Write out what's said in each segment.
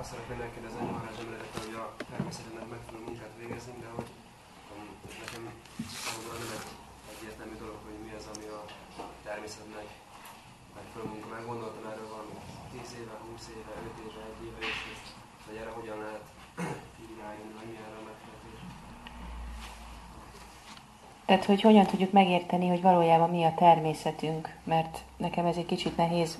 azt szeretném megkérdezni, hogy Maharaj említette, hogy a természetednek megfelelő munkát végezni, de hogy um, nekem számomra nem egy egyértelmű dolog, hogy mi az, ami a természetnek megfelelő munka. Meggondoltam erről valami 10 éve, 20 éve, 5 éve, 1 éve, és hogy erre hogyan lehet irányulni, vagy mi erre a megfelelés. Tehát, hogy hogyan tudjuk megérteni, hogy valójában mi a természetünk, mert nekem ez egy kicsit nehéz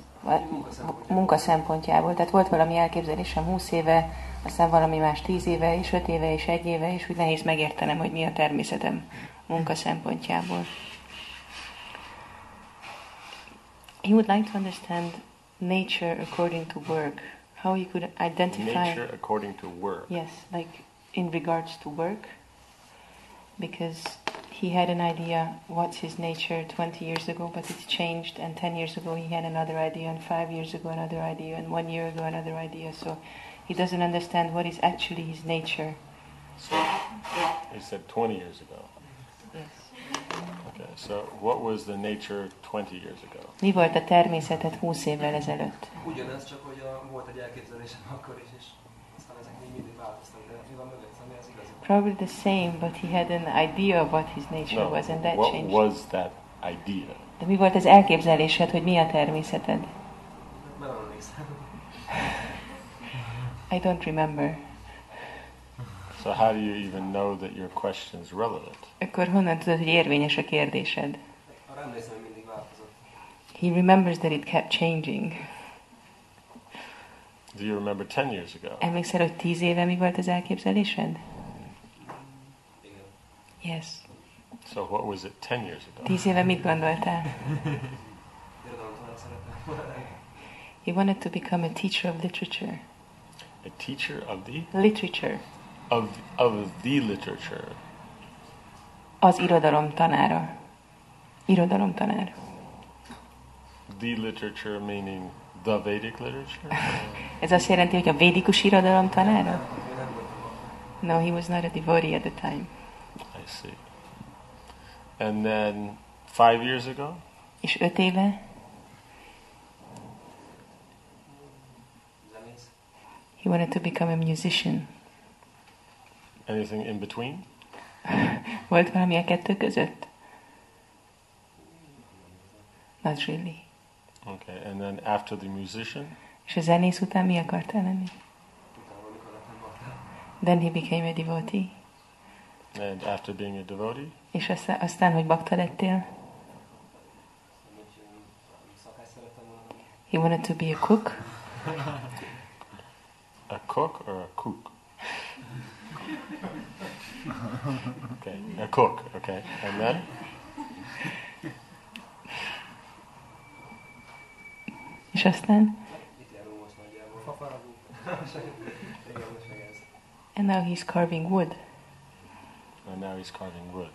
munka szempontjából. Tehát volt valami elképzelésem 20 éve, aztán valami más 10 éve, és 5 éve, és 1 éve, és úgy nehéz megértenem, hogy mi a természetem munka szempontjából. He would like to understand nature according to work. How you could identify nature according to work. Yes, like in regards to work, because he had an idea what's his nature 20 years ago, but it's changed, and 10 years ago he had another idea, and 5 years ago another idea, and 1 year ago another idea. So he doesn't understand what is actually his nature. So he said 20 years ago. Yes. Okay, so what was the nature 20 years ago? Mi volt a természetet 20 évvel ezelőtt? Ugyanez, csak hogy a, volt egy elképzelésem akkor is, és Probably the same, but he had an idea of what his nature No, was, and that what changed. was that idea? De mi volt az elképzelésed, hogy mi a természeted? Nem emlékszem. I don't remember. So how do you even know that your question is relevant? Akkor honnan tudod, hogy érvényes a kérdésed? Arra emlékszem, hogy mindig változott. He remembers that it kept changing. Do you remember 10 years ago? Emlékszel, hogy tíz éve mi volt az elképzelésed? Yes. So what was it 10 years ago? Tíz mit gondoltál? Irodalomtanár szeretem volna. He wanted to become a teacher of literature. A teacher of the Literature. of of the literature. Az irodalom tanára. Irodalom tanár. The literature meaning the Vedic literature? Ez azt jelenti, hogy a védikus irodalom tanára? Ő nem voltam a No, he was not a devotee at the time. See. And then five years ago? És öt éve he wanted to become a musician. Anything in between? Volt valami a kettő között? Not really. Okay. And then after the musician? És a zenész után mi akartál lenni? Utána, amikor lettem baktál. Then he became a devotee. And after being a devotee? És aztán, aztán hogy bakta lettél? Amúgy szakács szerettem volna. lenni. He wanted to be a cook. A cook or a cook? okay, a cook. Okay, and then És aztán? Itt járunk most nagyjából. Fafaragó. Igen, most meg ez. And now he's carving wood. And now he's carving wood.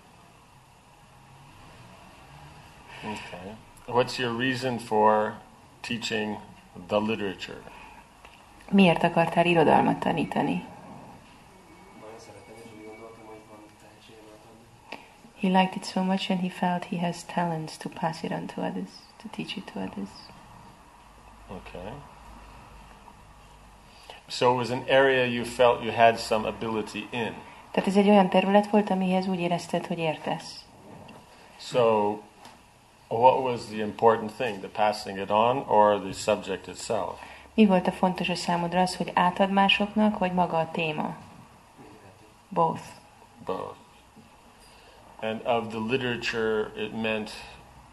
Okay. What's your reason for teaching the literature? Miért akartál irodalmat tanítani? Nagyon szeretem, és úgy gondoltam, hogy van tehetségem átadni. He liked it so much and he felt he has talents to pass it on to others, to teach it to others. Okay. So it was an area you felt you had some ability in. Tehát ez egy olyan terület volt, amihez úgy érezted, hogy értesz. So what was the important thing, the passing it on or the subject itself? Mi volt a fontos a számodra az, hogy átad másoknak, vagy maga a téma? Both. Both. And of the literature, it meant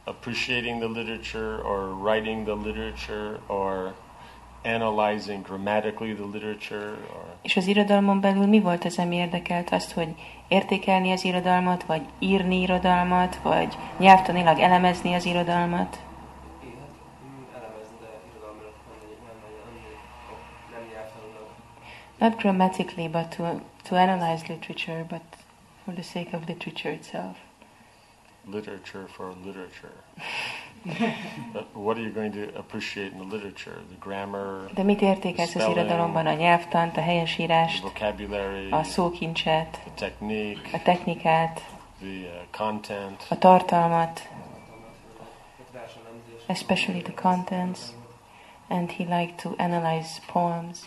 appreciating the literature or writing the literature or analyzing grammatically the literature or És az irodalmon belül mi volt az, ami érdekelt azt, hogy értékelni az irodalmat, vagy írni irodalmat, vagy nyelvtanilag elemezni az irodalmat? Not grammatically, but to, to analyze literature, but for the sake of literature itself. literature for literature. what are you going to appreciate in the literature? The grammar, De mit értékelsz az irodalomban? A nyelvtant, a the helyesírást, vocabulary, a szókincset, the technique, a technikát, the uh, content. a tartalmat, especially the contents, and he liked to analyze poems.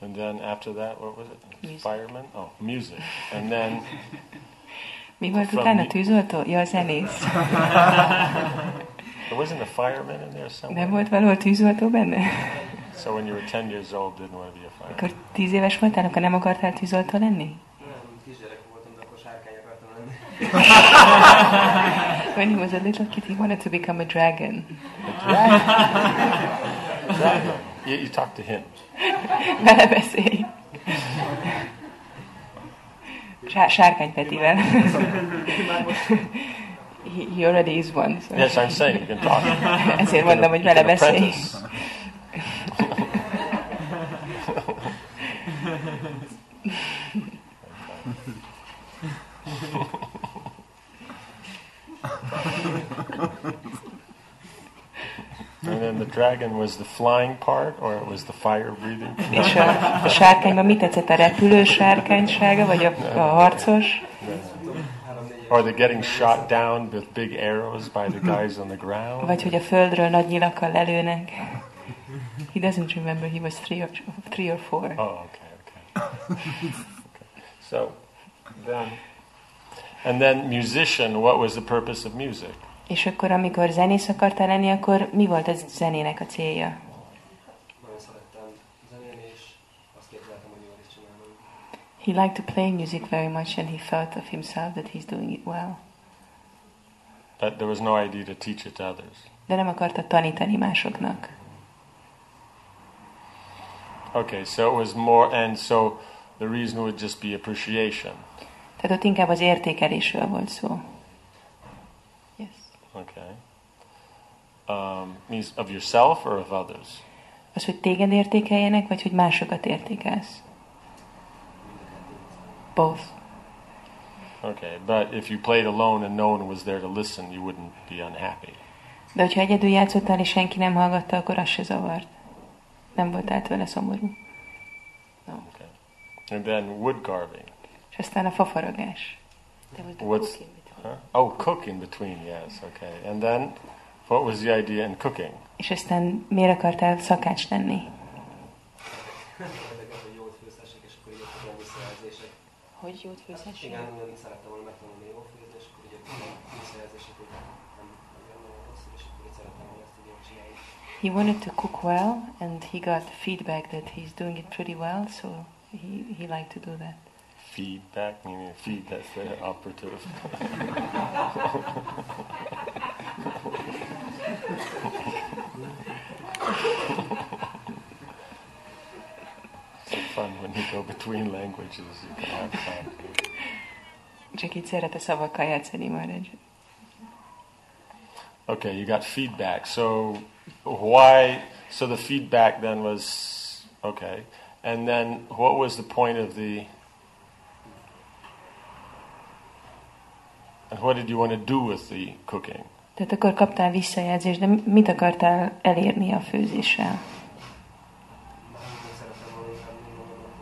And then after that, what was it? Music. Fireman? Oh, music. And then, Mi volt From utána tűzoltó? Ja, a zenész. there wasn't a fireman in there somewhere? Nem volt valahol tűzoltó benne? So when you were 10 years old, didn't want to be a fireman? Akkor tíz éves voltál, akkor nem akartál tűzoltó lenni? When he was a little kid, he wanted to become a dragon. Dragon. You, you talk to him. Vele beszélj. Sá- Sárkány Petivel. he, he already is one. So. Yes, I'm saying you can talk. Ezért mondom, hogy vele You can beszélj. And then the dragon was the flying part, or it was the fire breathing? És a, a sárkányban mit tetszett? A repülő sárkánysága, vagy a, a harcos? Or the getting shot down with big arrows by the guys on the ground? Vagy hogy a földről nagy nyilakkal lelőnek? He doesn't remember, he was three or, three or four. Oh, okay, okay. okay. So, then, and then musician. What was the purpose of music? És akkor, amikor zenész akartál lenni, akkor mi volt a zenének a célja? Nagyon szerettem zenélni, és azt képzeltem, hogy jól is csinálom. He liked to play music very much and he felt of himself that he's doing it well. But there was no idea to teach it to others. De nem akarta tanítani másoknak. Okay, so it was more, and so the reason would just be appreciation. Tehát ott inkább az értékelésről volt szó. Okay. Um, means of yourself or of others? Az, hogy téged értékeljenek, vagy hogy másokat értékelsz? Both. Okay, but if you played alone and no one was there to listen, you wouldn't be unhappy. De hogyha egyedül játszottál, és senki nem hallgatta, akkor az se zavart. Nem voltál tőle szomorú. Okay. And then wood carving. És aztán a fafaragás. There was the What's-. Huh? Oh, cook in between, yes, okay. And then, what was the idea in cooking? És aztán miért akartál szakács lenni? Érdekes, hogy jót főzhessek, és akkor így jöttek olyan visszajelzések. Hogy jót főzhess? Igen, nagyon szerettem volna megtanulni jól főzni, és akkor így jöttek visszajelzések, hogy nem nagyon nagyon rosszul, és akkor szerettem volna ezt jól csinálni. He wanted to cook well, and he got feedback that he's doing it pretty well, so he, he liked to do that. Feedback, meaning feed, that's the operative. so fun when you go between languages, you can have fun. Csak így szeret a szavakkal játszani már egy. Okay, you got feedback. So why? So the feedback then was okay, and then what was the point of the? And what did you want to do with the cooking? Tehát akkor kaptál visszajelzést, de mit akartál elérni a főzéssel? Másoknak szerettem volna inkább még magamnak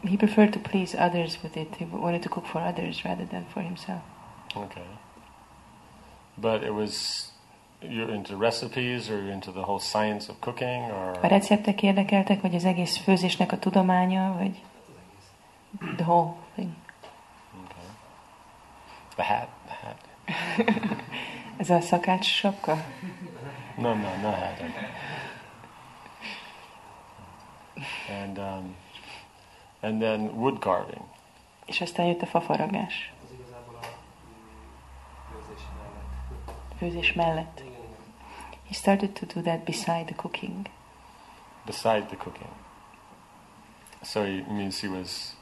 főzni. He preferred to please others with it. He wanted to cook for others rather than for himself. Okay, but it was you're into recipes or you're into the whole science of cooking or A receptek érdekeltek, vagy az egész főzésnek a tudománya, vagy the whole. Hat, the hat. Ez a szakács sapka? No, no, no hat. And um, and then wood carving. És aztán jött a fafaragás. Az igazából a főzés mellett. Főzés mellett. He started to do that beside the cooking. beside the cooking. So he means he was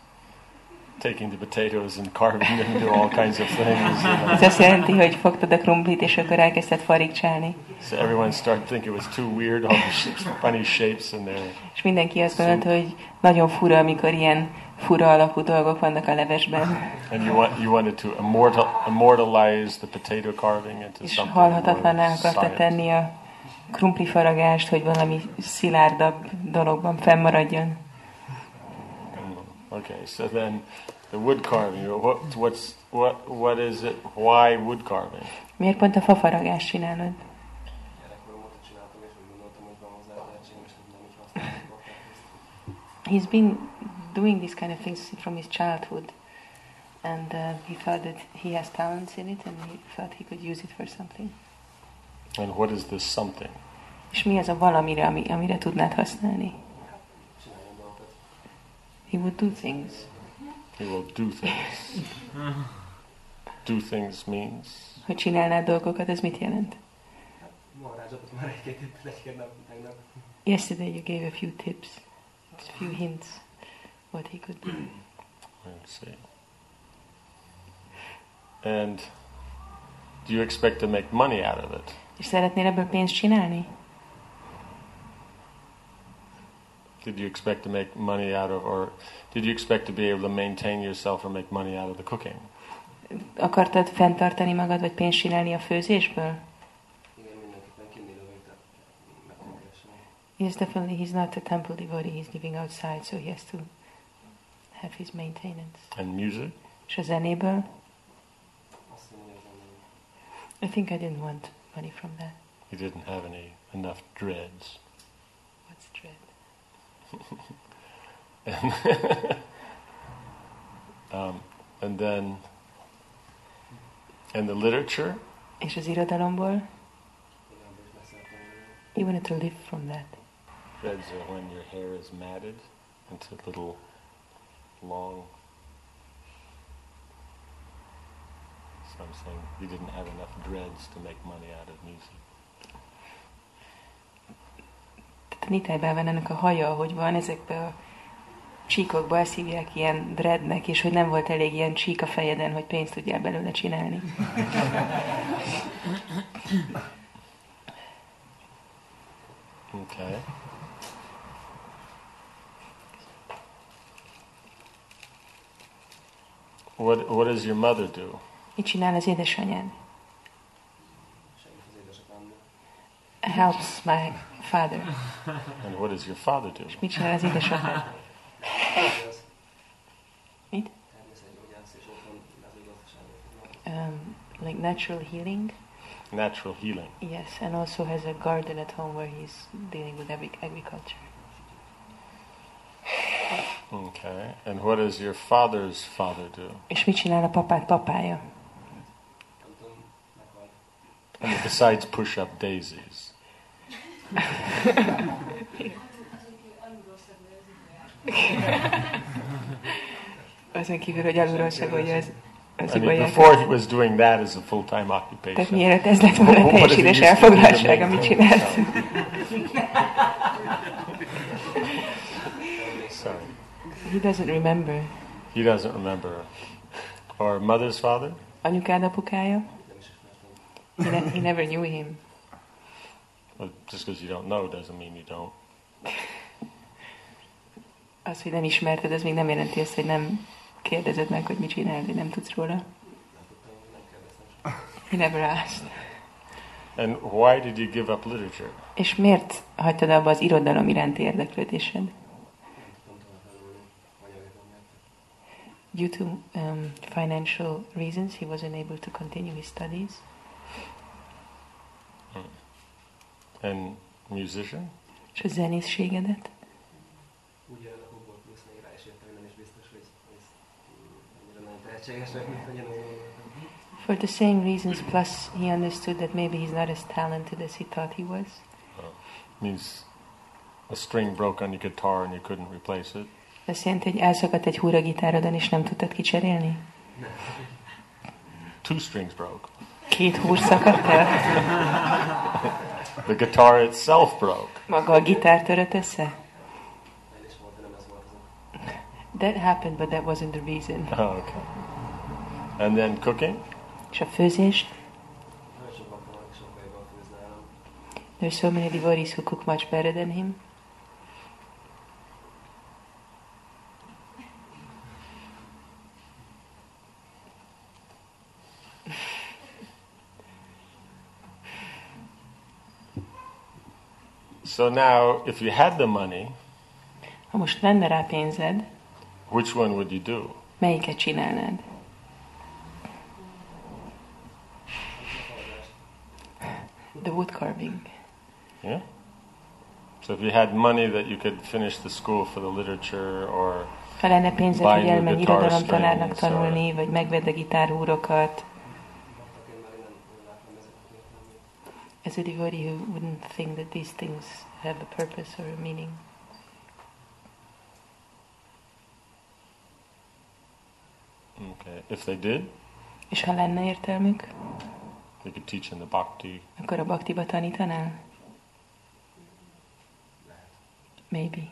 taking the potatoes and carving them into all kinds of things. Ez azt jelenti, hogy fogtad a krumplit, és akkor elkezdted farigcsálni. So everyone started thinking it was too weird, all the sh- funny shapes in there. És mindenki azt gondolta, hogy nagyon fura, amikor ilyen fura alakú dolgok vannak a levesben. And you want you wanted to immortal, immortalize the potato carving into És something halhatatlaná akarta tenni a krumpli faragást, hogy valami szilárdabb dologban fennmaradjon. Mm, Okay, so then the wood carving. What what's what what is it? Why wood carving? Miért pont a fafaragást csinálod? Gyerekkorom óta csináltam, és úgy gondoltam, hogy van hozzá lehetségem, és tudnám így használni a kockát. He's been doing these kind of things from his childhood, and uh, he felt that he has talents in it, and he felt he could use it for something. And what is this something? És mi az a valamire, ami, amire tudnád használni? He would do things. He will do things. do things means Hogy csinálnád dolgokat, ez mit jelent? Hát, már egy-két tippet tegnap. Yesterday you gave a few tips, a few hints what he could do. let's see. And do you expect to make money out of it? És szeretnél ebből pénzt csinálni? Did you expect to make money out of, or did you expect to be able to maintain yourself or make money out of the cooking? Akartad fenntartani magad, vagy pénzt csinálni a főzésből? Igen, mindenképpen kinni lövünk, tehát meg kell keresni. Yes, definitely. He's not a temple devotee. He's living outside, so he has to have his maintenance. And music? És a zenéből? Azt mondom, hogy ez nem I think I didn't want money from that. He didn't have any enough dreads. What's? Um, and then, and the literature? És az irodalomból? Igen, abból is meg szeretném élni. You wanted to live from that. Dreads are when your hair is matted into little long. So I'm saying you didn't have enough dreads to make money out of music. A Nitájbában ennek a haja, hogy van, ezekbe a csíkokba ezt hívják ilyen dreadnek, és hogy nem volt elég ilyen csík a fejeden, hogy pénzt tudjál belőle csinálni. Okay. What What does your mother do? Mit csinál az édesanyád? Helps my father. And what does your father do? És mit csinál az édesapád? Mit? természetgyógyász és otthon mezőgazdaságot foglalkozik. Um, like natural healing. Natural healing. Yes, and also has a garden at home where he's dealing with agri- agriculture. Okay. And what does your father's father do? És mit csinál a papád papája? Meghalt. Besides push up daisies. Azon kívül, hogy alulról szagolja az, az I mean, before he was doing that as a full-time Tehát occupation. mielőtt ez lett volna teljes édes elfoglaltság, amit csinált. Sorry. He doesn't remember. He doesn't remember. Or mother's father? Anyukád apukája? He, ne- he never knew him. Well, just because you don't know doesn't mean you don't. Az, hogy nem ismerted, az még nem jelenti azt, hogy nem kérdezed meg, hogy mit csinál, hogy nem tudsz róla. Nem tudtam, nem kérdeztem soha. He never asked. And why did you give up literature? És miért hagytad abba az irodalom iránti érdeklődésed? Nem tudtam tovább tanulni. Anyagokon miatt. Due to um, financial reasons, he wasn't able to continue his studies. And musician? És a zenészségedet? Úgy jelen okokból plusz még rá is jöttem, nem is biztos, hogy ez annyira nagyon tehetségesek, mint hogy én azt. For the same reasons, plus he understood that maybe he's not as talented as he thought he was. Ah, means a string broke on your guitar and you couldn't replace it. Azt jelenti, hogy elszakadt egy húragitárodon, és nem tudtad kicserélni? Two strings broke. Két húr szakadt el? The guitar itself broke. Maga a gitár törött össze? El is volt, de nem ez volt az ok. That happened, but that wasn't the reason. Oh, okay. And then cooking? És a főzés? Nagyon sok bakta van, sokkal jobban főz nálam. There's so many devotees who cook much better than him. So now, if you had the money, Ha most lenne rá pénzed, which one would you do? melyiket csinálnád? The wood carving. Yeah? So if you had money that you could finish the school for the literature or Ha lenne pénzed, hogy elmenj irodalomtanárnak tanulni, vagy megvedd a gitárúrokat, értelmét. as a who wouldn't think that these things have a purpose or a meaning. okay, if they did, És ha lenne értelmük, they could teach in the bhakti. akkor a baktiba tanítanál? Maybe.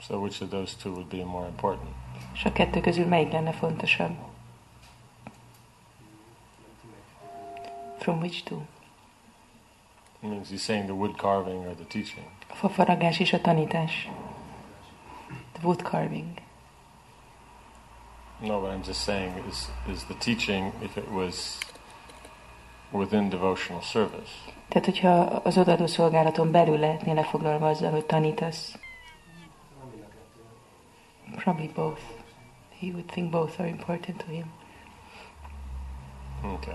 So which of those two would be more important? És a kettő közül melyik lenne fontosabb? From which two? It means he's saying the wood carving or the teaching. A fafaragás és a tanítás. The wood carving. No, what I'm just saying is, is the teaching, if it was within devotional service, Tehát, hogyha az odaadó szolgálaton belül lehetnél lefoglalva azzal, hogy tanítasz, Nem mind a kettő. probably both. He would think both are important to him. Okay.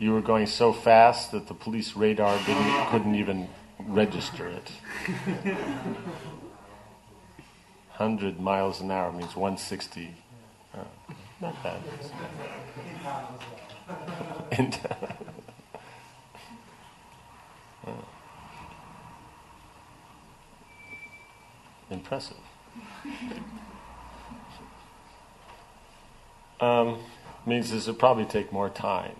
you were going so fast that the police radar didn't couldn't even register it. Hundred miles an hour means one sixty. Oh, not bad. Town. Oh. Uh, uh, impressive. Um, means this will probably take more time.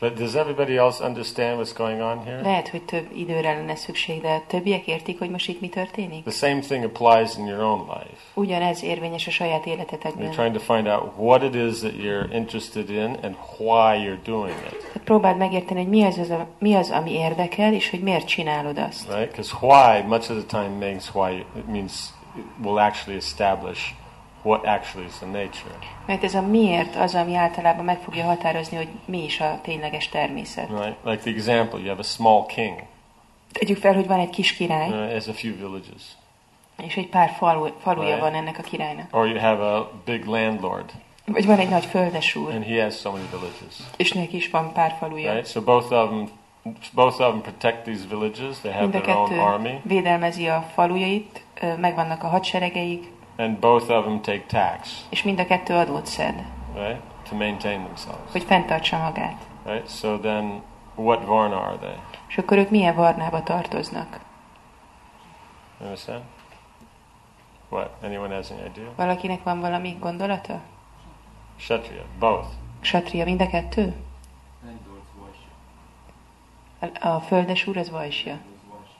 But does everybody else understand what's going on here? Lehet, hogy több időre lenne szükség, de többiek értik, hogy most itt mi történik? The same thing applies in your own life. Ugyanez érvényes a saját You're életetekben. trying to find out what it is that you're interested in and why you're doing it, Tehát próbáld megérteni, hogy mi az, az a, mi az, ami érdekel, és hogy miért csinálod azt. right? Because why, much of the time, means why it means it will actually establish what actually is the nature. Mert ez a miért az, ami általában meg fogja határozni, hogy mi is a tényleges természet. Right? Like the example, you have a small king, Tegyük fel, hogy van egy kis király, uh, has a few villages, és egy pár falu, faluja Right. van ennek a királynak. or you have a big landlord, Vagy van egy nagy földesúr, and he has so many villages. és neki is van pár faluja. Right? So both of them, both of them protect these villages. They have Mind their own army, védelmezi a falujait, megvannak a hadseregeik, and both of them take tax, és mind a kettő adót szed, right, to maintain themselves. hogy fenntartsa magát. Right. So then, what varna are they? És akkor ők milyen varnába tartoznak? Understand? What? Anyone has any idea? Valakinek van valami gondolata? Kshatriya, both. Ksatria mind a kettő? Vaishya. A, a földes úr az Vajsja. Vaishya.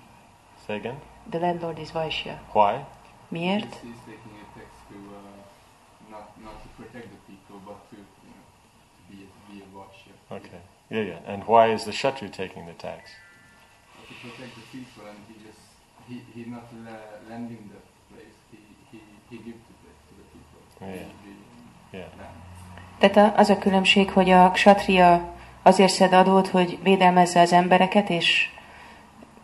Say again. The landlord is Vajsja. Why? Miért? Okay. Yeah, yeah. And why is the Kshatriya taking the tax? To protect the people, and he just he he not la- lending the place. He he he gives the place to the people. Yeah. The Yeah. Tehát az a különbség, hogy a ksatria azért szed adót, hogy védelmezze az embereket, és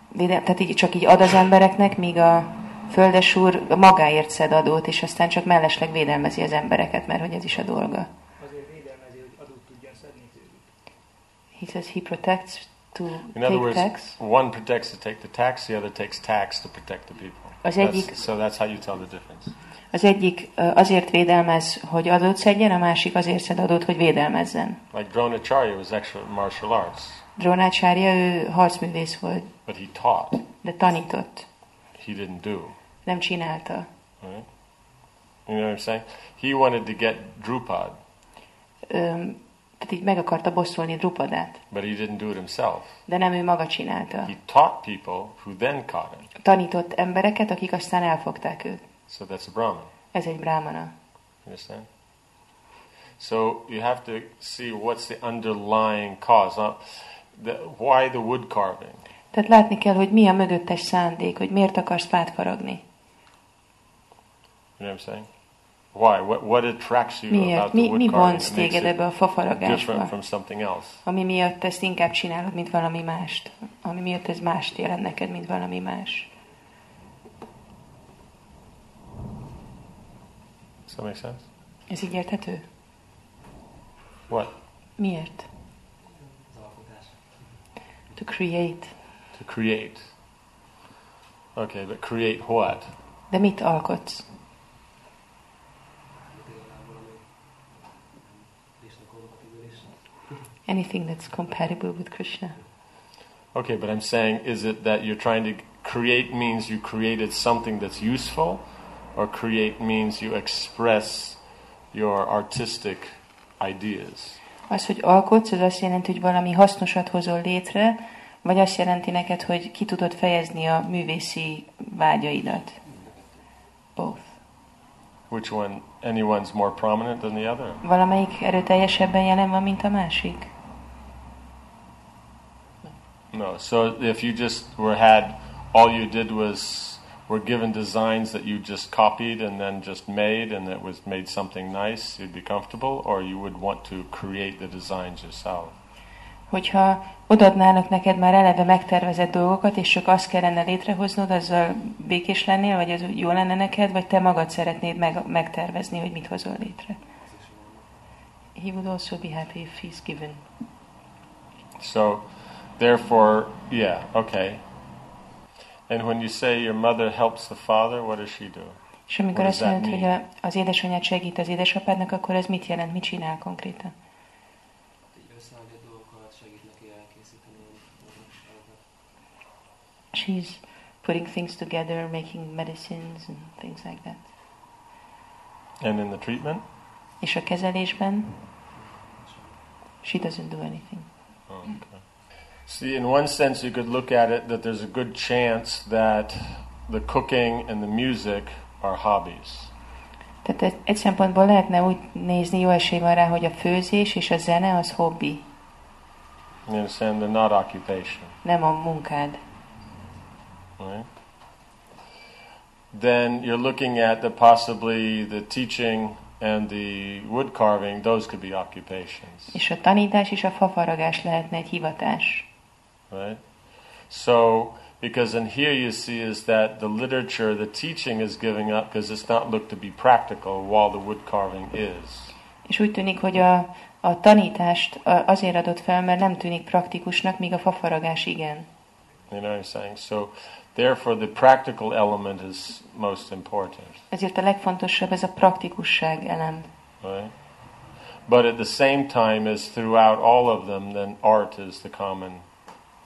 védel, tehát így, csak így ad az embereknek, míg a földes úr magáért szed adót, és aztán csak mellesleg védelmezi az embereket, mert hogy ez is a dolga. azért védelmezi, hogy adót tudjon szedni tőlük. He says he protects to In other take words, tax. one protects to take the tax, the other takes tax to protect the people. Az That's- egyik, so that's how you tell the difference. az egyik azért védelmez, hogy adót szedjen, a másik azért szed adót, hogy védelmezzen. Like Dronacharya was actually martial arts, Drónácsárja, ő harcművész volt, but he taught. de tanított, He didn't do. Nem csinálta. Right? You know what I'm saying? He wanted to get Drupad, Öm, tehát így meg akarta bosszolni Drupadát, but he didn't do it himself. de nem ő maga csinálta. He taught people who then caught him. Tanított embereket, akik aztán elfogták őt. So that's a Brahman. Ez egy brámana. Understand? So you have to see what's the underlying cause. Now, the, why the wood carving? Tehát látni kell, hogy mi a mögöttes szándék, hogy miért akarsz fát faragni. You know what I'm saying? Why? What, what attracts you Miért? about the Mi, wood mi vonz téged ebbe a fafaragásba? from something else? Ami miatt ezt inkább csinálod, mint valami mást. Ami miatt ez mást jelent neked, mint valami más. Does that make sense? Ez így érthető? What? Miért? To create. To create. Okay, but create what? De mit alkotsz? Anything that's compatible with Krishna. Okay, but I'm saying, is it that you're trying to create means you created something that's useful, or create means you express your artistic ideas? Az, hogy alkotsz, az azt jelenti, hogy valami hasznosat hozol létre, vagy azt jelenti neked, hogy ki tudod fejezni a művészi vágyaidat. Both. Which one? Anyone's more prominent than the other? Valamelyik erőteljesebben jelen van, mint a másik? No. So if you just were had, all you did was were given designs that you just copied and then just made, and it was made something nice, you'd be comfortable, or you would want to create the designs yourself. Hogyha odadnának neked már eleve megtervezett dolgokat, és csak azt kellene létrehoznod, azzal békés lennél, vagy az jó lenne neked, vagy te magad szeretnéd meg, megtervezni, hogy mit hozol létre. He would also be happy if he's given. So, therefore, yeah, okay. And when you say your mother helps the father, what does she do? És amikor What azt does that mondod, hogy mean? a, az édesanyád segít az édesapádnak, akkor ez mit jelent, mit csinál konkrétan? Így összeállít dolgokat, segít neki elkészíteni orvosságokat. She's putting things together, making medicines and things like that. And in the treatment? És a kezelésben she doesn't do anything. Oh, okay. See, in one sense, you could look at it that there's a good chance that the cooking and the music are hobbies. Tehát egy szempontból lehetne úgy nézni, jó esély van rá, hogy a főzés és a zene az hobbi, You understand? They're not occupation, nem a munkád. right? Then you're looking at the possibly the teaching and the wood carving; those could be occupations, És a tanítás és a fafaragás lehetne egy hivatás. Right? So, because in here you see is that the literature, the teaching is giving up because it's not looked to be practical, while the wood carving is. És úgy tűnik, hogy a, a tanítást azért adott fel, mert nem tűnik praktikusnak, míg a fafaragás igen. You know what I'm saying? So, therefore, the practical element is most important, Ezért a legfontosabb ez a praktikusság elem. right? But at the same time, as throughout all of them, then art is the common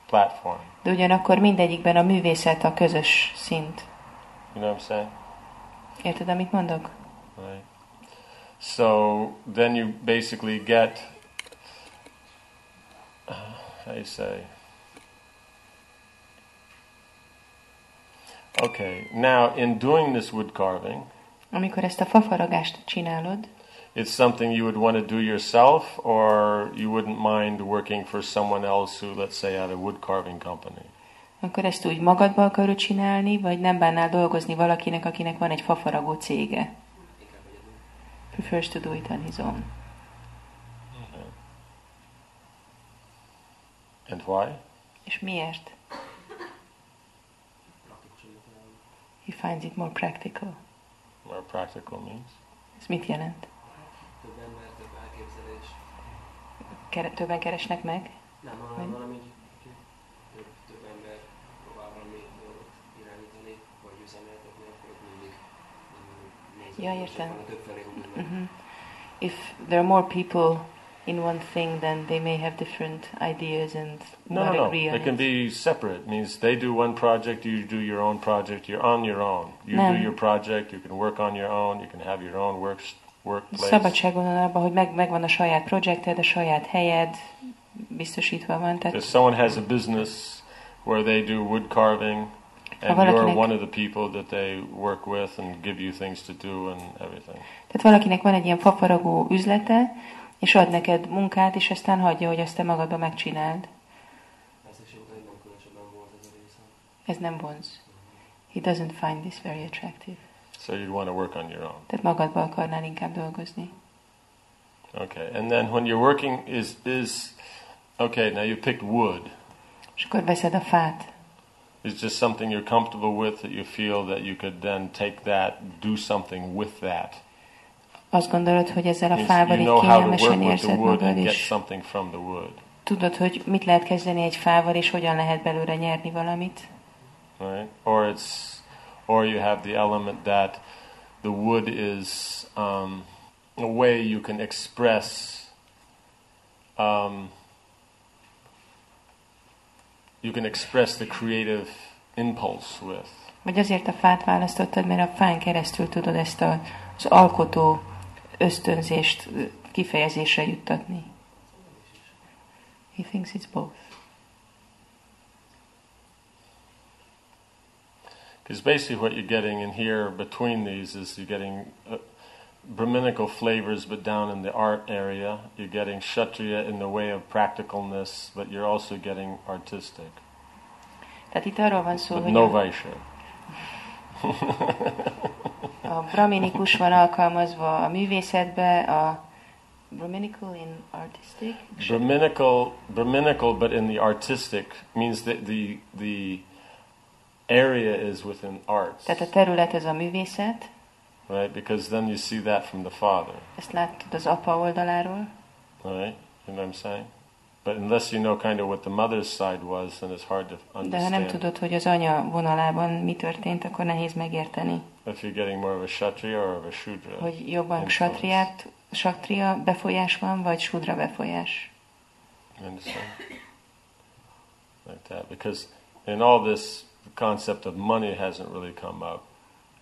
platform. De ugyanakkor mindegyikben a művészet a közös szint. You know what I'm saying? Érted, amit mondok? Right. So then you basically get, uh, how do you say? Okay, now in doing this wood carving, Amikor ezt a fafaragást csinálod, it's something you would want to do yourself, or you wouldn't mind working for someone else who, let's say, had a wood carving company. akkor ezt úgy magadba akarod csinálni, vagy nem bánnál dolgozni valakinek, akinek van egy fafaragó cége. Prefers to do it on his own. And why? És miért? He finds it more practical. More practical means. Ez mit jelent? Kere- többen keresnek meg? Nem, Vagy- hanem valami több, több ember próbál valami dolgot irányítani, vagy üzemeltetni, akkor ott mindig mm, Ja, értem. van, több felé húznak. Mhm. If there are more people in one thing, then they may have different ideas and No, no, not no. agree on It can it. be separate. It means they do one project, you do your own project. You're on your own. You Nem. do your project. You can work on your own. You can have your own work workplace. Abban, hogy meg, megvan a saját projekted, a saját helyed, biztosítva van. If Tehát someone has a business where they do wood carving, and valakinek- you're one of the people that they work with and give you things to do and everything. Tehát valakinek van egy ilyen fafaragó üzlete, és ad neked munkát, és aztán hagyja, hogy azt te magadba megcsináld. Ezt Ez nem vonz. He doesn't find this very attractive. So you'd want to work on your own. Tehát magadba akarnál inkább dolgozni. Okay, and then when you're working is is okay. Now you picked wood. És akkor veszed a fát. It's just something you're comfortable with that you feel that you could then take that, do something with that. Azt gondolod, hogy ezzel a fával így know how to kényelmesen work with the érzed wood magad, and get something from the wood, tudod, hogy mit lehet kezdeni egy fával, és hogyan lehet belőle nyerni valamit. right? Or it's, or you have the element that the wood is um, a way you can express. Um, you can express the creative impulse with. Vagy azért a fát választottad, mert a fán keresztül tudod ezt a, az alkotó ösztönzést kifejezésre juttatni. He thinks it's both. Because basically, what you're getting in here between these is you're getting uh, Brahminical flavors, but down in the art area. You're getting Kshatriya in the way of practicalness, but you're also getting artistic. Tehát itt arról van szó, But hogy no a, Vaishya. a braminikus van alkalmazva a művészetbe, a Brahminical in artistic. Brahminical, Brahminical, but in the artistic means that the the area is within arts, Tehát a terület ez a művészet, right? Because then you see that from the father, ezt látod az apa oldaláról, right? You know what I'm saying? But unless you know kind of what the mother's side was, then it's hard to understand. de ha nem tudod, hogy az anya vonalában mi történt, akkor nehéz megérteni, If you're getting more of a Kshatriya or of a Shudra. hogy jobban satriát, satria befolyás van, vagy sudra befolyás. You understand? Like that. Because in all this, concept of money hasn't really come up.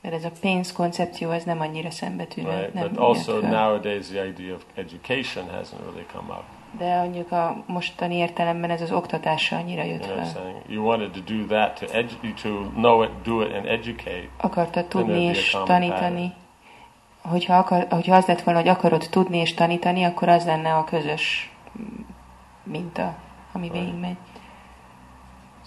Mert ez a pénz koncepció, ez nem annyira szembetűnő. Right? Nem But also föl. nowadays the idea of education hasn't really come up. De mondjuk a mostani értelemben ez az oktatása annyira You jött know what I'm fel. You wanted to do that to edu- to know it, do it, and educate. Akartad tudni és tanítani. Hogyha, akar, hogyha az lett volna, hogy akarod tudni és tanítani, akkor az lenne a közös minta, ami Right. végigmegy.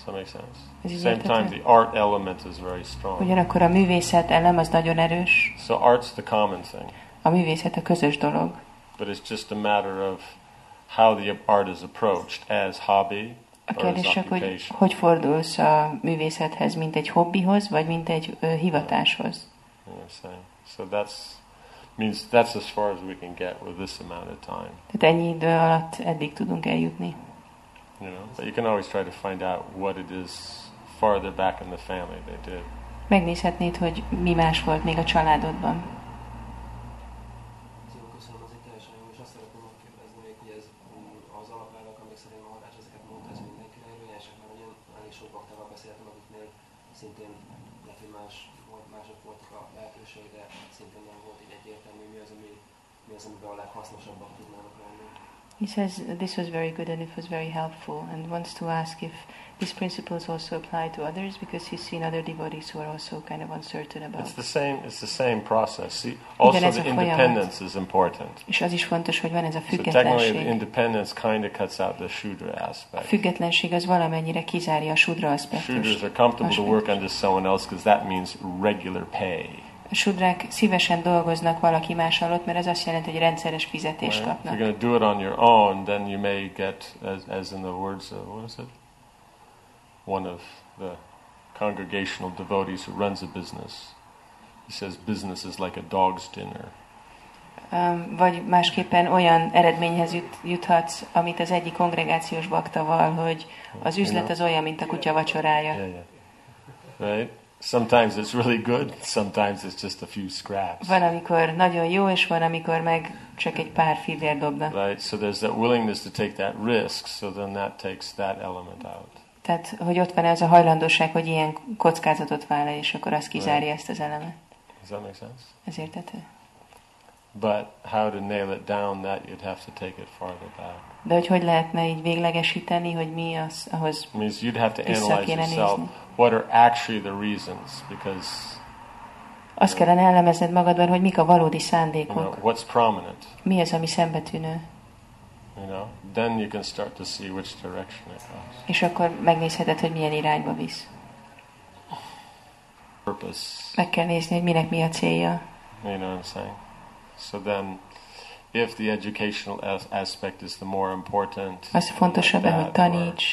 Does that make sense? Ez így Same time, érthető? the art element is very strong. Ugyanakkor a művészet elem az nagyon erős. So art's the common thing, A művészet a közös dolog. but it's just a matter of how the art is approached as hobby A kérdés csak, hogy hogy fordulsz a művészethez, mint egy hobbihoz, vagy mint egy ö, hivatáshoz. So that's means that's as far as we can get with this amount of time. Tehát ennyi idő alatt eddig tudunk eljutni. You know, but you can always try to find out what it is farther back in the family they did. Megnézhetnéd, hogy mi más volt még a családodban. He says this was very good and it was very helpful and wants to ask if these principles also apply to others because he's seen other devotees who are also kind of uncertain about. It's the same. It's the same process. See, also the folyamat. independence is important. És az is fontos, hogy van ez a So technically, the independence kind of cuts out the shudra aspect. A függetlenség az valamennyire kizárja a sudra Shudras are comfortable to work under someone else because that means regular pay. A sudrák szívesen dolgoznak valaki más alatt, mert ez azt jelenti, hogy rendszeres fizetést Right? If you're kapnak. going to do it on your own, then you may get, as, as in the words of, what is it? One of the congregational devotees who runs a business. He says, business is like a dog's dinner. Um, vagy másképpen olyan eredményhez jut, juthatsz, amit az egyik kongregációs baktaval, hogy az üzlet az olyan, mint a kutya vacsorája. Yeah, yeah. Right? Sometimes it's really good, sometimes it's just a few scraps. Van, amikor nagyon jó, és van, amikor meg csak egy pár fillér dobnak. Right? So there's that willingness to take that risk, so then that takes that element out. Tehát, hogy ott van ez a hajlandóság, hogy ilyen kockázatot vállal, és akkor az kizárja ezt az elemet. Does that make sense? Ez értető? But how to nail it down, that you'd have to take it farther back. De hogy hogy lehetne így véglegesíteni, hogy mi az, ahhoz It means you'd have to analyze yourself. nézni. What are actually the reasons? Because azt kellene elemezned magadban, hogy mik a valódi you know szándékok. what's prominent. Mi az, ami szembetűnő. You know, then you can start to see which direction it goes. És akkor megnézheted, hogy milyen irányba visz. purpose. Meg kell nézni, hogy minek mi a célja. You know what I'm saying? So then, if the educational as- aspect is the more important, Az fontosabb, like hogy that, or, taníts,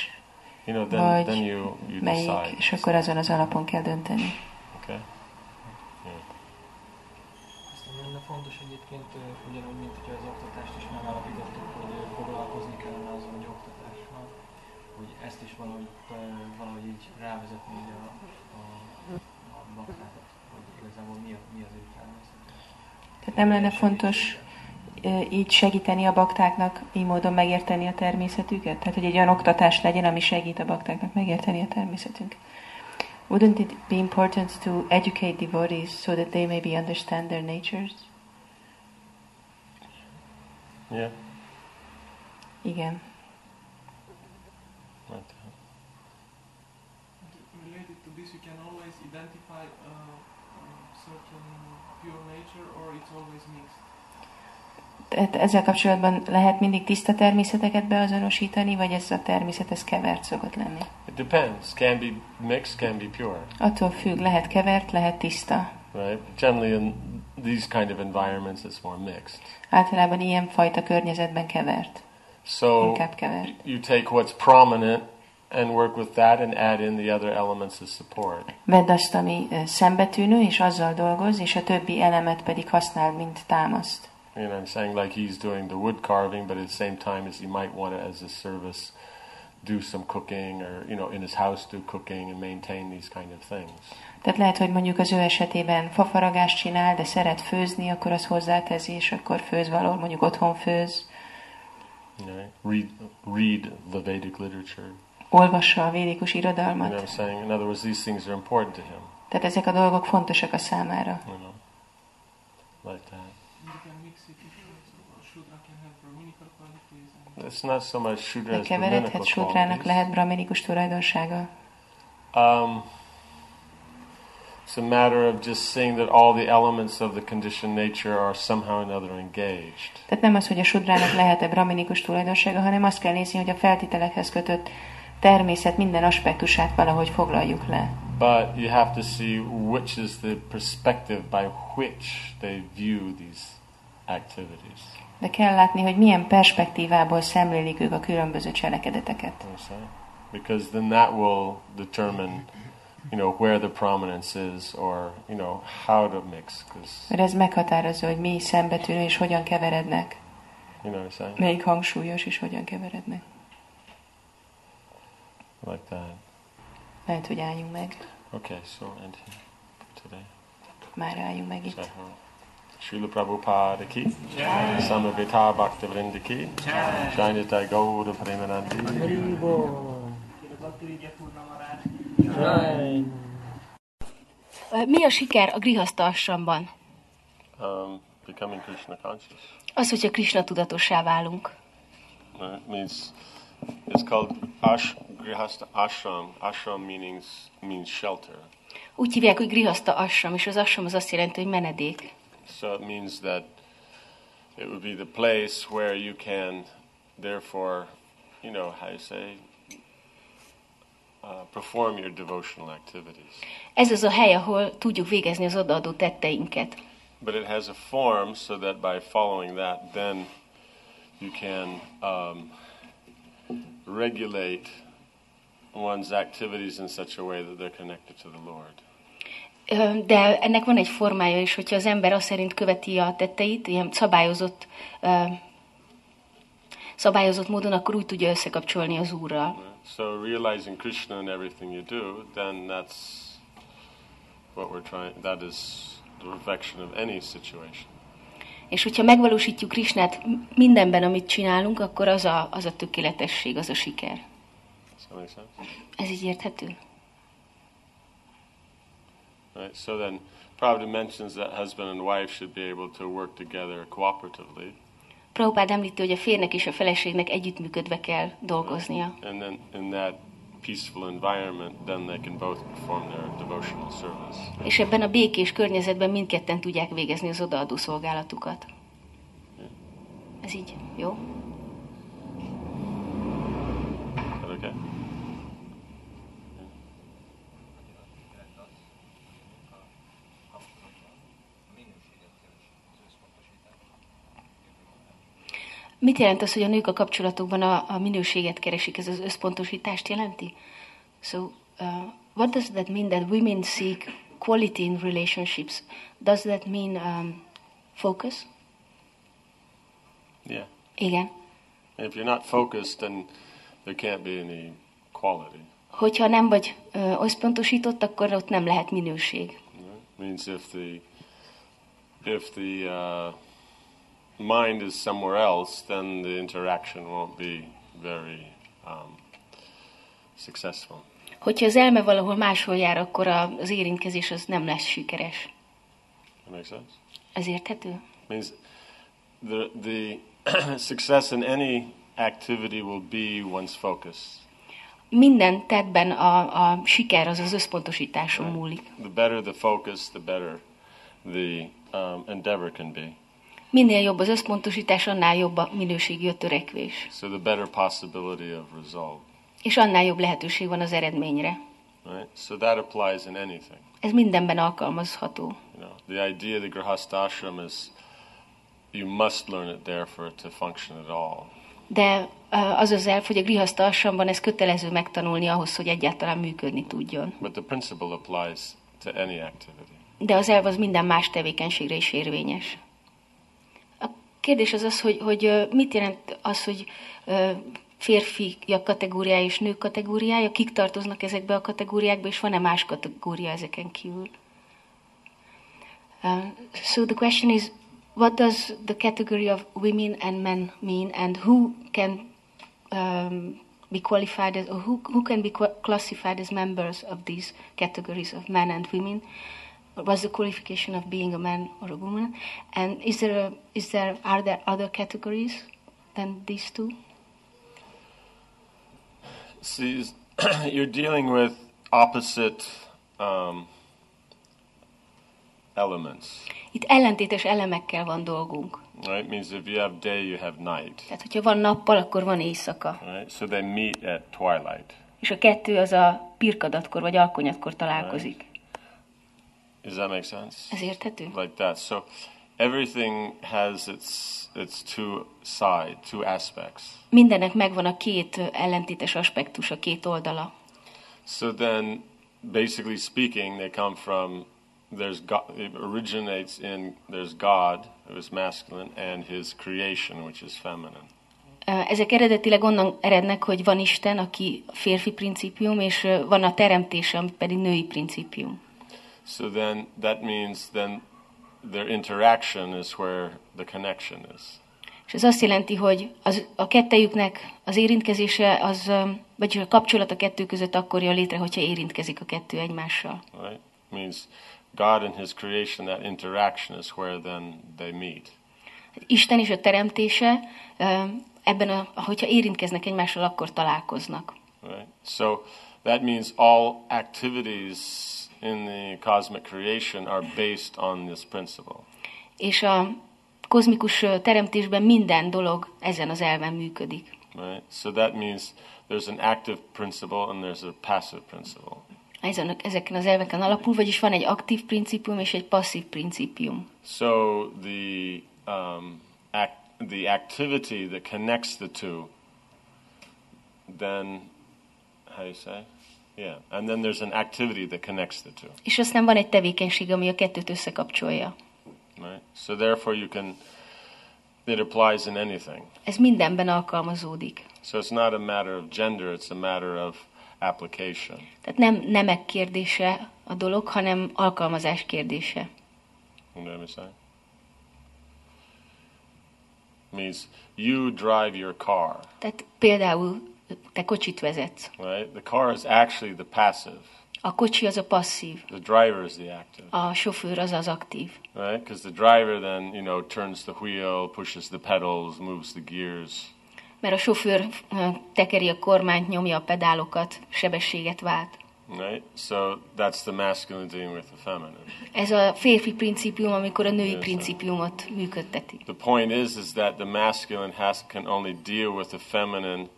you know, then, vagy then you, you melyik, decide. és akkor azon az alapon kell dönteni. Okay? Aztán lenne fontos egyébként, ugyanúgy, mint hogyha az oktatást is megállapítottuk, hogy foglalkozni kellene az, hogy oktatás van, hogy ezt is valahogy, valahogy így rávezetni így a, a, a baktákat, hogy igazából mi, a, mi az ő. Tehát nem lenne fontos így segíteni a baktáknak, így módon megérteni a természetüket? Tehát, hogy egy olyan oktatás legyen, ami segít a baktáknak megérteni a természetünket. Wouldn't it be important to educate devotees so that they maybe understand their natures? Yeah. Igen. Right. Related to this, you can always identify a, a certain pure nature, or it's always mixed. Tehát ezzel kapcsolatban lehet mindig tiszta természeteket beazonosítani, vagy ez a természet, ez kevert szokott lenni? It depends. Can be mixed, can be pure, Attól függ, lehet kevert, lehet tiszta. right? Generally, in these kind of environments, it's more mixed. Általában ilyen fajta környezetben kevert, So inkább kevert. you take what's prominent and work with that, and add in the other elements as support. Vedd azt, ami szembetűnő, és azzal dolgoz, és a többi elemet pedig használ, mint támaszt. You know, I'm saying like he's doing the wood carving, but at the same time, as he might want to, as a service, do some cooking, or you know, in his house do cooking and maintain these kind of things. Tehát lehet, hogy mondjuk az ő esetében fafaragást csinál, de szeret főzni, akkor az hozzáteszi, és akkor főz valahol, mondjuk otthon főz, You know, read read the Vedic literature. olvassa a védikus You know, what I'm saying. In other words, these things are important to him. Tehát ezek a dolgok fontosak a számára. You know, like that. It's not so much Shudra as Keveredhet, Brahminical sudrának qualities. lehet brahminikus tulajdonsága. Um, it's a matter of just seeing that all the elements of the conditioned nature are somehow or another engaged. Tehát nem az, hogy a sudrának lehet-e brahminikus tulajdonsága, hanem azt kell nézni, hogy a feltételekhez kötött természet minden aspektusát valahogy foglaljuk le. But you have to see which is the perspective by which they view these activities. De kell látni, hogy milyen perspektívából szemlélik ők a különböző cselekedeteket. Because then that will determine, you know, where the prominence is, or you know, how to mix. Mert ez meghatározza, hogy mi szembetűnő és hogyan keverednek, you know what I'm saying, melyik hangsúlyos és hogyan keverednek. like that. Lehet, hogy álljunk meg. Okay, so end here today. Már álljunk meg itt. Srila Prabhupada ki, Samavita Bhaktivinoda ki, Jai Gaura Premanandi. Mi a siker a grihaszta? Um, becoming Krishna conscious. Az, hogyha Krishna tudatossá válunk. Uh, it means it's called ash, grihasta ashram. Ashram meanings means shelter. Úgy hívják, hogy grihaszta asram, és az asram az azt jelenti, hogy menedék. So it means that it would be the place where you can, therefore, you know, how you say, uh, perform your devotional activities. Ez az a hely, ahol tudjuk végezni az odaadó tetteinket. But it has a form so that by following that, then you can um, regulate one's activities in such a way that they're connected to the Lord. De ennek van egy formája is, hogyha az ember azt szerint követi a tetteit, ilyen szabályozott, szabályozott módon, akkor úgy tudja összekapcsolni az Úrral. So realizing Krishna in everything you do, then that's what we're trying. That is the perfection of any situation. És hogyha megvalósítjuk Krisnát mindenben, amit csinálunk, akkor az a, az a tökéletesség, az a siker. Ez így érthető? Right. So then, Prabhupada mentions that husband and wife should be able to work together cooperatively, Prabhupád említi, hogy a férnek és a feleségnek együttműködve kell dolgoznia. and then in that peaceful environment, then they can both perform their devotional service. És ebben a békés környezetben mindketten tudják végezni az odaadó szolgálatukat. Ez így, jó? Is that okay? Mit jelent az, hogy a nők a kapcsolatokban a, a minőséget keresik? Ez az összpontosítást jelenti? So, uh, what does that mean that women seek quality in relationships? Does that mean um, focus? Yeah. Igen. If you're not focused, then there can't be any quality. Hogyha nem vagy ö, összpontosított, akkor ott nem lehet minőség. Right? Means if the if the uh, mind is somewhere else, then the interaction won't be very um, successful. Hogyha az elme valahol máshol jár, akkor az érintkezés az nem lesz sikeres. That makes sense. Ez érthető? means the the success in any activity will be one's focus. Minden tettben a, a siker az az összpontosításon múlik. The better the focus, the better the um, endeavor can be. Minél jobb az összpontosítás, annál jobb a minőségi a törekvés. So the better possibility of result. És annál jobb lehetőség van az eredményre. Right? So that applies in anything. Ez mindenben alkalmazható. You know, the idea of the grihastashram is you must learn it there for it to function at all. De az az elf, hogy a grihaszta asramban ez kötelező megtanulni ahhoz, hogy egyáltalán működni tudjon. But the principle applies to any activity. De az elv az minden más tevékenységre is érvényes. Kérdés az az, hogy, hogy mit jelent az, hogy férfiak kategóriája és nők kategóriája, kik tartoznak ezekbe a kategóriákba, és van-e más kategória ezeken kívül? Uh, so the question is, what does the category of women and men mean, and who can um, be qualified as, or who, who can be classified as members of these categories of men and women? What's the qualification of being a man or a woman? And is there, a, is there, are there other categories than these two? See, you're dealing with opposite um, elements, Itt ellentétes elemekkel van dolgunk. right? Means if you have day, you have night, Tehát, hogyha van nappal, akkor van éjszaka. right? So they meet at twilight. És a kettő az a pirkadatkor vagy alkonyatkor találkozik. Does that make sense? Ez érthető? Like that. So everything has its its two side, two aspects. Mindennek megvan a két ellentétes aspektus, a két oldala. So then, basically speaking, they come from there's God, it originates in there's God, who is masculine, and His creation, which is feminine. Ezek eredetileg onnan erednek, hogy van Isten, aki férfi principium, és van a teremtés, ami pedig női principium. So then that means then their interaction is where the connection is. És ez azt jelenti, hogy az, a kettejüknek az érintkezése, az, ö, vagyis a kapcsolat a kettő között akkor jön létre, hogyha érintkezik a kettő egymással. Right? Means God and His creation, that interaction is where then they meet. Isten és a teremtése, ö, ebben, a, hogyha érintkeznek egymással, akkor találkoznak. Right? So that means all activities in the cosmic creation are based on this principle. És a kozmikus teremtésben minden dolog ezen az elven működik. Right? So that means there's an active principle and there's a passive principle. Ezen, ezeken az elveken alapul, vagyis van egy aktív principium és egy passzív principium. So the um, act, the activity that connects the two, then how do you say? Yeah, and then there's an activity that connects the two. És aztán van egy tevékenység, ami a kettőt összekapcsolja. Right. So therefore, you can. It applies in anything. Ez mindenben alkalmazódik. So it's not a matter of gender; it's a matter of application. Tehát nem nemek kérdése a dolog, hanem alkalmazás kérdése. You know what I'm saying? Means you drive your car, Tehát például te kocsit vezetsz. right? The car is actually the passive. A kocsi az a passzív, The driver is the active, a sofőr az az aktív. right? Because the driver then, you know, turns the wheel, pushes the pedals, moves the gears. Mert a sofőr tekeri a kormányt, nyomja a pedálokat, sebességet vált. Right? So that's the masculine dealing with the feminine. Ez a férfi principium, amikor a női principiumot működteti. The point is, is that the masculine has can only deal with the feminine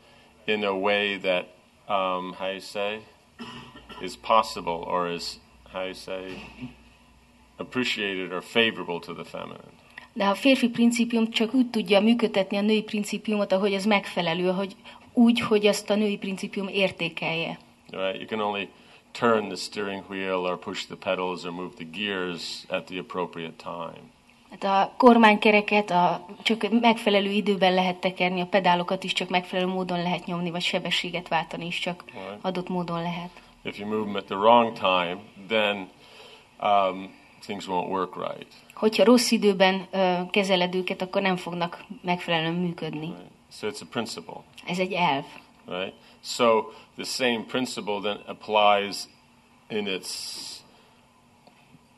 in a way that, um, how you say, is possible or is how you say, appreciated or favorable to the feminine. De a férfi principium csak úgy tudja működtetni a női principiumot, ahogy ez megfelelő, hogy úgy, hogy azt a női principium értékelje. Right? You can only turn the steering wheel or push the pedals or move the gears at the appropriate time. Hát a kormánykereket a, csak megfelelő időben lehet tekerni, a pedálokat is csak megfelelő módon lehet nyomni, vagy sebességet váltani is csak Right. adott módon lehet. If you move them at the wrong time, then um, things won't work right. Hogyha rossz időben ö, kezeled őket, akkor nem fognak megfelelően működni. right? So it's a principle, Ez egy elv. right? So the same principle then applies in its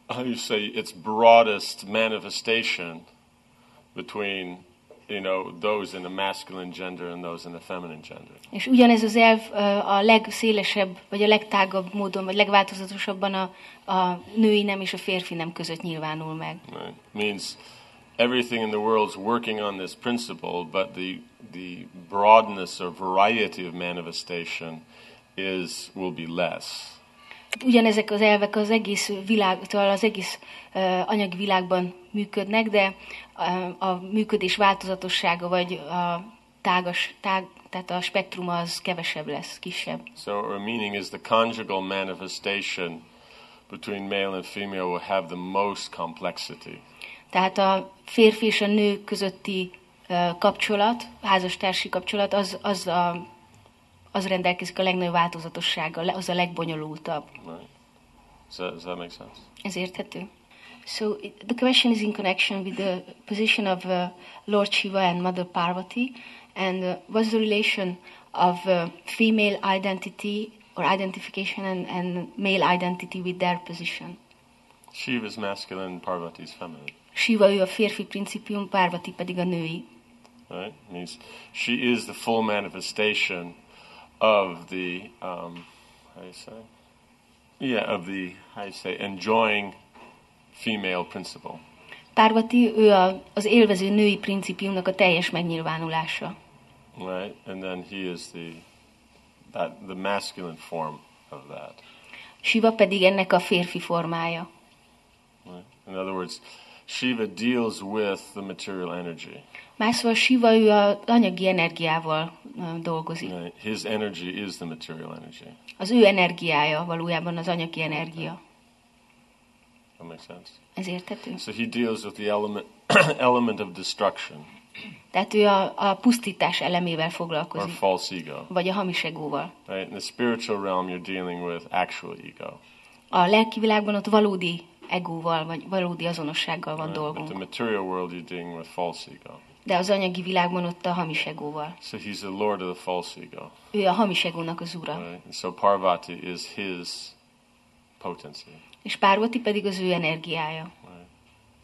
how do you say its broadest manifestation between you know those in the masculine gender and those in the feminine gender. És ugyanez az elv a legszélesebb, vagy a legtágabb módon, vagy legváltozatosabban a, a női nem és a férfi nem között nyilvánul meg. Right? Means everything in the world's working on this principle, but the the broadness or variety of manifestation is will be less. Ugyanezek az elvek az egész világ, szóval az egész uh, anyagi világban működnek, de a működés változatossága, vagy a tágas, tág, tehát a spektrum az kevesebb lesz, kisebb. So our meaning is the conjugal manifestation between male and female will have the most complexity. Tehát a férfi és a nő közötti uh, kapcsolat, házastársi kapcsolat, az, az, a, az rendelkezik a legnagyobb változatossággal, az a legbonyolultabb. Right? Does that, does that make sense? Ez érthető? So the question is in connection with the position of uh, Lord Shiva and Mother Parvati, and uh, what's the relation of uh, female identity or identification and, and male identity with their position? Shiva is masculine, Parvati is feminine. Shiva ő a férfi principium, Parvati pedig a női. Right? Means she is the full manifestation of the um, how do you say? Yeah, of the how do you say enjoying female principle. Parvati ő a, az élvező női principiumnak a teljes megnyilvánulása. Right? And then he is the that the masculine form of that. Shiva pedig ennek a férfi formája. Right? In other words, Shiva deals with the material energy. Más szóval Shiva ő az anyagi energiával dolgozik. His energy is the material energy. Az ő energiája valójában az anyagi energia. That makes sense. Ez érthető? So he deals with the element element of destruction Tehát ő a, a pusztítás elemével or foglalkozik, false ego. vagy a hamis egóval. Right? In the spiritual realm, you're dealing with actual ego. A lelki világban ott valódi egóval, vagy valódi azonossággal van Right? But the dolgunk. material world, you're dealing with false ego. De az anyagi világban ott a hamis egóval. So he's the lord of the false ego. Ő a hamis egónak az ura. Right? And so Parvati is his potency. És Párvati pedig az ő energiája. Right?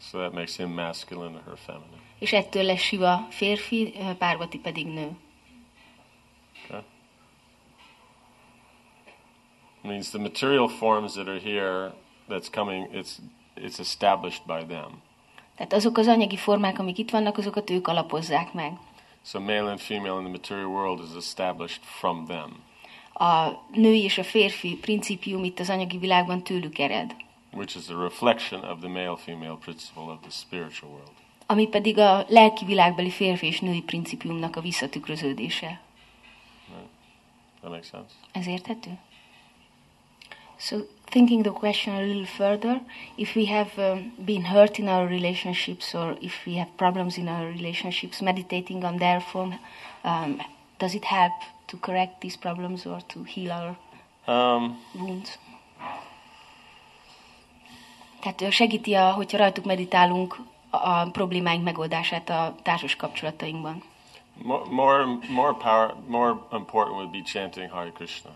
So that makes him masculine or her feminine. És ettől lesz Siva férfi, Párvati pedig nő. Okay? means the material forms that are here that's coming it's it's established by them. Tehát azok az anyagi formák, amik itt vannak, azokat ők alapozzák meg. So male and female in the material world is established from them, A női és a férfi principium itt az anyagi világban tőlük ered. which is a reflection of the male-female principle of the spiritual world. Ami pedig a lelki világbeli férfi és női principiumnak a visszatükröződése. That makes sense? Ez érthető? So, thinking the question a little further, if we have um, been hurt in our relationships or if we have problems in our relationships, meditating on their form, um, does it help to correct these problems or to heal our Um, wounds? Tehát segíti, a, hogyha rajtuk meditálunk, a problémáink megoldását a társas kapcsolatainkban. more, more, more power, more important would be chanting Hare Krishna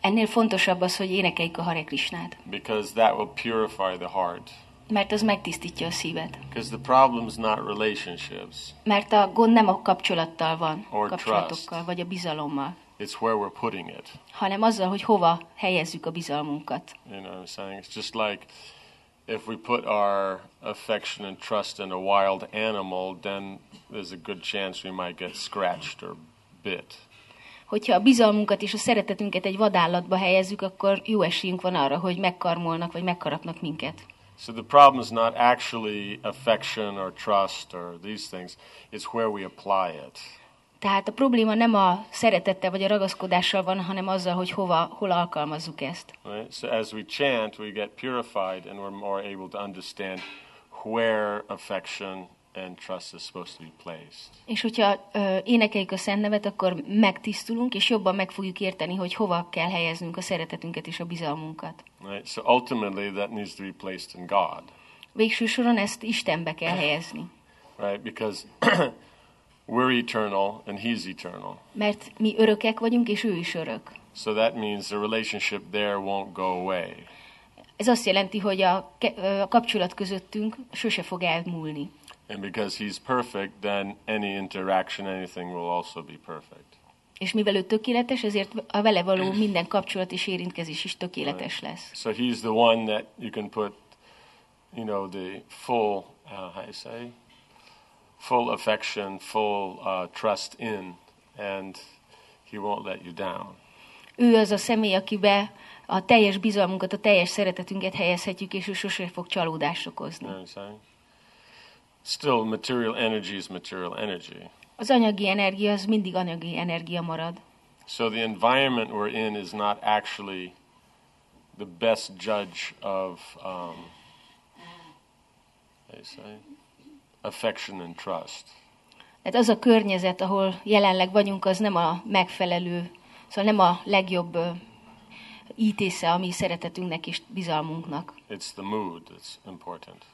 Ennél fontosabb az, hogy énekeljük a Hare Krishnát, because that will purify the heart. mert az megtisztítja a szívet. Because the problem's not relationships; Mert a gond nem a kapcsolattal van, Or kapcsolatokkal, vagy a bizalommal, it's where we're putting it. hanem azzal, hogy hova helyezzük a bizalmunkat. You know what I'm saying? It's just like if we put our affection and trust in a wild animal, then there's a good chance we might get scratched or bit. Hogyha a bizalmunkat és a szeretetünket egy vadállatba helyezzük, akkor jó esélyünk van arra, hogy megkarmolnak, vagy megkarapnak minket. So the problem is not actually affection or trust or these things, it's where we apply it. Tehát a probléma nem a szeretettel vagy a ragaszkodással van, hanem azzal, hogy hova, hol alkalmazzuk ezt. Right? So as we chant, we get purified and we're more able to understand where affection and trust is supposed to be placed. És hogyha ö, énekeljük a Szent Nevet, akkor megtisztulunk, és jobban meg fogjuk érteni, hogy hova kell helyeznünk a szeretetünket és a bizalmunkat. Right? So ultimately, that needs to be placed in God, Végső soron ezt Istenbe kell helyezni. right? Because we're eternal and He's eternal. Mert mi örökek vagyunk, és ő is örök. So that means the relationship there won't go away. Ez azt jelenti, hogy a, a kapcsolat közöttünk sose fog elmúlni. And because He's perfect, then any interaction, anything will also be perfect. És mivel ő tökéletes, ezért a vele való minden kapcsolat és érintkezés is tökéletes lesz. So He's the one that you can put, you know, the full, uh, how you say, full affection, full uh, trust in, and He won't let you down. Ő az a személy, akibe a teljes bizalmunkat, a teljes szeretetünket helyezhetjük, és ő sose fog csalódást okozni. You know? Still, material energy is material energy. Az anyagi energia az mindig anyagi energia marad. So the environment we're in is not actually the best judge of, um, say, affection and trust. Tehát az a környezet, ahol jelenleg vagyunk, az nem a megfelelő, szóval nem a legjobb ö, ítésze a mi szeretetünknek és bizalmunknak. It's the mood that's important.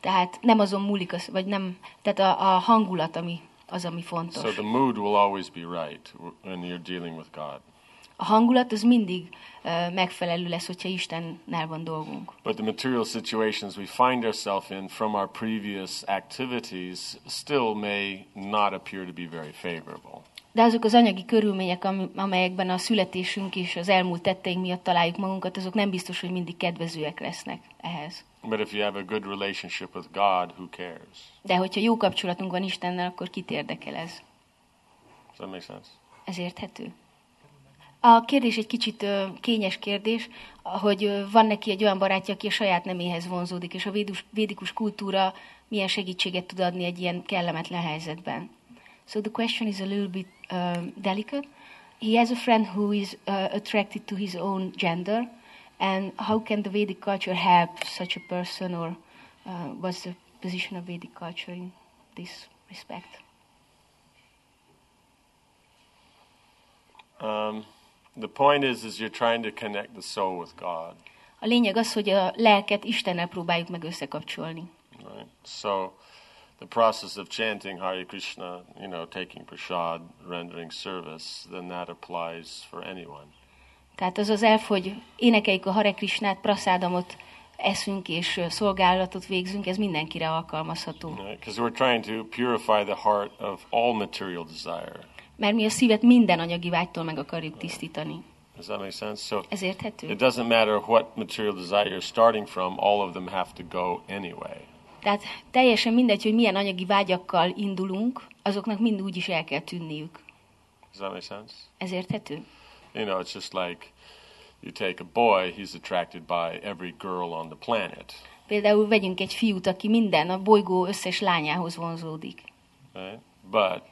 Tehát nem azon múlik, az, vagy nem, tehát a, a hangulat, ami az, ami fontos. So the mood will always be right when you're dealing with God. A hangulat az mindig uh, megfelelő lesz, hogyha Istennel van dolgunk. But the material situations we find ourselves in from our previous activities still may not appear to be very favorable. De azok az anyagi körülmények, amelyekben a születésünk és az elmúlt tetteink miatt találjuk magunkat, azok nem biztos, hogy mindig kedvezőek lesznek ehhez. But if you have a good relationship with God, who cares? De hogyha jó kapcsolatunk van Istennel, akkor kit érdekel ez? Does that make sense? Ez érthető? A kérdés egy kicsit ö, kényes kérdés, hogy ö, van neki egy olyan barátja, aki a saját neméhez vonzódik, és a védus, védikus kultúra milyen segítséget tud adni egy ilyen kellemetlen helyzetben. So the question is a little bit um, delicate. He has a friend who is uh, attracted to his own gender, and how can the Vedic culture help such a person, or uh, what's the position of Vedic culture in this respect? Um, the point is, is you're trying to connect the soul with God, A lényeg az, hogy a lelket Istennel próbáljuk meg összekapcsolni. right? So, the process of chanting Hare Krishna, you know, taking prasad, rendering service, then that applies for anyone. Tehát az az elf, hogy énekeljük a Hare Krishnát, praszádamot eszünk és szolgálatot végzünk, ez mindenkire alkalmazható. Because we're trying to purify the heart of all material desire. Mert mi a szívet minden anyagi vágytól meg akarjuk tisztítani. Does that make sense? So, Ez érthető? it doesn't matter what material desire you're starting from, all of them have to go anyway. Tehát teljesen mindegy, hogy milyen anyagi vágyakkal indulunk, azoknak mind úgy is el kell tűnniük. Does that make sense? Ez érthető? You know, it's just like you take a boy, he's attracted by every girl on the planet, Például vegyünk egy fiút, aki minden, a bolygó összes lányához vonzódik. right? But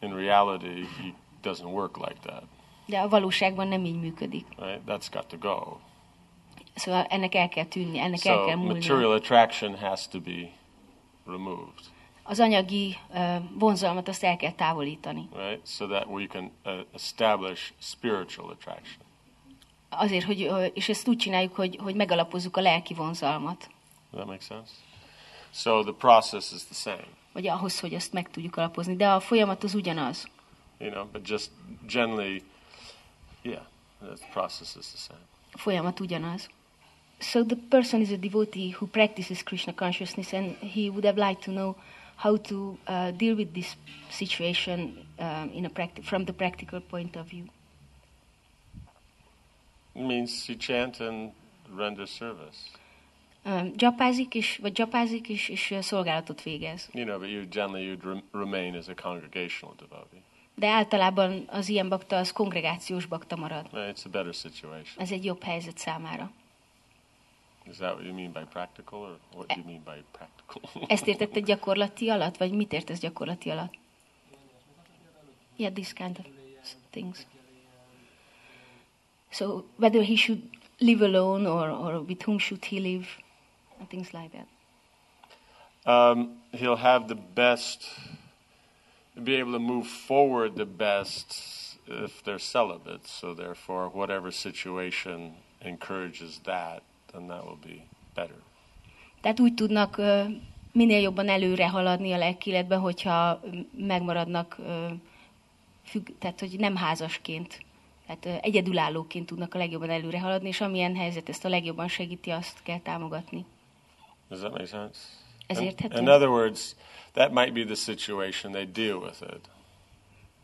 in reality, he doesn't work like that, De a valóságban nem így működik. right? That's got to go. Szóval ennek el kell tűnni, ennek el So kell múlni. material attraction has to be removed, Az anyagi vonzalmat azt el kell távolítani. right? So that we can uh, establish spiritual attraction. Azért, hogy, és ezt úgy csináljuk, hogy, hogy megalapozzuk a lelki vonzalmat. That make sense? So the process is the same, Vagy ahhoz, hogy ezt meg tudjuk alapozni. De a folyamat az ugyanaz. you know, but just generally, yeah, the process is the same. A folyamat ugyanaz. So the person is a devotee who practices Krishna consciousness and he would have liked to know how to uh, deal with this situation um, in a practi- from the practical point of view. It means you chant and render service. Um, Japázik, és, vagy japázik, és, és uh, szolgálatot végez. You know, but you generally you'd rem- remain as a congregational devotee. De általában az ilyen bakta az kongregációs bakta marad. It's a better situation. Ez egy jobb helyzet számára. Is that what you mean by practical, or what do you mean by practical? Ezt értetted gyakorlati alatt, vagy mit értesz gyakorlati alatt? Yeah, this kind of things. So whether he should live alone or, or with whom should he live, and things like that. um, he'll have the best, be able to move forward the best if they're celibate. So therefore, whatever situation encourages that, then that will be better. Tehát úgy tudnak minél jobban előre haladni a lelkéletben, hogyha megmaradnak, függ, tehát hogy nem házasként, tehát egyedülállóként tudnak a legjobban előre haladni, és amilyen helyzet ezt a legjobban segíti, azt kell támogatni. Does that make sense? Ez érthető? in other words, that might be the situation they deal with it.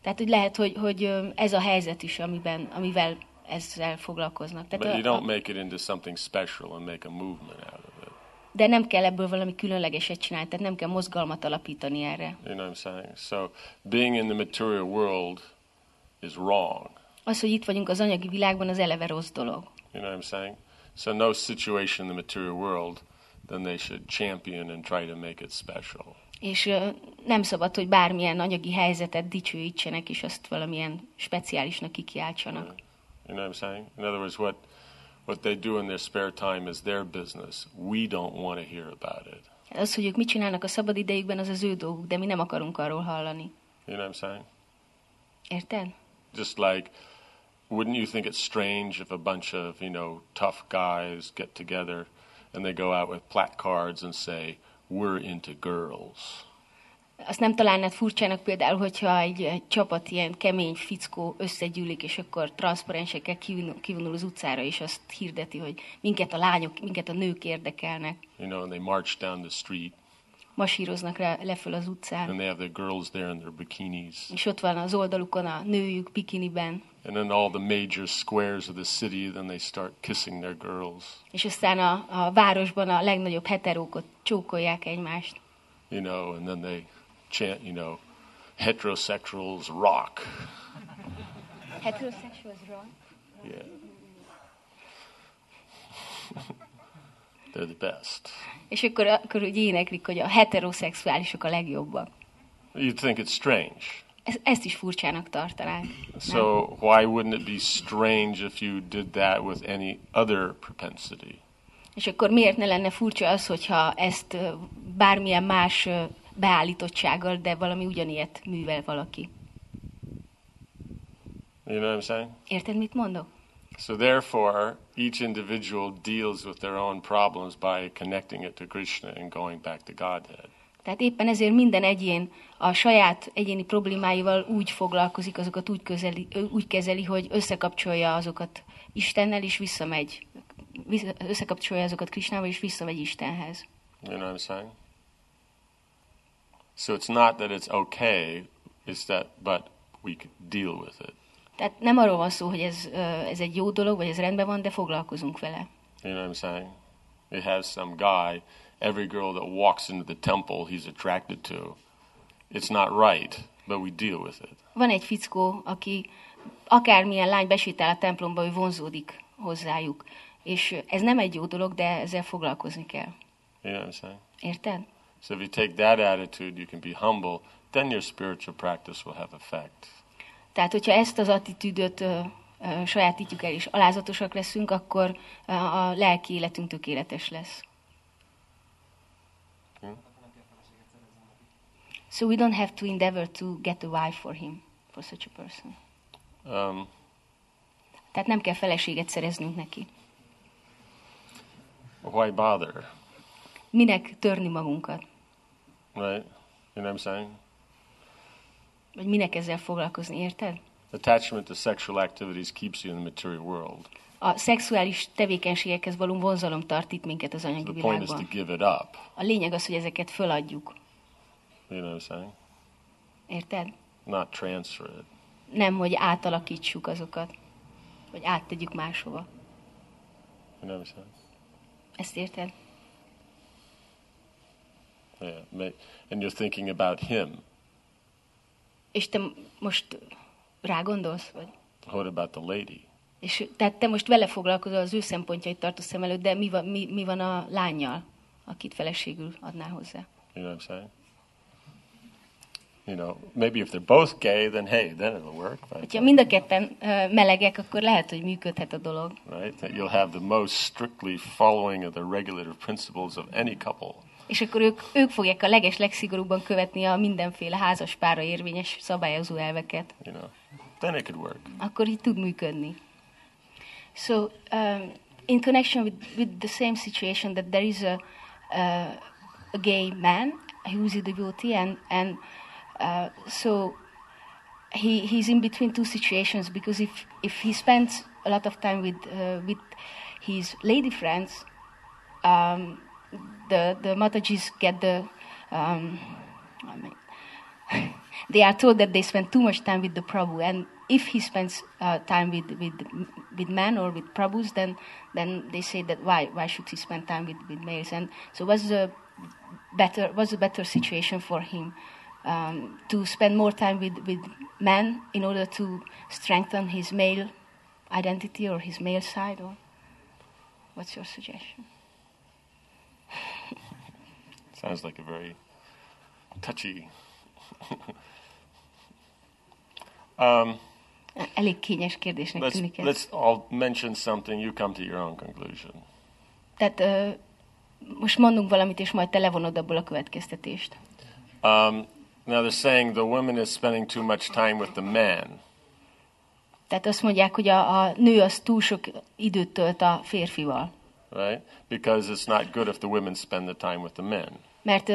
Tehát, hogy lehet, hogy, hogy ez a helyzet is, amiben, amivel ezzel foglalkoznak. Tehát But you don't a, make it into something special and make a movement out of it. de nem kell ebből valami különlegeset csinálni, tehát nem kell mozgalmat alapítani erre. You know what I'm saying? So being in the material world is wrong. Az, hogy itt vagyunk az anyagi világban, az eleve rossz dolog. You know what I'm saying? So no situation in the material world, then they should champion and try to make it special. És nem szabad, hogy bármilyen anyagi helyzetet dicsőítsenek, és azt valamilyen speciálisnak kikiáltsanak. You know what I'm saying? In other words, what what they do in their spare time is their business. We don't want to hear about it. Az, hogy ők mit csinálnak a szabad idejükben, az az ő dolguk, de mi nem akarunk arról hallani. You know what I'm saying? Érted? Just like, wouldn't you think it's strange if a bunch of you know tough guys get together and they go out with placards and say, "We're into girls." Azt nem találnád furcsának például, hogyha egy, egy csapat ilyen kemény fickó összegyűlik, és akkor transzparensekkel kivonul, kivonul az utcára, és azt hirdeti, hogy minket a lányok, minket a nők érdekelnek. You know, and they march down the street Masíroznak le, leföl az utcán, and they have the girls there in their bikinis. és ott van az oldalukon a nőjük bikiniben, And then all the major squares of the city, then they start kissing their girls. és aztán a, a városban a legnagyobb heterókot csókolják egymást. You know, and then they chant, you know, heterosexuals rock. Heterosexuals wrong? Yeah. They're the best. És akkor, akkor úgy éneklik, hogy a heteroszexuálisok a legjobbak. You'd think it's strange. Ez, ezt is furcsának tartanánk. So why wouldn't it be strange if you did that with any other propensity? És akkor miért ne lenne furcsa az, hogyha ezt bármilyen más beállítottsággal, de valami ugyanilyet művel valaki. You know what I'm saying? Érted, mit mondok? So therefore, each individual deals with their own problems by connecting it to Krishna and going back to Godhead. Tehát éppen ezért minden egyén a saját egyéni problémáival úgy foglalkozik, azokat úgy, közeli, úgy kezeli, hogy összekapcsolja azokat Istennel, és visszamegy. Vissza, összekapcsolja azokat Krisnával, és visszamegy Istenhez. You know what I'm saying? So it's not that it's okay, it's that, but we deal with it. Tehát nem arról van szó, hogy ez, ez egy jó dolog, vagy ez rendben van, de foglalkozunk vele. You know what I'm saying? You have some guy, every girl that walks into the temple he's attracted to. It's not right, but we deal with it. Van egy fickó, aki akármilyen lány besétál a templomba, ő vonzódik hozzájuk. És ez nem egy jó dolog, de ezzel foglalkozni kell. You know what I'm saying? Érted? So if you take that attitude, you can be humble, then your spiritual practice will have effect. Tehát, hogyha ezt az attitűdöt ö, sajátítjuk el, és alázatosak leszünk, akkor ö, a lelki életünk tökéletes lesz. So we don't have to endeavor to get a wife for him, for such a person. Um, Tehát nem kell feleséget szereznünk neki. why bother? Minek törni magunkat? Right? You know what I'm saying? Vagy minek ezzel foglalkozni, érted? Attachment to sexual activities keeps you in the material world. A szexuális tevékenységekhez való vonzalom tart itt minket az anyagi The point is to világban. give it up. A lényeg az, hogy ezeket föladjuk. You know what I'm saying? Érted? Not transfer it. Nem, hogy átalakítsuk azokat. Vagy áttegyük máshova. You know what I'm saying? Ezt érted? And you're thinking about him. És te most rá gondolsz? Vagy? What about the lady? És tehát te most vele foglalkozol, az ő szempontjait tartasz szem előtt, de mi van, mi, mi van a lányjal, akit feleségül adnál hozzá? You know what I'm saying? You know, maybe if they're both gay, then hey, then it'll work. But, Ha mind a ketten ö, melegek, akkor lehet, hogy működhet a dolog. right? That you'll have the most strictly following of the regulative principles of any couple. És akkor ők, ők fogják a leges, legszigorúbban követni a mindenféle házas pára érvényes szabályozó elveket. You know, then it could work. akkor így tud működni. So, um, in connection with, with the same situation that there is a, uh, a gay man who's a devotee and, and uh, so he, he's in between two situations because if, if he spends a lot of time with, uh, with his lady friends, um, the, the Matajis get the, um, I mean, they are told that they spend too much time with the Prabhu, and if he spends uh, time with, with with men or with Prabhus, then then they say that why why should he spend time with, with males? And so was the better was a better situation for him um, to spend more time with, with men in order to strengthen his male identity or his male side, or what's your suggestion? Sounds like a very touchy. um, Elég kényes kérdésnek let's, tűnik ez. let's all mention something. You come to your own conclusion. Tehát ö, most mondunk valamit, és majd te levonod abból a következtetést. Um, now they're saying the woman is spending too much time with the man. Tehát azt mondják, hogy a, a nő az túl sok időt tölt a férfival. right? Because it's not good if the women spend the time with the men, Mert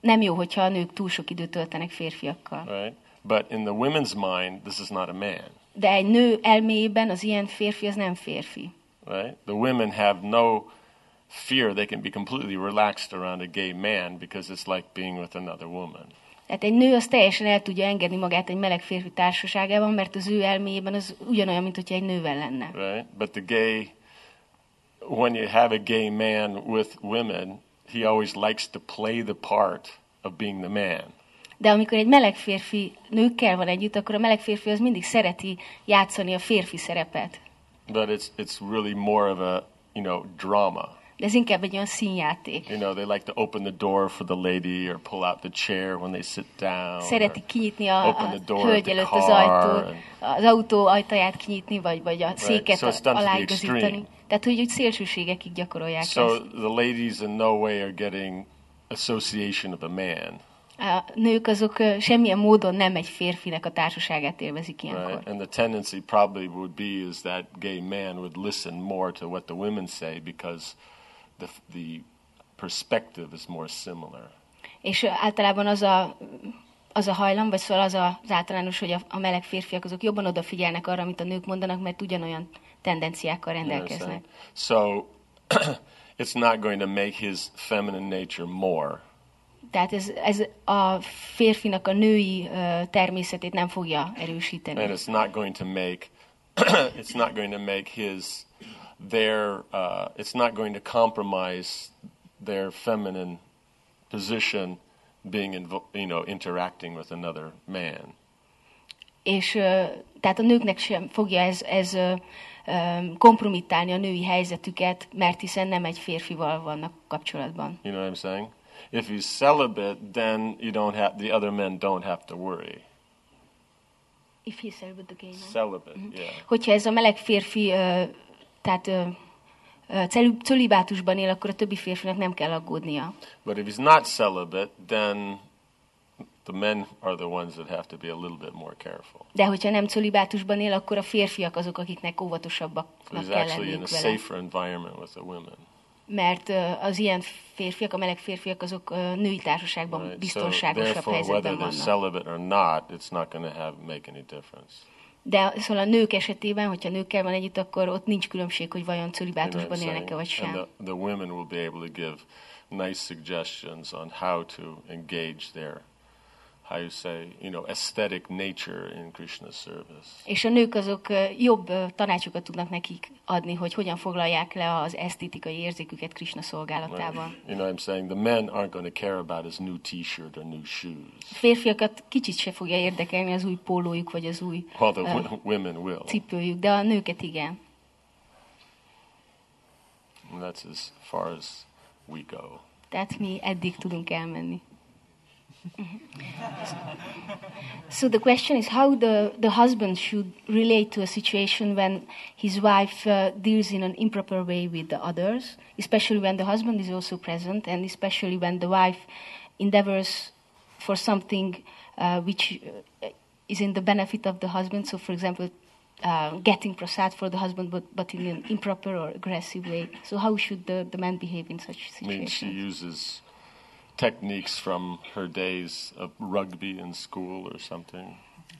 nem jó, hogyha a nők túl sok időt töltenek férfiakkal. right? But in the women's mind, this is not a man, De egy nő elméjében az ilyen férfi az nem férfi. right? The women have no fear; they can be completely relaxed around a gay man because it's like being with another woman. Tehát egy nő az teljesen el tudja engedni magát egy meleg férfi társaságában, mert az ő elméjében az ugyanolyan, mint hogyha egy nővel lenne. right? But the gay, when you have a gay man with women, he always likes to play the part of being the man. De amikor egy meleg férfi nőkkel van együtt, akkor a meleg férfi az mindig szereti játszani a férfi szerepet. But it's it's really more of a you know drama. De ez inkább egy olyan színjáték. You know, they like to open the door for the lady or pull out the chair when they sit down. Szereti kinyitni a, a hölgy előtt az ajtót, az autó ajtaját kinyitni, vagy, vagy a széket So it's done Tehát, hogy úgy szélsőségekig gyakorolják So ezt. the ladies in no way are getting association of a man, A nők azok semmilyen módon nem egy férfinek a társaságát élvezik ilyenkor. right? And the tendency probably would be is that gay man would listen more to what the women say because the the perspective is more similar. És általában az a, az a hajlam, vagy szóval az a, az általános, hogy a, a meleg férfiak azok jobban odafigyelnek arra, amit a nők mondanak, mert ugyanolyan tendenciákkal rendelkeznek. So it's not going to make his feminine nature more. Tehát ez, ez a férfinak a női ö, természetét nem fogja erősíteni. and it's not going to make it's not going to make his their uh, it's not going to compromise their feminine position being invo- you know interacting with another man És ö, tehát a nőknek sem fogja ez, ez ö, kompromittálni a női helyzetüket, mert hiszen nem egy férfival vannak kapcsolatban. you know what i'm saying if he's celibate then you don't have the other men don't have to worry If he's celibate, the gay man. celibate yeah Hogyha ez a meleg férfi, ö, tehát ö, ö, celi- cölibátusban él, akkor a többi férfinak nem kell aggódnia. but if he's not celibate then the men are the ones that have to be a little bit more careful De hogyha nem cölibátusban él, akkor a férfiak azok, akiknek óvatosabbaknak kell actually in a lenniük vele. environment with the women Mert ö, az ilyen férfiak, a meleg férfiak, azok ö, női társaságban Right. So biztonságosabb whether helyzetben vannak. celibate or not, it's not going to have make any difference. De szóval a nők esetében, hogyha nőkkel van együtt, akkor ott nincs különbség, hogy vajon I'm élnek-e vagy sem. And the, the women will be able to give nice suggestions on how to engage their how you say, you know, aesthetic nature in Krishna service. És a nők azok jobb tanácsokat tudnak nekik adni, hogy hogyan foglalják le az esztétikai érzéküket Krishna szolgálatában. You know I'm saying? The men aren't going to care about his new t-shirt or new shoes. Férfiakat kicsit se fogja érdekelni az új pólójuk, vagy az új w- women will. cipőjük, de a nőket igen. And that's as far as we go. Tehát mi eddig tudunk elmenni. So the question is how the, the husband should relate to a situation when his wife uh, deals in an improper way with the others, especially when the husband is also present, and especially when the wife endeavors for something uh, which uh, is in the benefit of the husband. So, for example, uh, getting prasad for the husband, but, but in an improper or aggressive way. So, how should the, the man behave in such situations? I mean, she uses techniques from her days of rugby in school or something.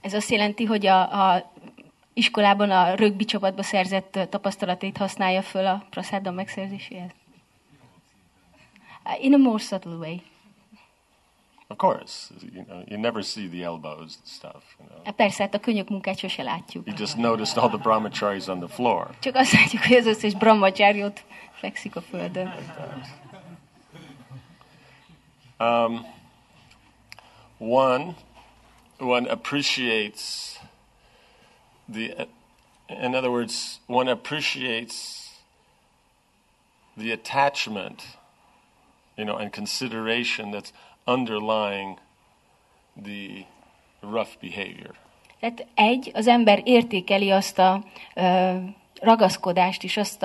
Ez azt jelenti, hogy a, a iskolában a rögbi csapatba szerzett tapasztalatait használja föl a prasádon megszerzéséhez? In a more subtle way. Of course, you know, you never see the elbows and stuff. You know, Hát Persze, hát a könyök munkát sose látjuk. you just noticed all the brahmacharis on the floor. Csak azt látjuk, hogy az összes brahmacsári ott fekszik a földön. Um, one, one appreciates the. In other words, one appreciates the attachment, you know, and consideration that's underlying the rough behavior. Tehát egy, az ember értékeli azt a ö, ragaszkodást és azt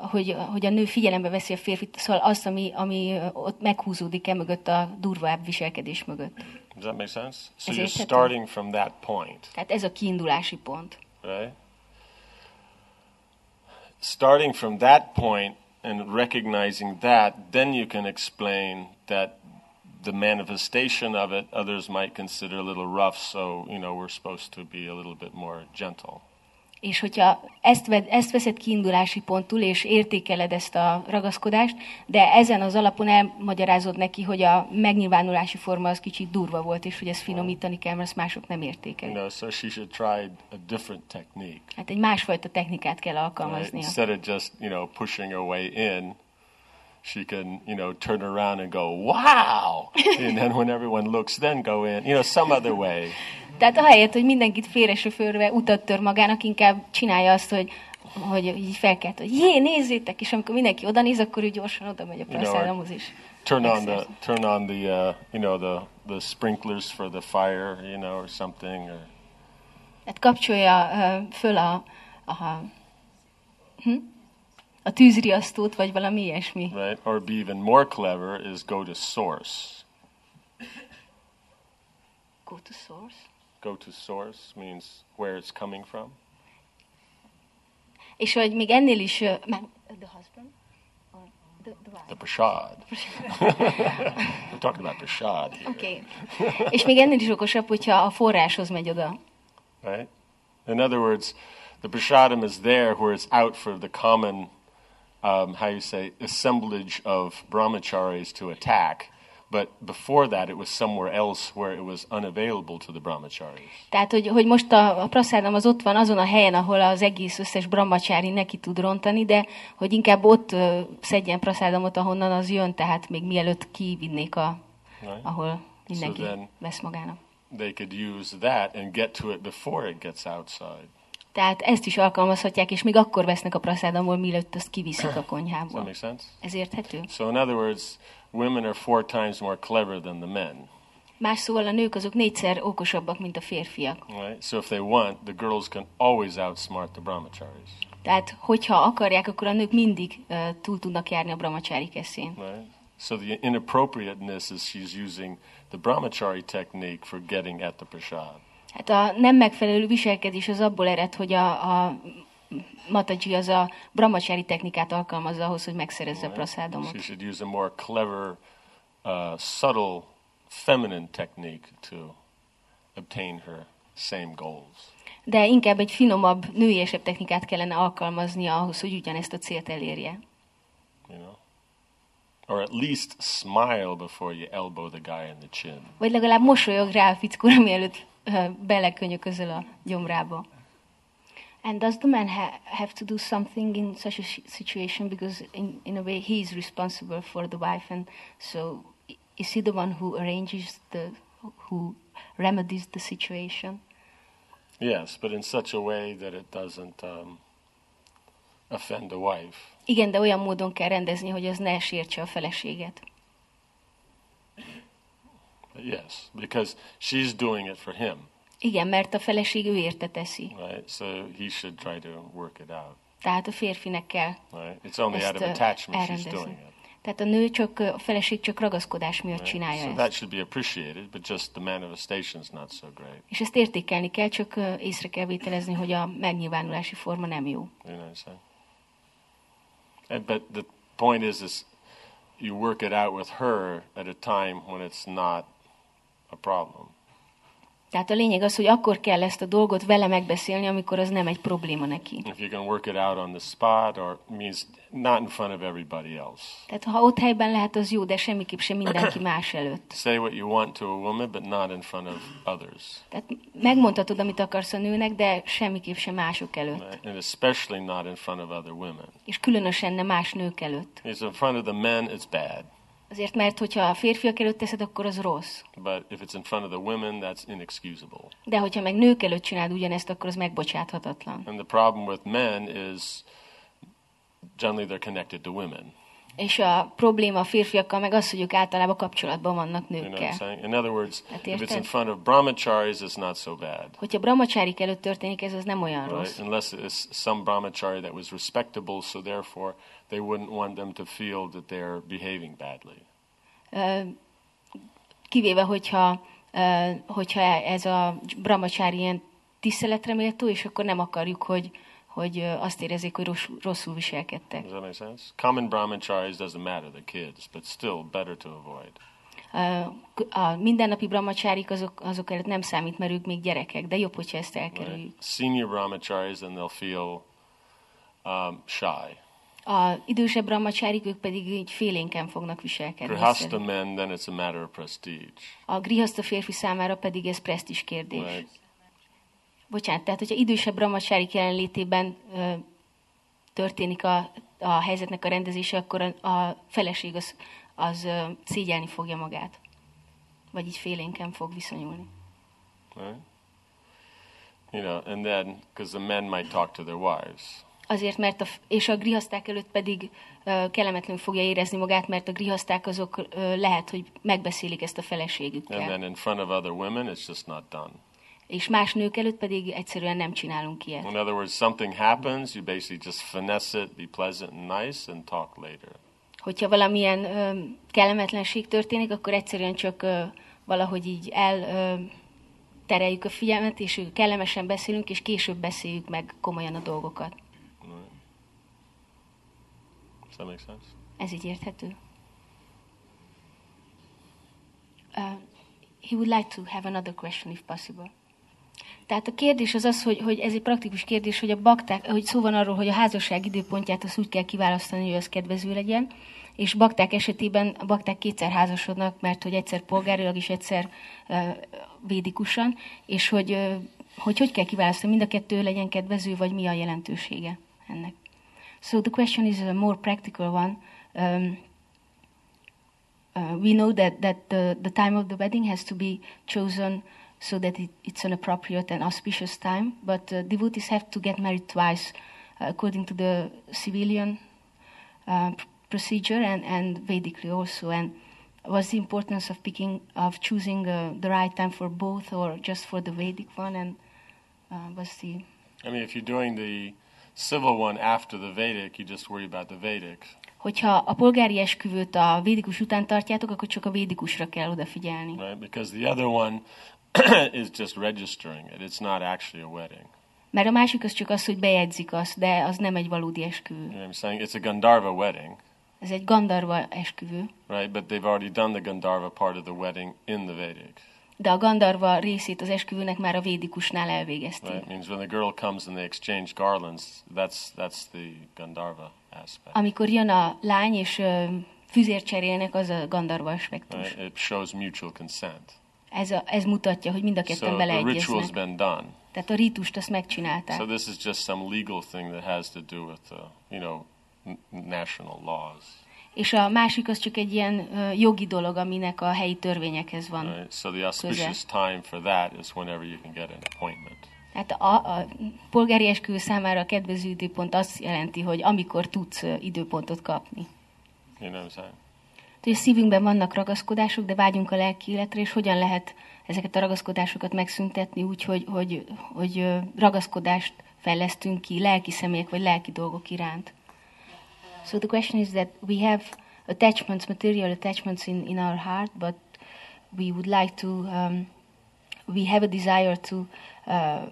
hogy, hogy a nő figyelembe veszi a férfit, szóval azt, ami, ami ott meghúzódik e mögött a durvább viselkedés mögött. Does that make sense? So Is you're it- starting from that point, Tehát ez a kiindulási pont. right? Starting from that point and recognizing that, then you can explain that the manifestation of it others might consider a little rough, so, you know, we're supposed to be a little bit more gentle. És hogyha ezt, ezt veszed kiindulási pontul, és értékeled ezt a ragaszkodást, de ezen az alapon elmagyarázod neki, hogy a megnyilvánulási forma az kicsit durva volt, és hogy ezt finomítani kell, mert ezt mások nem You értékelik. know, so she should try a different technique. Hát egy másfajta technikát kell Right? alkalmaznia. Instead of just, you know, pushing her way in, she can, you know, turn around and go, wow! and then when everyone looks, then go in, you know, some other way. Tehát ahelyett, hogy mindenkit félresöförve utat tör magának, inkább csinálja azt, hogy hogy így felkelt, hogy jé, nézzétek, és amikor mindenki oda néz, akkor ő gyorsan oda megy a know, praszádomhoz is. Turn on the, turn on the, uh, you know, the, the sprinklers for the fire, you know, or something, or Tehát kapcsolja uh, föl a, a, hm? a tűzriasztót, vagy valami ilyesmi. right? Or be even more clever is go to source. Go to source. Go to source means where it's coming from. És hogy még ennél is... The husband? Or the, the? The prashad. We're talking about prashad here, Okay. És még ennél is okosabb, hogyha a forráshoz megy oda. right? In other words, the prashadam is there where it's out for the common, um, how you say, assemblage of brahmacharis to attack. But before that, it was somewhere else where it was unavailable to the brahmacharis. Tehát, hogy, hogy most a, a praszádam az ott van azon a helyen, ahol az egész összes brahmacsári neki tud rontani, de hogy inkább ott uh, szedjen praszádamot, ahonnan az jön, tehát még mielőtt kivinnék, a, Right? ahol mindenki So then- vesz magának. They could use that and get to it before it gets outside. Tehát ezt is alkalmazhatják, és még akkor vesznek a praszádamból, mielőtt azt kiviszik a konyhából. Ez érthető? So, in other words, women are four times more clever than the men. Más szóval a nők azok négyszer okosabbak, mint a férfiak. Right? So, if they want, the girls can always outsmart the brahmacharis. Tehát, hogyha akarják, akkor a nők mindig uh, túl tudnak járni a brahmacsári keszén. Right? So, the inappropriateness is she's using the brahmachari technique for getting at the prasad. Hát a nem megfelelő viselkedés az abból ered, hogy a, a Mataji az a brahmacsári technikát alkalmazza ahhoz, hogy megszerezze a praszádomot. She should use a more clever, uh, subtle, feminine technique to obtain her same goals. De inkább egy finomabb, nőiesebb technikát kellene alkalmaznia ahhoz, hogy ugyanezt a célt elérje. You know. Or at least smile before you elbow the guy in the chin. Vagy legalább mosolyog rá a fickóra, mielőtt uh, belekönyöközöl a gyomrába. And does the man ha- have to do something in such a si- situation because in, in a way he is responsible for the wife and so is he the one who arranges the who remedies the situation? Yes, but in such a way that it doesn't um, offend the wife. Igen, de olyan módon kell rendezni, hogy az ne sértse a feleséget. Yes, because she's doing it for him, Igen, mert a feleség ő érte teszi. right? So he should try to work it out, Tehát a férfinek kell right? It's only out of attachment she's elrendezni. doing it. Tehát a nő csak, a feleség csak ragaszkodás miatt right? csinálja So ezt. that should be appreciated, but just the manifestation's not so great. És ezt értékelni kell, csak észre kell vételezni, hogy a megnyilvánulási forma nem jó. You know saying? And, but the point is, is you work it out with her at a time when it's not a problem. Tehát a lényeg az, hogy akkor kell ezt a dolgot vele megbeszélni, amikor az nem egy probléma neki. If you can work it out on the spot, or means not in front of everybody else. Tehát ha ott helyben lehet, az jó, de semmiképp sem mindenki más előtt. Say what you want to a woman, but not in front of others, Tehát megmondhatod, amit akarsz a nőnek, de semmiképp sem mások előtt. and especially not in front of other women. És különösen nem más nők előtt. Because in front of the men, it's bad, Azért, mert hogyha a férfiak előtt teszed, akkor az rossz. but if it's in front of the women, that's inexcusable. De hogyha meg nők előtt csináld ugyanezt, akkor az megbocsáthatatlan. And the problem with men is generally they're connected to women. És a probléma a férfiakkal meg az, hogy ők általában kapcsolatban vannak You know nőkkel. In other words, Hát if it's in front of brahmacharis, it's not so bad. Hogyha brahmacsárik előtt történik ez, az nem olyan Right? rossz. Unless it's some brahmachari that was respectable, so therefore they wouldn't want them to feel that they're behaving badly. Kivéve, hogyha, hogyha ez a brahmacsári ilyen tiszteletre méltó, és akkor nem akarjuk, hogy, hogy azt érezzék, hogy rosszul, rosszul viselkedtek. Does that make sense? Common brahmacharis doesn't matter, the kids, but still better to avoid. A mindennapi brahmacsárik azok, azok előtt nem számít, mert ők még gyerekek, de jobb, hogyha ezt elkerüljük. Right? Senior brahmacharis, then they'll feel um, shy. A idősebb brahmacsárik, ők pedig így félénken fognak viselkedni. Grihasta men, then it's a matter of prestige. A grihaszta férfi számára pedig ez presztis kérdés. Right? Bocsánat, tehát hogyha idősebb brahmacsárik jelenlétében ö, történik a, a helyzetnek a rendezése, akkor a, a feleség az, az ö, szégyelni fogja magát. Vagy így félénken fog viszonyulni. Right? You know, and then because the men might talk to their wives. Azért, mert a, és a grihaszták előtt pedig ö, kellemetlenül fogja érezni magát, mert a grihaszták azok lehet, hogy megbeszélik ezt a And feleségükkel. then in front of other women, it's just not done. És más nők előtt pedig egyszerűen nem csinálunk ilyet. In other words, something happens, you basically just finesse it, be pleasant and nice, and talk later. Hogyha valamilyen ö, kellemetlenség történik, akkor egyszerűen csak ö, valahogy így el ö, tereljük a figyelmet, és kellemesen beszélünk, és később beszéljük meg komolyan a dolgokat. Right? Does that make sense? Ez így érthető? Uh, he would like to have another question, if possible. Tehát a kérdés az az, hogy, hogy ez egy praktikus kérdés, hogy a bakták, hogy szó van arról, hogy a házasság időpontját azt úgy kell kiválasztani, hogy az kedvező legyen, és bakták esetében a bakták kétszer házasodnak, mert hogy egyszer polgárilag és egyszer uh, védikusan, és hogy, uh, hogy hogy kell kiválasztani, mind a kettő legyen kedvező, vagy mi a jelentősége ennek. So the question is a more practical one. Um, uh, we know that, that the, the time of the wedding has to be chosen so that it, it's an appropriate and auspicious time, but uh, devotees have to get married twice uh, according to the civilian uh, pr- procedure and, and Vedically also. And what's the importance of picking, of choosing uh, the right time for both or just for the Vedic one? And uh, what's the I mean, if you're doing the civil one after the Vedic, you just worry about the Vedic. Hogyha a polgári esküvőt a védikus után tartjátok, akkor csak a védikusra kell odafigyelni. right? Because the other one is just registering it. It's not actually a wedding. Mert a másik az csak az, hogy bejegyzik azt, de az nem egy valódi esküvő. You know I'm saying? It's a Gandharva wedding, Ez egy Gandarva esküvő, right? But they've already done the Gandharva part of the wedding in the Vedic. De a Gandarva részét az esküvőnek már a védikusnál elvégezték. Right? It means when the girl comes and they exchange garlands, that's that's the Gandharva aspect. Amikor jön a lány, és ö, füzért cserélnek, az a Gandharva aspektus. Right? It shows mutual consent. Ez, a, ez mutatja, hogy mind a So ketten the ritual's beleegyeznek. been done. Tehát a rítust azt megcsinálták. So this is just some legal thing that has to do with, uh, you know, national laws. És a másik az csak egy ilyen ö, jogi dolog, aminek a helyi törvényekhez van. Right? So the auspicious time for that is whenever you can get an appointment. Tehát a, a polgári esküvő számára a kedvező időpont azt jelenti, hogy amikor tudsz időpontot kapni. You know what I'm saying? hogy a szívünkben vannak ragaszkodások, de vágyunk a lelki életre, és hogyan lehet ezeket a ragaszkodásokat megszüntetni úgy, hogy, hogy, hogy ragaszkodást fejlesztünk ki lelki személyek vagy lelki dolgok iránt. So the question is that we have attachments, material attachments in, in our heart, but we would like to, um, we have a desire to, uh,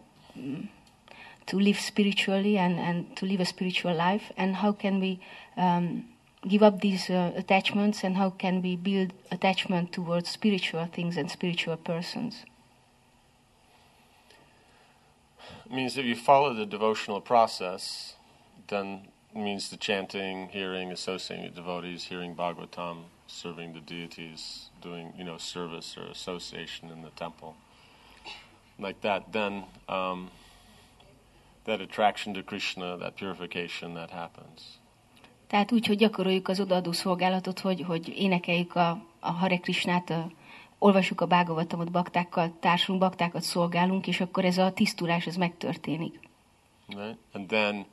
to live spiritually and, and to live a spiritual life. And how can we um, give up these uh, attachments and how can we build attachment towards spiritual things and spiritual persons? It means if you follow the devotional process, then means the chanting, hearing, associating with devotees, hearing Bhagavatam, serving the deities, doing you know service or association in the temple, like that. Then um, that attraction to Krishna, that purification, that happens. Tehát úgy, hogy gyakoroljuk az odaadó szolgálatot, hogy, hogy énekeljük a, a Hare Krishnát, a, olvassuk a Bhagavatamot, baktákkal társulunk, baktákat szolgálunk, és akkor ez a tisztulás, ez megtörténik. right? And then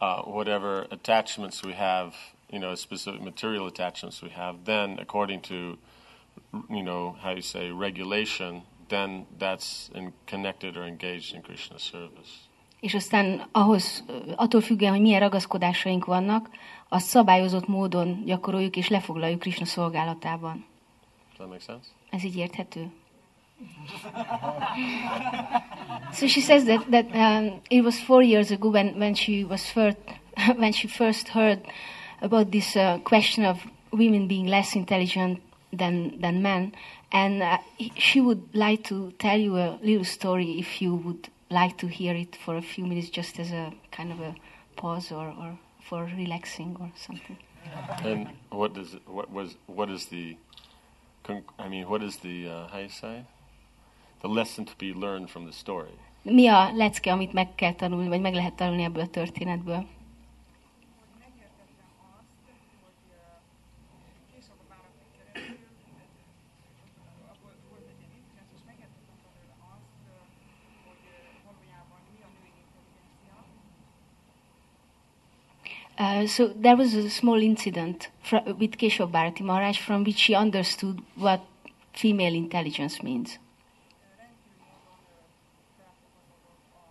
uh, whatever attachments we have, you know, specific material attachments we have, then according to, you know, how you say regulation, then that's in, connected or engaged in Krishna service. És aztán ahhoz, attól függően, hogy milyen ragaszkodásaink vannak, azt szabályozott módon gyakoroljuk és lefoglaljuk Krishna szolgálatában. Does that make sense? Ez így érthető? so she says that that um, it was four years ago when, when she was first when she first heard about this uh, question of women being less intelligent than than men, and uh, she would like to tell you a little story if you would like to hear it for a few minutes, just as a kind of a pause or, or for relaxing or something. And what does what was what is the, I mean, what is the uh, you say, the lesson to be learned from the story? Mi a lecke, amit meg kell tanulni, vagy meg lehet tanulni ebből a történetből? Uh, so there was a small incident fr- with Keshav Bharati Maharaj from which she understood what female intelligence means. rendkívül módon ö, felfokozódott a,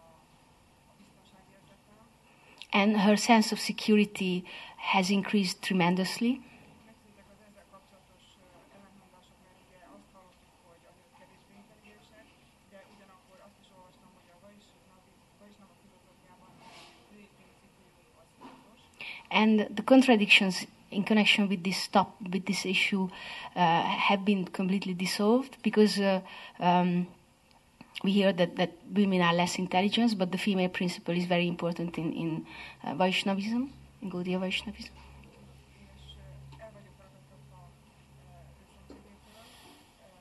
a biztonságérzetem, And her sense of security has increased tremendously. megszűntek az ezzel kapcsolatos ö, ellentmondások, mert ugye azt hallottuk, hogy a nők kevésbé intelligensek, de ugyanakkor azt is olvastam, hogy a Vaisnava filozófiában a női principium az fontos, And the contradictions in connection with this stop with this issue uh, have been completely dissolved because uh, um, we hear that, that women are less intelligent, but the female principle is very important in, in uh, Vaishnavism, in Gaudiya Vaishnavism.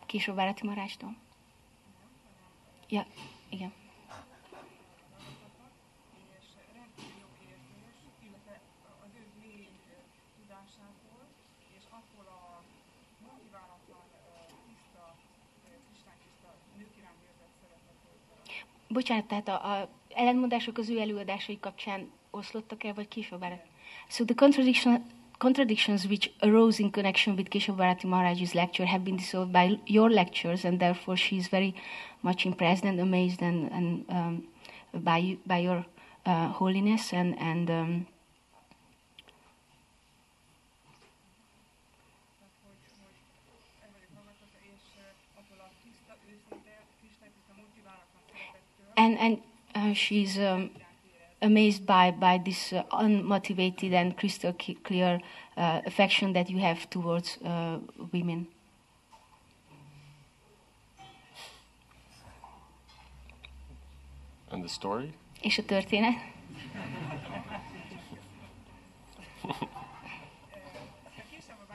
Később Bharati Maharajtól. Ja, igen. Bocsánat, tehát a, a ellentmondások az ő előadásai kapcsán oszlottak el, vagy később? So the contradiction, contradictions which arose in connection with Keshav Bharati Maharaj's lecture have been dissolved by your lectures, and therefore she is very much impressed and amazed and, and um, by by your uh, holiness and and um, and and uh, she's um, amazed by by this uh, unmotivated and crystal clear uh, affection that you have towards uh, women. And the story? És a történet? a később a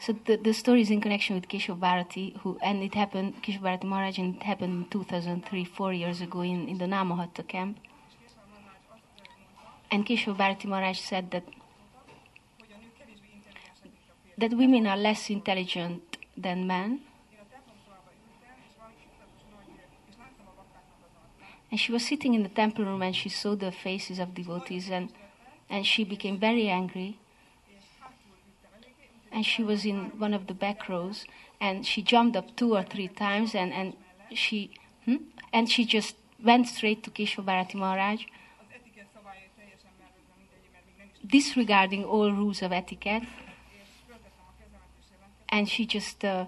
So the, the story is in connection with Keshav Bharati, who and it happened Keshav Bharati Maharaj, and it happened in 2003, four years ago in, in the Namahatta camp. And Keshav Bharati Maharaj said that that women are less intelligent than men, and she was sitting in the temple room and she saw the faces of devotees, and and she became very angry, and she was in one of the back rows, and she jumped up two or three times, and and she hmm? and she just went straight to Keshav Bharati Maharaj, disregarding all rules of etiquette, and she just uh,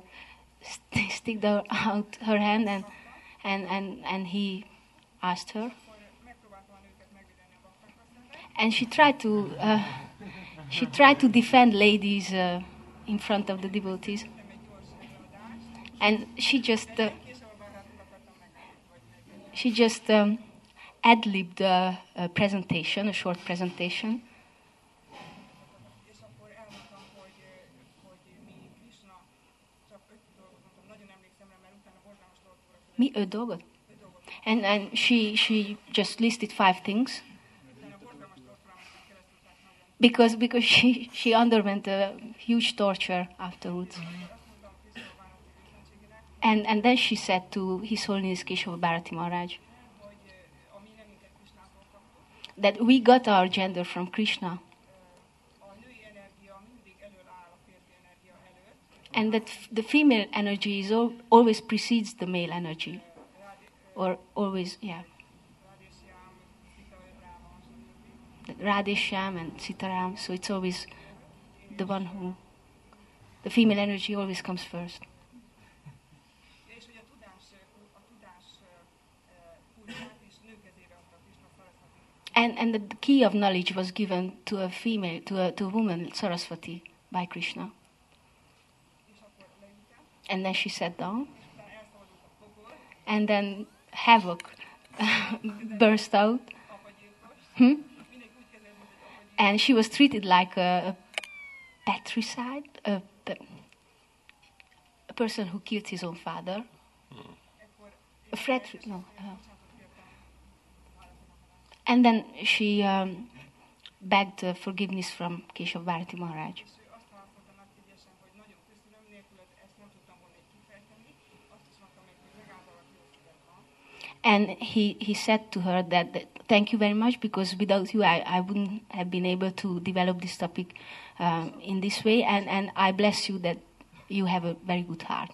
st- sticked out her hand, and and and and he asked her, and she tried to uh, she tried to defend ladies uh, in front of the devotees, tettem egy gyors előadást, and she just uh, később a barátot akartam megvenni, vagy megvenni. she just um, ad-libbed a, a presentation, a short presentation, És akkor elmondtam, hogy, hogy mi Krishna, csak öt dolgot mondtam, nagyon emlékszem rá, mert utána borzalmas dolgok voltak. mi öt dolgot? Öt dolgot. And and she she just listed five things because because she she underwent a huge torture afterwards. And and then she said to His Holiness Keshava Bharati Maharaj that we got our gender from Krishna, and that the female energy is al- always precedes the male energy, or always yeah. Radhesham and Sitaram, so it's always the one who, the female energy always comes first. And, and the key of knowledge was given to a female, to a, to a woman, Saraswati, by Krishna. And then she sat down, and then havoc burst out, hmm? And she was treated like a, a patricide, a, a person who killed his own father. Ekkor A frat, no. Uh, bocsánatot kértem and then she um, begged uh, forgiveness from Keshav Bharati Maharaj. És ő azt válaszolta nagy ügyesen, hogy nagyon köszönöm, nélküled ezt nem tudtam volna így kifejteni. Azt is mondtam még, hogy legalább jó szíved van. And he, he said to her that, that thank you very much because without you I, I wouldn't have been able to develop this topic um, in this way and, and I bless you that you have a very good heart.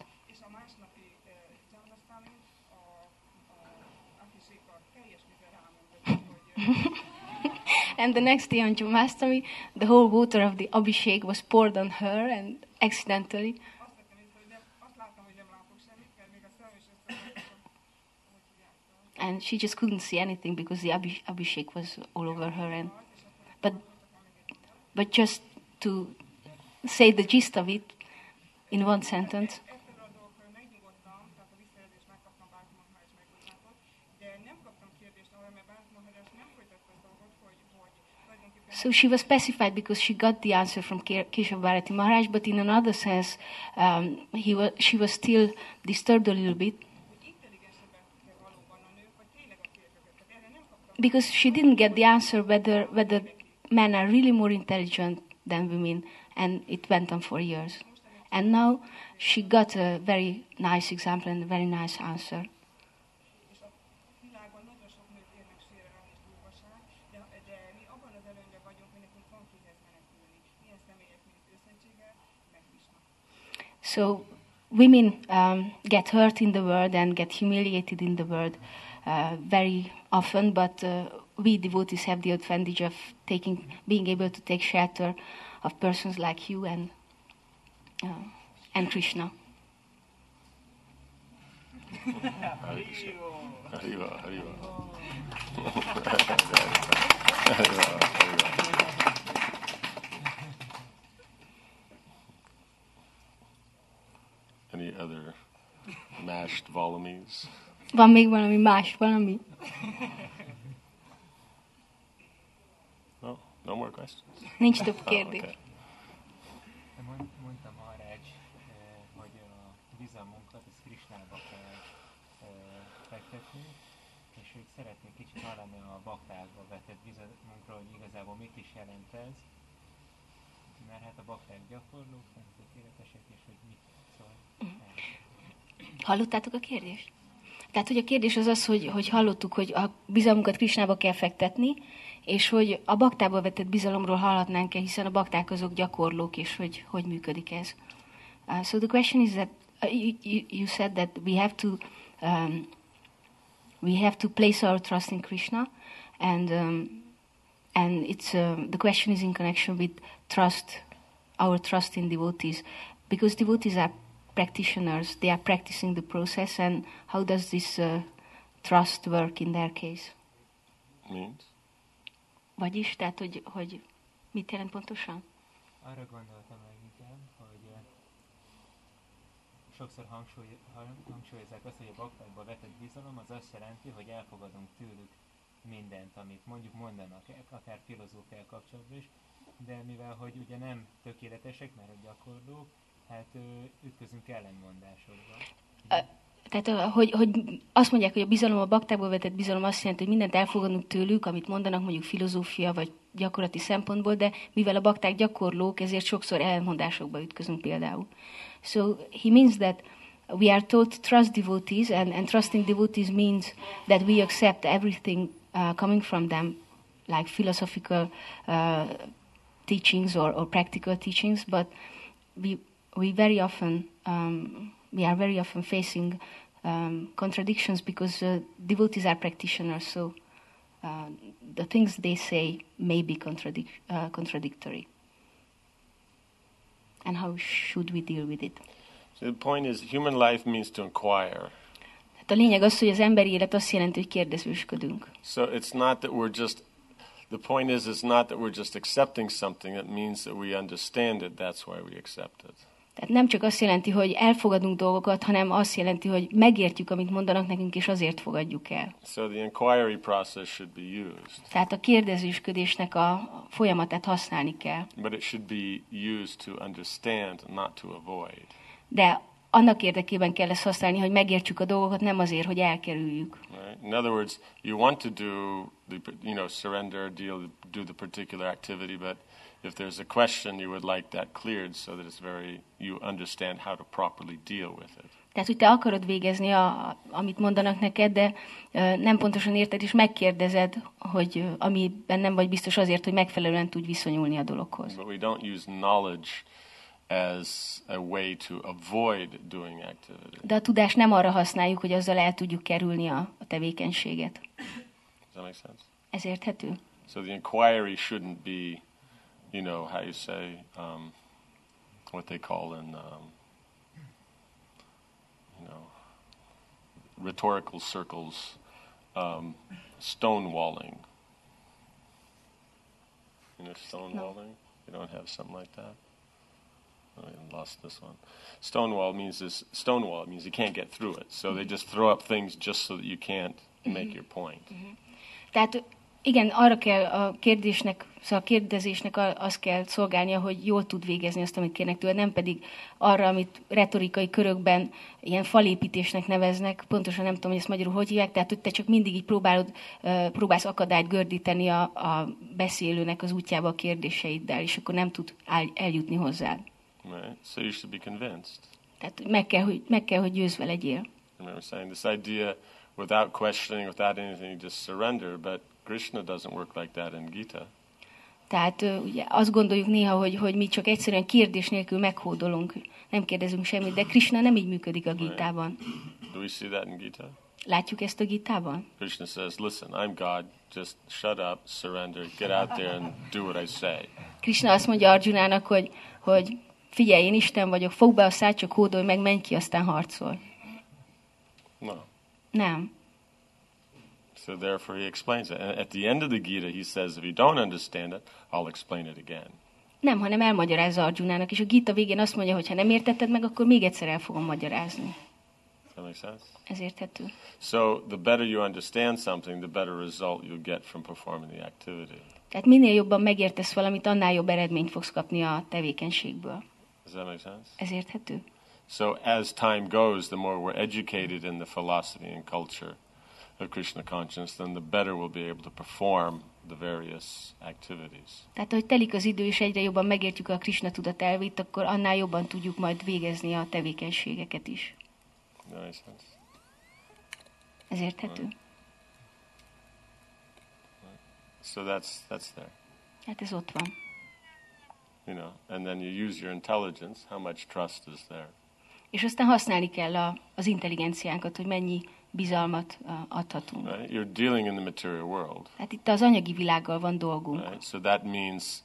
And the next day on Jamastami, the whole water of the Abhishek was poured on her and accidentally. azt vettem észre, hogy nem, azt láttam, hogy nem látok semmit, mert még a szemem is összekötöttem. Hogy hívják fel. And she just couldn't see anything because the Abhish- Abhishek was all over her. And, but, but just to say the gist of it in one sentence, So she was pacified because she got the answer from Ke- Keshav Bharati Maharaj, but in another sense, um, he was, she was still disturbed a little bit hogy intelligensebbek kell valóban a nők, vagy tényleg a férfiak. Tehát erre nem kaptam because she didn't get the answer whether, whether men are really more intelligent than women, and it went on for years. And now she got a very nice example and a very nice answer. So women um, get hurt in the world and get humiliated in the world very often, but uh, we devotees have the advantage of taking, being able to take shelter of persons like you and uh, and Krishna. Any other mashed volumes? Van még valami más, valami? No, no more questions. Nincs több Oh, kérdés. okay. Mond- Mondtam arra bizalmunkat, ezt Krisnába kell ö, fektetni, és ők szeretnék kicsit hallani a baktákba vetett bizalmunkra, hogy igazából mit is jelent ez, mert hát a bakták gyakorlók, nem tökéletesek, és hogy mit szól. Hallottátok a kérdést? Tehát, hogy a kérdés az az, hogy, hogy hallottuk, hogy a bizalmunkat Krisnába kell fektetni, és hogy a baktába vetett bizalomról hallhatnánk-e, hiszen a bakták azok gyakorlók, és hogy hogy működik ez. Uh, so the question is that uh, you, you, said that we have to um, we have to place our trust in Krishna, and um, and it's uh, the question is in connection with trust, our trust in devotees, because devotees are practitioners; they are practicing the process, and how does this uh, trust work in their case? Means? Vagyis, tehát, hogy, hogy mit jelent pontosan? Arra gondoltam leginkább, hogy eh, sokszor hangsúly, hang- hangsúlyozzák azt, hogy a baktákba vetett bizalom az azt jelenti, hogy elfogadunk tőlük mindent, amit mondjuk mondanak, akár filozófiával kapcsolatban is, de mivel hogy ugye nem tökéletesek, mert a gyakorlók, hát ütközünk ellenmondásokba. Tehát, hogy, hogy azt mondják, hogy a bizalom, a baktákból vetett bizalom azt jelenti, hogy mindent elfogadunk tőlük, amit mondanak mondjuk filozófia vagy gyakorlati szempontból, de mivel a bakták gyakorlók, ezért sokszor elmondásokba ütközünk például. So he means that we are to trust devotees, and, and trusting devotees means that we accept everything uh, coming from them, like philosophical uh, teachings or, or practical teachings, but we, we very often um, we are very often facing um, contradictions because uh, devotees are practitioners, so uh, the things they say may be contradic- uh, contradictory. And how should we deal with it? So the point is, human life means to inquire. Hát a lényeg az, hogy az emberi élet azt jelenti, hogy kérdezősködünk. So it's not that we're just. The point is, it's not that we're just accepting something. It means that we understand it. That's why we accept it. Tehát nem csak azt jelenti, hogy elfogadunk dolgokat, hanem azt jelenti, hogy megértjük, amit mondanak nekünk, és azért fogadjuk el. So the inquiry process should be used, Tehát a kérdezősködésnek a folyamatát használni kell. but it should be used to understand, not to avoid. De annak érdekében kell ezt használni, hogy megértsük a dolgokat, nem azért, hogy elkerüljük. Right? In other words, you want to do the you know surrender, deal, do the particular activity, but if there's a question, you would like that cleared so that it's very you understand how to properly deal with it. Tehát, hogy te akarod végezni, a, amit mondanak neked, de nem pontosan érted, és megkérdezed, hogy amiben nem vagy biztos azért, hogy megfelelően tudj viszonyulni a dologhoz. But we don't use knowledge as a way to avoid doing activity. De a tudást nem arra használjuk, hogy azzal el tudjuk kerülni a, a tevékenységet. Does that make sense? Ez érthető? So the inquiry shouldn't be, you know, how you say, um, what they call in, um, you know, rhetorical circles, um, stonewalling. You know, stonewalling? You don't have something like that? Oh, I lost this one. Stonewall means this. Stonewall means you can't get through it. So they just throw up things just so that you can't make your point. Tehát igen, arra kell a kérdésnek, szóval a kérdezésnek az kell szolgálnia, hogy jól tud végezni azt, amit kérnek tőle, nem pedig arra, amit retorikai körökben ilyen falépítésnek neveznek, pontosan nem tudom, hogy ezt magyarul hogy hívják, tehát hogy te csak mindig így próbálod, próbálsz akadályt gördíteni a, a beszélőnek az útjába a kérdéseiddel, és akkor nem tud el, eljutni hozzád. Right? So you should be convinced. Tehát meg kell, hogy, meg kell, hogy győzve legyél. I remember saying this idea without questioning, without anything, you just surrender. But Krishna doesn't work like that in Gita. Tehát ugye azt gondoljuk néha, hogy, hogy mi csak egyszerűen kérdés nélkül meghódolunk, nem kérdezünk semmit, de Krishna nem így működik a gítában. Do we see that in Gita? Látjuk ezt a gítában? Krishna says, "Listen, I'm God. Just shut up, surrender, get out there and do what I say." Krishna azt mondja Arjunának, hogy, hogy figyelj, én Isten vagyok, fogd be a szád, csak hódolj meg, menj ki, aztán harcol. No. Nem. So therefore, he explains it. And at the end of the Gita, he says, "If you don't understand it, I'll explain it again." Nem, hanem elmagyarázza Arjunának, és a Gita végén azt mondja, hogy ha nem értetted meg, akkor még egyszer el fogom magyarázni. That make sense? Ez érthető. So the better you understand something, the better result you'll get from performing the activity. Tehát minél jobban megértesz valamit, annál jobb eredményt fogsz kapni a tevékenységből. Does that make sense? Ez érthető? So as time goes, the more we're educated in the philosophy and culture Krishna consciousness, then the better we'll be able to perform the various activities. Tehát, hogy telik az idő, és egyre jobban megértjük a Krishna tudat elvét, akkor annál jobban tudjuk majd végezni a tevékenységeket is. Nice. Ez érthető? So that's that's there. Hát ez ott van. You know, and then you use your intelligence. How much trust is there? És aztán használni kell a, az intelligenciánkat, hogy mennyi bizalmat adhatunk. Right? You're dealing in the material world. Hát itt az anyagi világgal van dolgunk. Right? So that means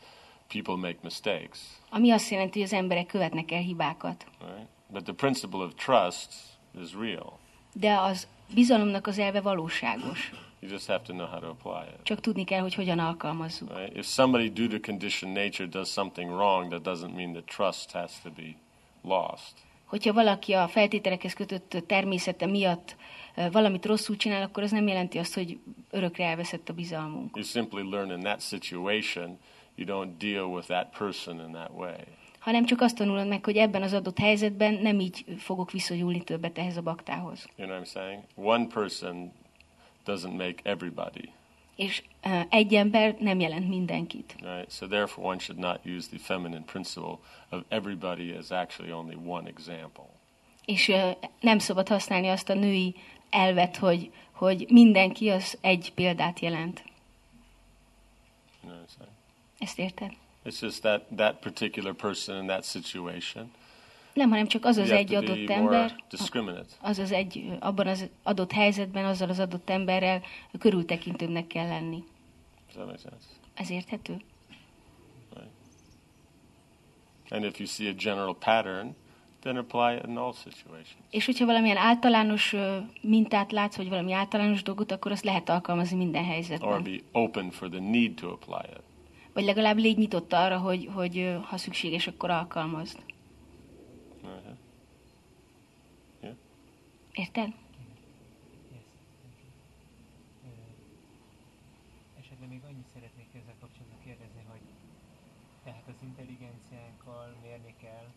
people make mistakes. Ami azt jelenti, hogy az emberek követnek el hibákat. Right? But the principle of trust is real. De az bizalomnak az elve valóságos. You just have to know how to apply it. Csak tudni kell, hogy hogyan alkalmazzuk. Right? If somebody due to condition nature does something wrong, that doesn't mean that trust has to be lost. Hogyha valaki a feltételekhez kötött természete miatt valamit rosszul csinál, akkor az nem jelenti azt, hogy örökre elveszett a bizalmunk. You simply learn in that situation, you don't deal with that person in that way. Hanem csak azt tanulod meg, hogy ebben az adott helyzetben nem így fogok visszanyúlni többet ehhez a baktához. You know what I'm saying? One person doesn't make everybody. És egy ember nem jelent mindenkit. Right? So therefore one should not use the feminine principle of everybody as actually only one example. És nem szabad használni azt a női elvet, hogy, hogy mindenki az egy példát jelent. You know? Ezt érted? It's just that that particular person in that situation. Nem, hanem csak az az you egy adott ember, az az egy, abban az adott helyzetben, azzal az adott emberrel körültekintőbbnek kell lenni. Ez érthető? And if you see a general pattern, then apply it in all situations. És hogyha valamilyen általános mintát látsz, vagy valami általános dolgot, akkor azt lehet alkalmazni minden Or helyzetben. be open for the need to apply it. Vagy legalább légy nyitott arra, hogy, hogy ha szükséges, akkor alkalmazd. Érted? Esetleg még annyit szeretnék ezzel kapcsolatban kérdezni, hogy tehát az intelligenciánkkal mérni kell,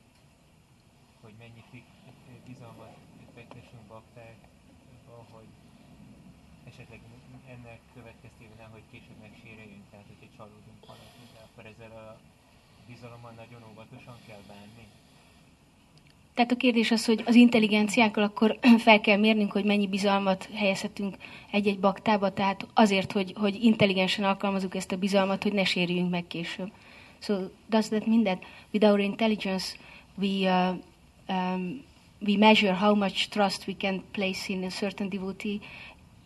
hogy mennyi bizalmat fektessünk baktákba, hogy esetleg ennek következtében nehogy később megsérüljünk, tehát hogyha csalódunk valaki, de akkor ezzel a bizalommal nagyon óvatosan kell bánni. Tehát a kérdés az, hogy az intelligenciánkkal akkor fel kell mérnünk, hogy mennyi bizalmat helyezhetünk egy-egy baktába, tehát azért, hogy, hogy intelligensen alkalmazunk ezt a bizalmat, hogy ne sérüljünk meg később. So does that mean that with our intelligence we uh, um, we measure how much trust we can place in a certain devotee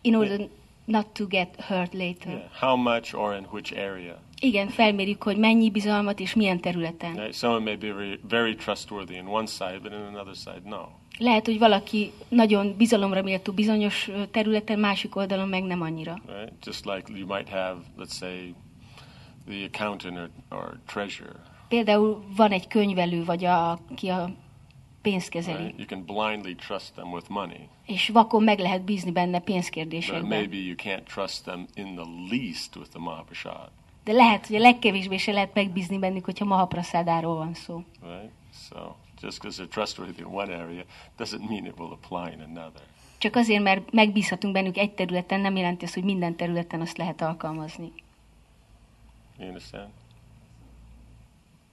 in order not to get hurt later? Yeah. How much or in which area? Igen, felmérjük, hogy mennyi bizalmat és milyen területen. Right? Someone may be very, very trustworthy in one side, but in another side, no. Lehet, hogy valaki nagyon bizalomra méltó bizonyos területen, másik oldalon meg nem annyira. Right? Just like you might have, let's say, the accountant or, or treasurer. Például van egy könyvelő, vagy a, aki a pénzt kezeli, Right? You can blindly trust them with money, és vakon meg lehet bízni benne but pénzkérdésekben. maybe you can't trust them in the least with the Mahaprasad. De lehet, hogy a legkevésbé se lehet megbízni bennük, hogyha Mahaprasádáról van szó. Right? So just because they're trustworthy in one area doesn't mean it will apply in another. Csak azért, mert megbízhatunk bennük egy területen, nem jelenti azt, hogy minden területen azt lehet alkalmazni. You understand?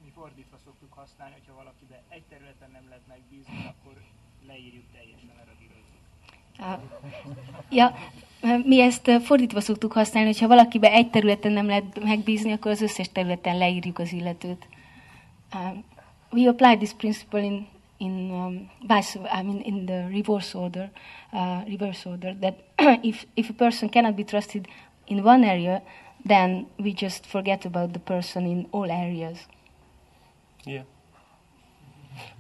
Mi fordítva szoktuk használni, hogyha valakibe egy területen nem lehet megbízni, akkor leírjuk teljesen. Ah, Ja, mi ezt eh, fordítva szoktuk használni, hogyha egy területen nem lehet megbízni, akkor az összes területen leírjuk az illetőt. Um, we apply this principle in in um, vice, I mean in the reverse order, uh, reverse order that if if a person cannot be trusted in one area, then we just forget about the person in all areas. Yeah.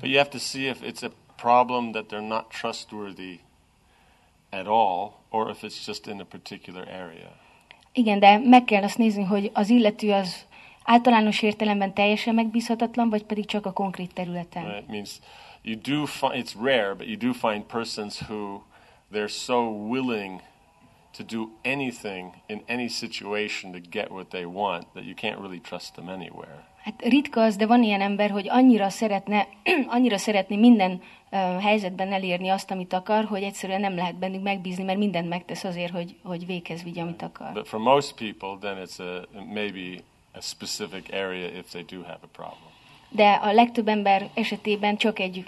But you have to see if it's a problem that they're not trustworthy at all, or if it's just in a particular area. Igen, de meg kell azt nézni, hogy az illető az általános értelemben teljesen megbízhatatlan, vagy pedig csak a konkrét területen. Right? It means you do find it's rare, but you do find persons who they're so willing to do anything in any situation to get what they want that you can't really trust them anywhere. Hát ritka az, de van ilyen ember, hogy annyira szeretne, annyira szeretné minden helyzetben elérni azt, amit akar, hogy egyszerűen nem lehet bennük megbízni, mert mindent megtesz azért, hogy, hogy véghez vigye, amit akar. But for most people, then it's a maybe a specific area if they do have a problem. De a legtöbb ember esetében csak egy,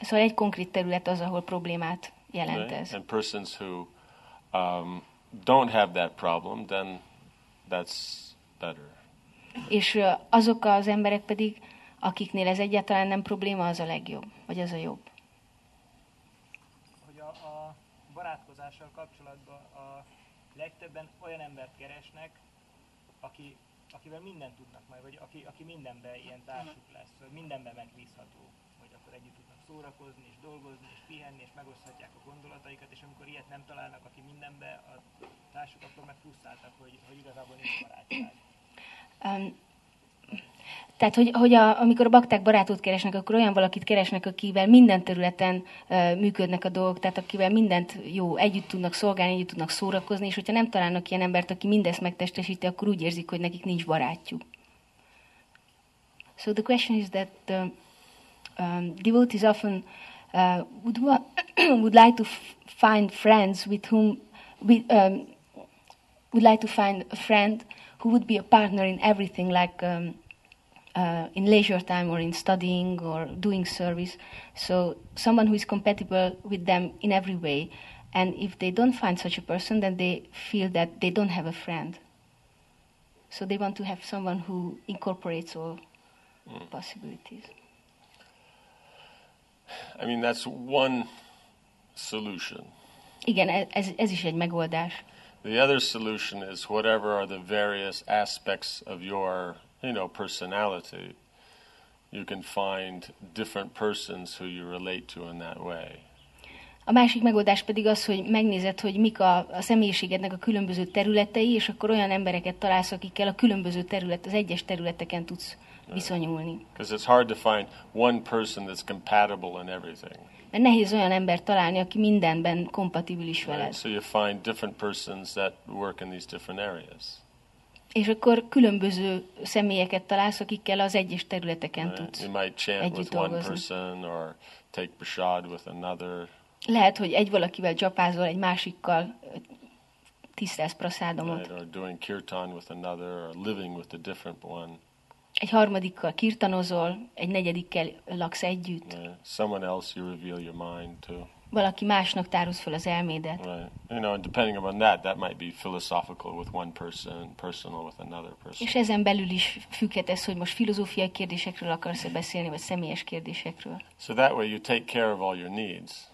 szóval egy konkrét terület az, ahol problémát jelent Right? ez. And persons who um, don't have that problem, then that's better. És azok az emberek pedig, akiknél ez egyáltalán nem probléma, az a legjobb, vagy az a jobb. hogy a, a barátkozással kapcsolatban a legtöbben olyan embert keresnek, aki, akivel mindent tudnak majd, vagy aki, aki mindenben ilyen társuk lesz, vagy mindenben megbízható, hogy akkor együtt tudnak szórakozni, és dolgozni, és pihenni, és megoszthatják a gondolataikat, és amikor ilyet nem találnak, aki mindenben a társuk, akkor meg hogy, hogy igazából nincs barátság. Tehát, hogy, hogy a, amikor a bakták barátot keresnek, akkor olyan valakit keresnek, akivel minden területen uh, működnek a dolgok, tehát akivel mindent jó, együtt tudnak szolgálni, együtt tudnak szórakozni, és hogyha nem találnak ilyen embert, aki mindezt megtestesíti, akkor úgy érzik, hogy nekik nincs barátjuk. So the question is that the um, devotees often uh, would, would like to find friends with whom, with, um, would like to find a friend who would be a partner in everything, like um, uh, in leisure time or in studying or doing service. So someone who is compatible with them in every way. And if they don't find such a person, then they feel that they don't have a friend. So they want to have someone who incorporates all possibilities. I mean, that's one solution. Igen, ez, ez is egy megoldás. The other solution is whatever are the various aspects of your, you know, personality, you can find different persons who you relate to in that way. A másik megoldás pedig az, hogy megnézed, hogy mik a, a személyiségednek a különböző területei, és akkor olyan embereket találsz, akikkel a különböző terület, az egyes területeken tudsz viszonyulni. Because it's hard to find one person that's compatible in everything. Mert nehéz olyan embert találni, aki mindenben kompatibilis Right? veled. So you find different persons that work in these different areas. És akkor különböző személyeket találsz, akikkel az egyes területeken right? tudsz. You might chant együtt with one dolgozni. person or take prasad with another. Lehet, hogy egy valakivel csapázol, egy másikkal tisztelsz praszádomot. Right? Or doing kirtan with another or living with a different one. Egy harmadikkal kirtanozol, egy negyedikkel laksz együtt. Right? Someone else you reveal your mind to. Valaki másnak tárolsz fel az elmédet. Right. You know, and depending upon that, that might be philosophical with one person, personal with another person. És ezen belül is függhet ez, hogy most filozófiai kérdésekről akarsz-e beszélni, vagy személyes kérdésekről. So that way you take care of all your needs.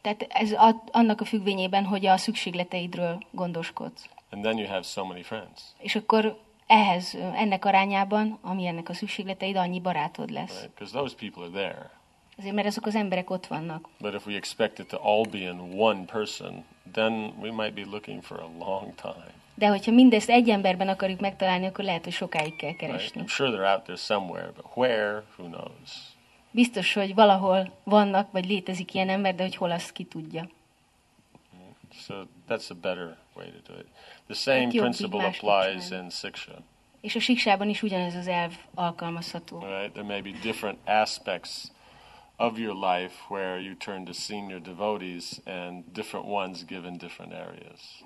Tehát ez annak a függvényében, hogy a szükségleteidről gondoskodsz. And then you have so many friends. És akkor ehhez, ennek arányában, ami ennek a szükségleteid, annyi barátod lesz. Right? Because those people are there. Azért, mert azok az emberek ott vannak. But if we expect it to all be in one person, then we might be looking for a long time. De hogyha mindezt egy emberben akarjuk megtalálni, akkor lehet, hogy sokáig kell Right? keresni. I'm sure they're out there somewhere, but where, who knows? Biztos, hogy valahol vannak, vagy létezik ilyen ember, de hogy hol azt ki tudja. So that's a better way to do it. The same principle applies in Siksha. És a siksában is ugyanez az elv alkalmazható. Right? There may be different aspects of your life where you turn to senior devotees, and different ones given different areas.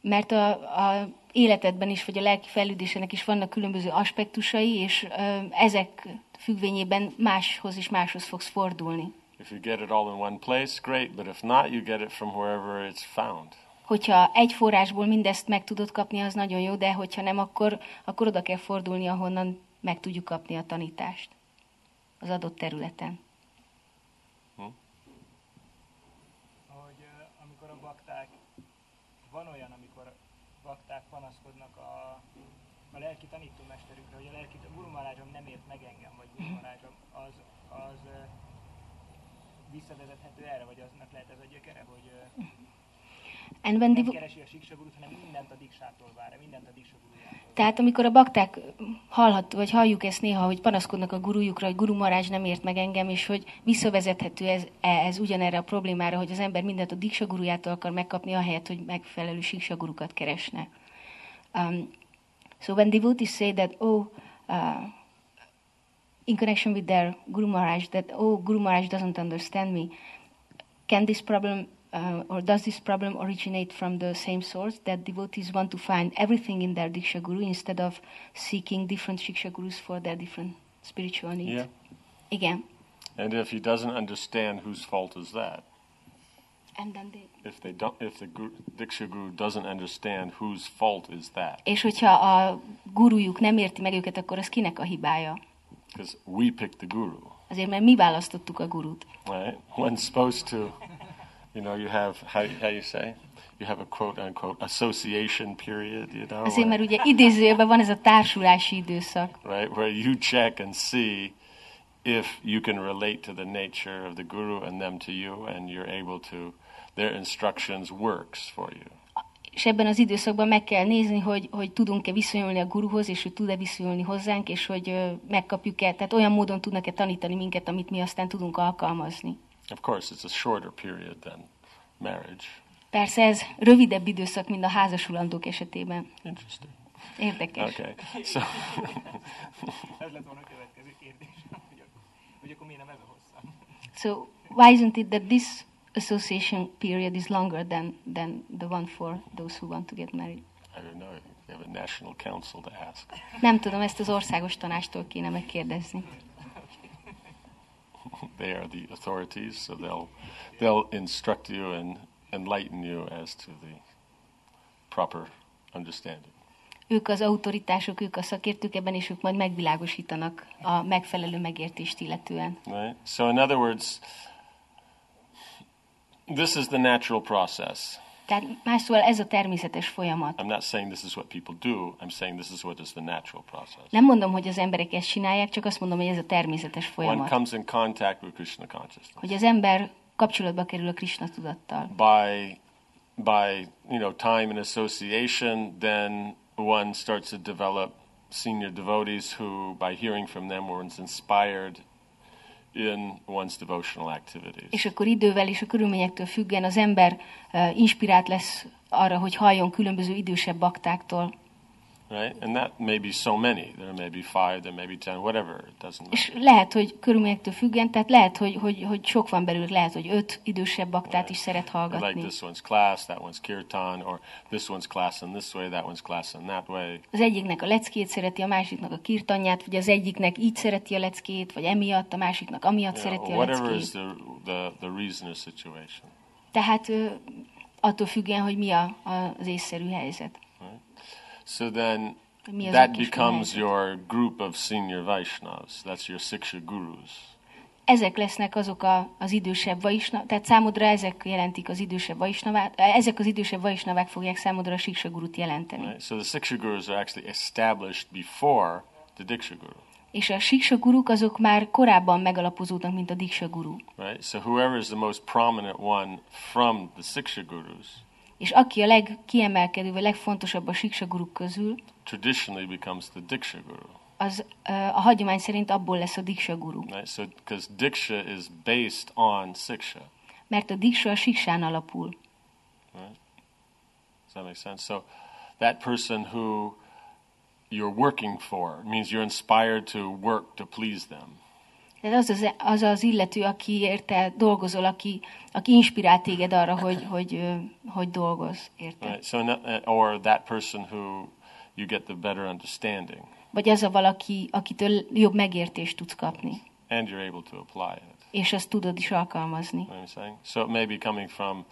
Mert a, a életedben is, vagy a lelki fejlődésének is vannak különböző aspektusai, és ö, ezek függvényében máshoz és máshoz fogsz fordulni. If you get it all in one place, great, but if not, you get it from wherever it's found. Hogyha egy forrásból mindezt meg tudod kapni, az nagyon jó, de hogyha nem, akkor, akkor oda kell fordulni, ahonnan meg tudjuk kapni a tanítást. Az adott területen. hogy ö, amikor a bakták, van olyan, amikor bakták panaszkodnak a, a lelki tanítómesterükre, hogy a lelki Guru Maharajom nem ért meg engem, vagy Guru Maharajom, az, az visszavezethető erre, vagy aznak lehet ez a gyökere, And when nem the, keresi a siksagurut, hanem mindent a diksától vár, mindent a diksagurujától. Tehát amikor a bakták hallhat, vagy halljuk ezt néha, hogy panaszkodnak a gurujukra, hogy Guru Maharaj nem ért meg engem, és hogy visszavezethető ez, ez ugyanerre a problémára, hogy az ember mindent a Diksa gurujától akar megkapni, ahelyett, hogy megfelelő Siksa gurukat keresne. Um, so when devotees say that, oh, uh, in connection with their Guru Maharaj that, oh, Guru Maharaj doesn't understand me. Can this problem uh, or does this problem originate from the same source that devotees want to find everything in their Diksha Guru instead of seeking different Shiksha Gurus for their different spiritual needs? Yeah. Igen. And if he doesn't understand, whose fault is that? And then they, If they don't, if the guru, Diksha Guru doesn't understand, whose fault is that? és hogyha a gurujuk nem érti meg őket, akkor az kinek a hibája? Because we picked the guru, Azért, mert mi választottuk a gurut. right? One's supposed to, you know, you have how, how you say, you have a quote unquote association period, you know, Azért, mert ugye idézőjelben van ez a társulási időszak, right, where you check and see if you can relate to the nature of the guru and them to you, and you're able to, their instructions works for you. és ebben az időszakban meg kell nézni, hogy, hogy tudunk-e viszonyulni a guruhoz, és hogy tud-e viszonyulni hozzánk, és hogy megkapjuk-e, tehát olyan módon tudnak-e tanítani minket, amit mi aztán tudunk alkalmazni. Of course, it's a shorter period than marriage. Persze ez rövidebb időszak, mint a házasulandók esetében. Interesting. Érdekes. Okay, so Ez lett volna a következő kérdés, hogy, hogy akkor miért nem ez a hosszabb? So why isn't it that this association period is longer than, than the one for those who want to get married? I don't know. You have a national council to ask. Nem tudom, ezt az országos tanástól kéne megkérdezni. they are the authorities, so they'll they'll instruct you and enlighten you as to the proper understanding. Ők az autoritások, ők a szakértők ebben, és ők majd megvilágosítanak a megfelelő megértést illetően. Right. So, in other words, this is the natural process. Tehát más szóval ez a természetes folyamat. I'm not saying this is what people do. I'm saying this is what is the natural process. Nem mondom, hogy az emberek ezt csinálják, csak azt mondom, hogy ez a természetes One folyamat. comes in contact with Krishna consciousness Hogy az ember kapcsolatba kerül a Krishna tudattal. by by you know time and association. Then one starts to develop senior devotees who, by hearing from them, one's inspired in one's devotional activities. És akkor idővel és a körülményektől függően az ember uh, inspirált lesz arra, hogy halljon különböző idősebb baktáktól. Right? And that may be so many. There may be five, there may be ten, whatever. It doesn't matter. És lehet, hogy körülményektől függően, tehát lehet, hogy, hogy, hogy sok van belőle, lehet, hogy öt idősebb baktát is szeret Like hallgatni. this one's class, that one's kirtan, or this one's class in this way, that one's class in that way. Az egyiknek a leckét szereti, a másiknak a kirtanját, vagy az egyiknek így szereti a leckét, vagy emiatt, a másiknak amiatt You szereti a whatever is leckét. the, the, the reason or situation. Tehát attól függően, hogy mi a, az észszerű helyzet. So then that becomes your group of senior Vaishnavas. That's your Siksha gurus. Ezek lesznek azok a, az idősebb vaisnavák, tehát számodra ezek jelentik az idősebb vaisnavák, ezek az idősebb vaisnavák fogják számodra a Siksa Gurut jelenteni. Right? So the Siksha gurus are actually established before the Diksha guru. És a Siksa Guruk azok már korábban megalapozódnak, mint a Diksha Guru. Right? So whoever is the most prominent one from the Siksha gurus És aki a legkiemelkedő, vagy legfontosabb a Siksa Guruk közül, traditionally becomes the Diksha guru. az ö, a hagyomány szerint abból lesz a Diksha Guru. Right? So because Diksha is based on Siksha. Mert a Diksha a Siksán alapul. Right? Does that make sense? So that person who you're working for means you're inspired to work to please them. Tehát az az, az az illető, akiért te dolgozol, aki, aki inspirál téged arra, hogy, hogy, hogy dolgozz, érted? Right? So no- or that person who you get the better understanding Vagy az a valaki, akitől jobb megértést tudsz kapni, and you're able to apply it. és azt tudod is alkalmazni. So it may be coming from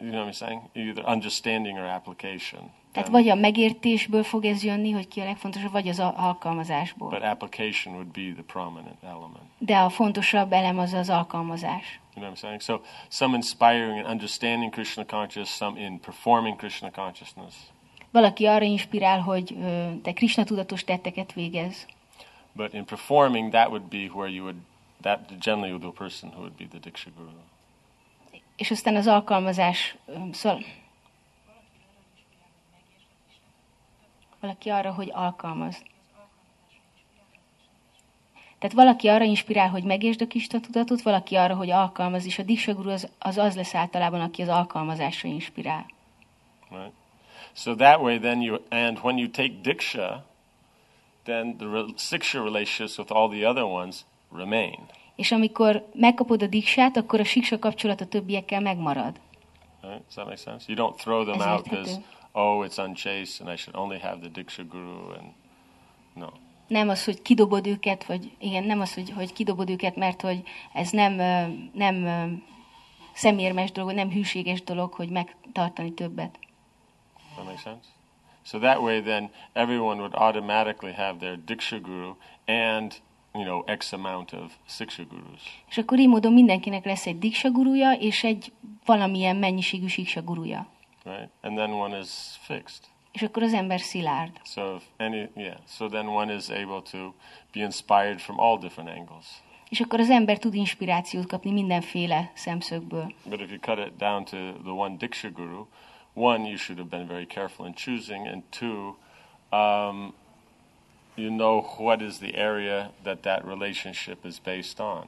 you know what I'm saying? Either understanding or application. Tehát vagy a megértésből fog ez jönni, hogy ki a legfontosabb, vagy az alkalmazásból. but application would be the prominent element. De a fontosabb elem az az alkalmazás. You know what I'm saying? So some inspiring and understanding Krishna consciousness, some in performing Krishna consciousness. Valaki arra inspirál, hogy te Krishna tudatos tetteket végez. But in performing, that would be where you would, that generally the person who would be the Diksha Guru. És aztán az alkalmazás, szóval valaki arra, hogy alkalmaz. Tehát valaki arra inspirál, hogy megértsd a Krishna tudatot, valaki arra, hogy alkalmaz, és a Diksha Guru az, az az lesz általában, aki az alkalmazásra inspirál. Right? So that way, then you, and when you take Diksha, then the re- siksha relationships with all the other ones remain. És amikor megkapod a diksát, akkor a siksa kapcsolat a többiekkel megmarad. Right? Does that make sense? You don't throw them Ez out because oh, it's unchaste and I should only have the diksha guru and no. Nem az, hogy kidobod őket, vagy igen, nem az, hogy, hogy kidobod őket, mert hogy ez nem, nem szemérmes dolog, nem hűséges dolog, hogy megtartani többet. Does that make sense? So that way, then everyone would automatically have their diksha guru and you know x amount of siksha gurus. És akkor így módon mindenkinek lesz egy diksa gurúja, és egy valamilyen mennyiségű siksa gurúja. right? And then one is fixed. És akkor az ember szilárd. So any, yeah. So then one is able to be inspired from all different angles. És akkor az ember tud inspirációt kapni mindenféle szemszögből. But if you cut it down to the one diksha guru, one you should have been very careful in choosing, and two, um, you know what is the area that that relationship is based on.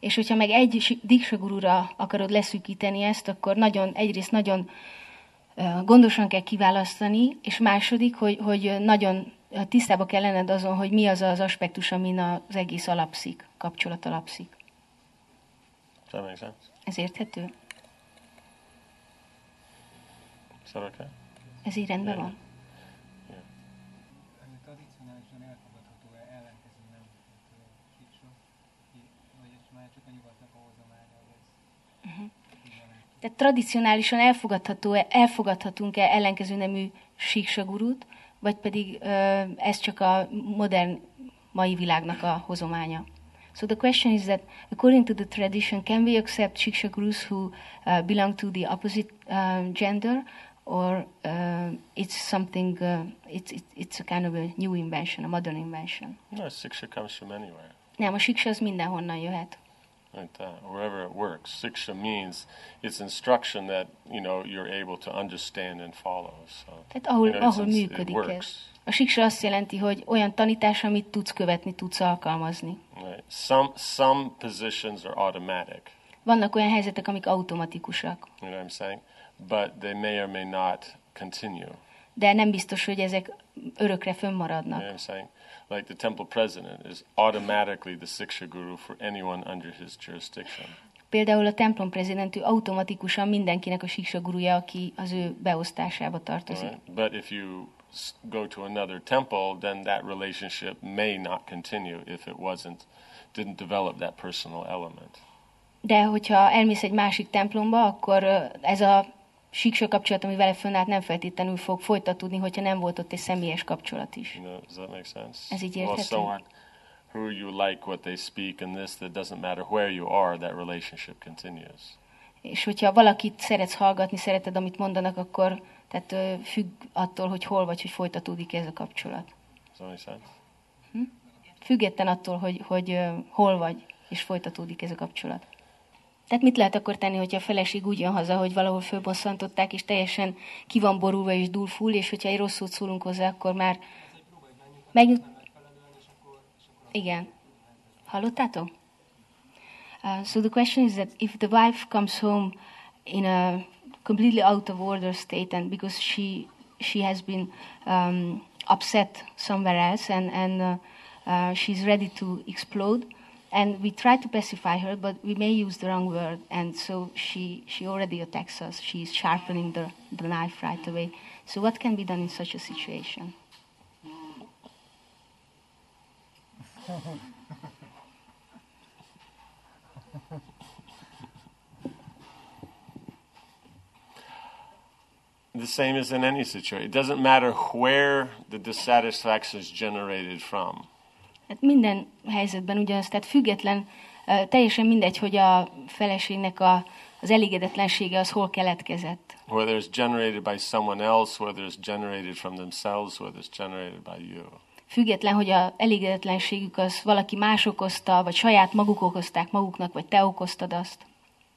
És hogyha meg egy si- diksa gurúra akarod leszűkíteni ezt, akkor nagyon, egyrészt nagyon gondosan kell kiválasztani, és második, hogy, hogy nagyon tisztába kell lenned azon, hogy mi az az aspektus, amin az egész alapszik, kapcsolat alapszik. Does that make sense? Ez érthető? Is that okay? Ez így rendben Yeah. van? Tradicionálisan elfogadható-e ellenkező nem siksa, vagy ez már csak a nyugatnak a hozománya, hogy ez Uh-huh. Tehát tradicionálisan elfogadható elfogadhatunk-e ellenkező nemű síksagurút, vagy pedig ö, ez csak a modern mai világnak a hozománya. So the question is that according to the tradition, can we accept shiksha gurus who uh, belong to the opposite uh, gender, or uh, it's something, uh, it's, it's, it's a kind of a new invention, a modern invention? No, siksha comes from anywhere. Nem, a siksa az mindenhonnan jöhet. Like that, wherever it works. Siksha means it's instruction that you know you're able to understand and follow. So Tehát ahol, you know, ahol it's- működik it ez. works. A siksa azt jelenti, hogy olyan tanítás, amit tudsz követni, tudsz alkalmazni. Right. Some some positions are automatic. Vannak olyan helyzetek, amik automatikusak, You know what I'm saying? But they may or may not continue. de nem biztos, hogy ezek örökre You fönnmaradnak. know what I'm saying? Like the temple president is automatically the siksha guru for anyone under his jurisdiction. Például a templom prezidentű automatikusan mindenkinek a siksa gurúja, aki az ő beosztásába tartozik. Right? But if you go to another temple, then that relationship may not continue if it wasn't didn't develop that personal element. De hogyha elmész egy másik templomba, akkor ez a siksa kapcsolat, ami vele fönnállt, nem feltétlenül fog folytatódni, hogyha nem volt ott egy személyes kapcsolat is. You know, does that make sense? Ez így Well, érthető? someone who you like what they speak and this, that doesn't matter where you are, that relationship continues. És hogyha valakit szeretsz hallgatni, szereted, amit mondanak, akkor tehát függ attól, hogy hol vagy, hogy folytatódik ez a kapcsolat. Sense? Független attól, hogy, hogy ö, hol vagy, és folytatódik ez a kapcsolat. Tehát mit lehet akkor tenni, hogyha a feleség úgy jön haza, hogy valahol fölbosszantották, és teljesen ki van borulva és dúlful, és hogyha egy rossz szót szólunk hozzá, akkor már megnyug... Igen. Hallottátok? Uh, so the question is that if the wife comes home in a completely out of order state, and because she she has been um, upset somewhere else, and and uh, uh, she's ready to explode, and we try to pacify her, but we may use the wrong word, and so she she already attacks us. She's sharpening the the knife right away. So what can be done in such a situation? The same as in any situation. It doesn't matter where the dissatisfaction is generated from. Hát minden helyzetben ugyanaz, tehát független, teljesen mindegy, hogy a feleségnek a, az elégedetlensége az hol keletkezett. Whether it's generated by someone else, whether it's generated from themselves, whether it's generated by you. Független, hogy a elégedetlenségük az valaki más okozta, vagy saját maguk okozták maguknak, vagy te okoztad azt,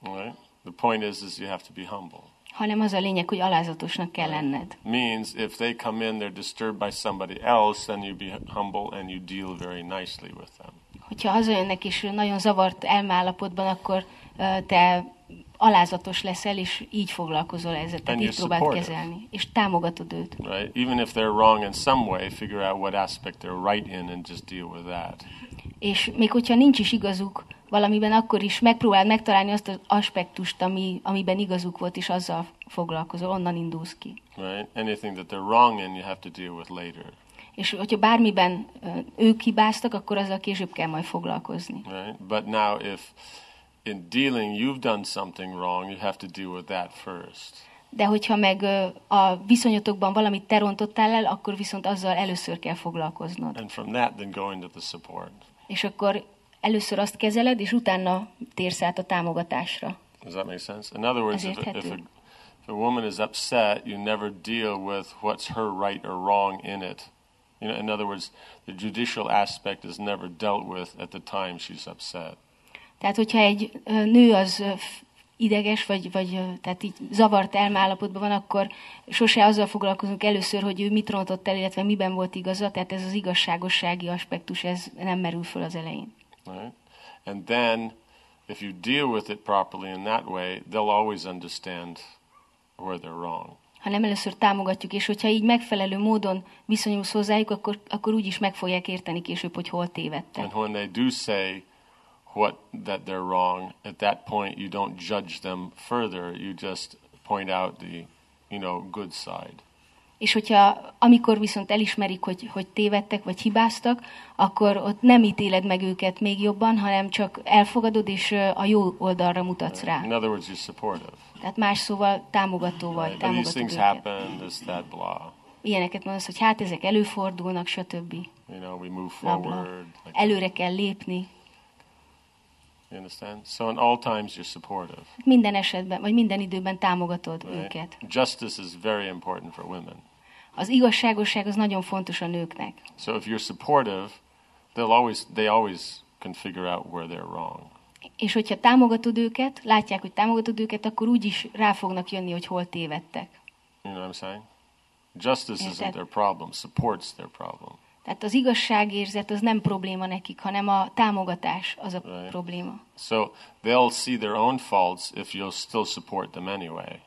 Right? The point is, is you have to be humble. Hanem az a lényeg, hogy alázatosnak kell lenned. Means if they come in, they're disturbed by somebody else, then you be humble and you deal very nicely with them. Hogyha hazajönnek és nagyon zavart elmállapotban, akkor ö, te alázatos leszel, és így foglalkozol ezzel, tehát így próbáld kezelni, és támogatod őt. Right? Even if they're wrong in some way, figure out what aspect they're right in and just deal with that. És még hogyha nincs is igazuk valamiben, akkor is megpróbáld megtalálni azt az aspektust, ami, amiben igazuk volt, és azzal foglalkozol, onnan indulsz ki. Right? Anything that they're wrong in, you have to deal with later. És hogyha bármiben ők hibáztak, akkor azzal később kell majd foglalkozni. Right? But now, if in dealing you've done something wrong, you have to deal with that first. De hogyha meg a viszonyotokban valamit te rontottál el, akkor viszont azzal először kell foglalkoznod. And from that, then go into the support. És akkor először azt kezeled, és utána térsz át a támogatásra. Does that make sense? In other words, if a, if, a, if a woman is upset, you never deal with what's her right or wrong in it. You know, in other words, the judicial aspect is never dealt with at the time she's upset. Tehát, hogyha egy nő az ideges, vagy, vagy tehát így zavart elmállapotban van, akkor sose azzal foglalkozunk először, hogy ő mit rontott el, illetve miben volt igaza, tehát ez az igazságossági aspektus, ez nem merül föl az elején. Right? And then, if you deal with it properly in that way, they'll always understand where they're wrong. Ha nem először támogatjuk, és hogyha így megfelelő módon viszonyulsz hozzájuk, akkor, akkor úgy is meg fogják érteni később, hogy hol tévedtek. And when they do say what that they're wrong, at that point you don't judge them further. You just point out the, you know, good side. És hogyha amikor viszont elismerik, hogy, hogy tévedtek vagy hibáztak, akkor ott nem ítéled meg őket még jobban, hanem csak elfogadod, és a jó oldalra mutatsz rá. In other words, you're supportive. Tehát más szóval támogató vagy, Right? Támogatod things őket. happen, this, that, blah. Ilyeneket mondasz, hogy hát ezek előfordulnak, stb. You know, we move Bla, bla. forward. Like, Előre kell lépni. you understand? So in all times, you're supportive. Minden esetben, vagy minden időben támogatod Right? őket. Justice is very important for women. Az igazságosság az nagyon fontos a nőknek. So if you're supportive, they'll always they always can figure out where they're wrong. És hogyha támogatod őket, látják, hogy támogatod őket, akkor úgy is rá fognak jönni, hogy hol tévedtek. You know what I'm saying? Justice Yeah, isn't their problem. Support's their problem. Tehát az igazságérzet az nem probléma nekik, hanem a támogatás az a Right. probléma. So they'll see their own faults if you'll still support them anyway.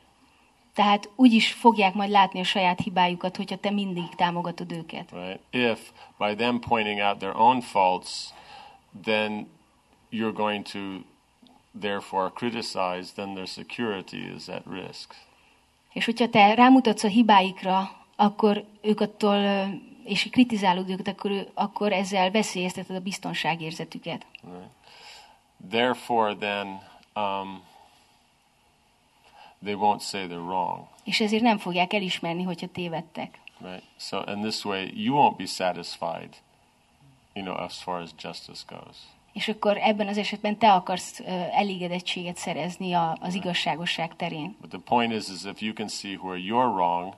Tehát úgy is fogják majd látni a saját hibájukat, hogyha te mindig támogatod őket. Right? If by them pointing out their own faults, then you're going to therefore criticize, then their security is at risk. És hogyha te rámutatsz a hibáikra, akkor ők attól, és kritizálod őket, akkor, akkor ezzel veszélyezteted a biztonságérzetüket. Right? Therefore, then um, they won't say they're wrong. És ezért nem fogják elismerni, hogyha tévedtek. Right? So, in this way, you won't be satisfied, you know, as far as justice goes. És akkor ebben az esetben te akarsz ö, elégedettséget szerezni a, az igazságosság terén. But the point is, is if you can see where you're wrong,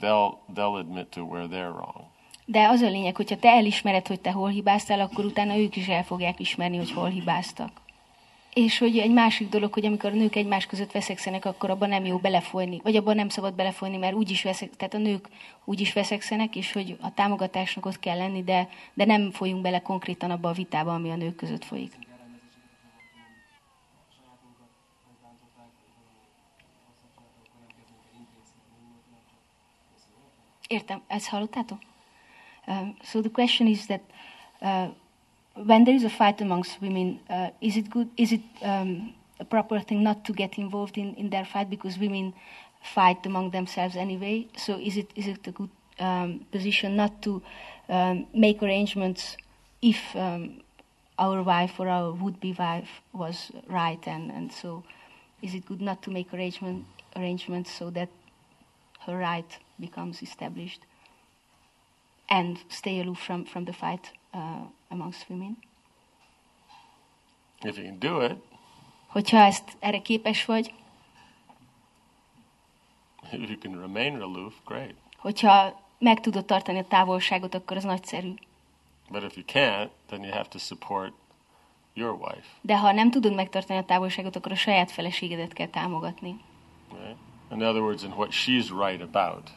they'll they'll admit to where they're wrong. De az a lényeg, hogyha te elismered, hogy te hol hibáztál, akkor utána ők is el fogják ismerni, hogy hol hibáztak. És hogy egy másik dolog, hogy amikor a nők egymás között veszekszenek, akkor abban nem jó belefolyni, vagy abban nem szabad belefolyni, mert úgy is veszek, tehát a nők úgy is veszekszenek, és hogy a támogatásnak ott kell lenni, de, de nem folyunk bele konkrétan abba a vitába, ami a nők között folyik. Értem, ezt hallottátok? Um, so the question is that uh, when there is a fight amongst women, uh, is it good? Is it um, a proper thing not to get involved in, in their fight because women fight among themselves anyway? So is it is it a good um, position not to um, make arrangements if um, our wife or our would-be wife was right, and, and so is it good not to make arrangement arrangements so that her right becomes established and stay aloof from, from the fight uh, amongst women. If you can do it, Hogyha ezt erre képes vagy, if you can remain aloof, great. hogyha meg tudod tartani a távolságot, akkor az nagyszerű. But if you can't, then you have to support your wife. De ha nem tudod megtartani a távolságot, akkor a saját feleségedet kell támogatni. Right? In other words, in what she's right about.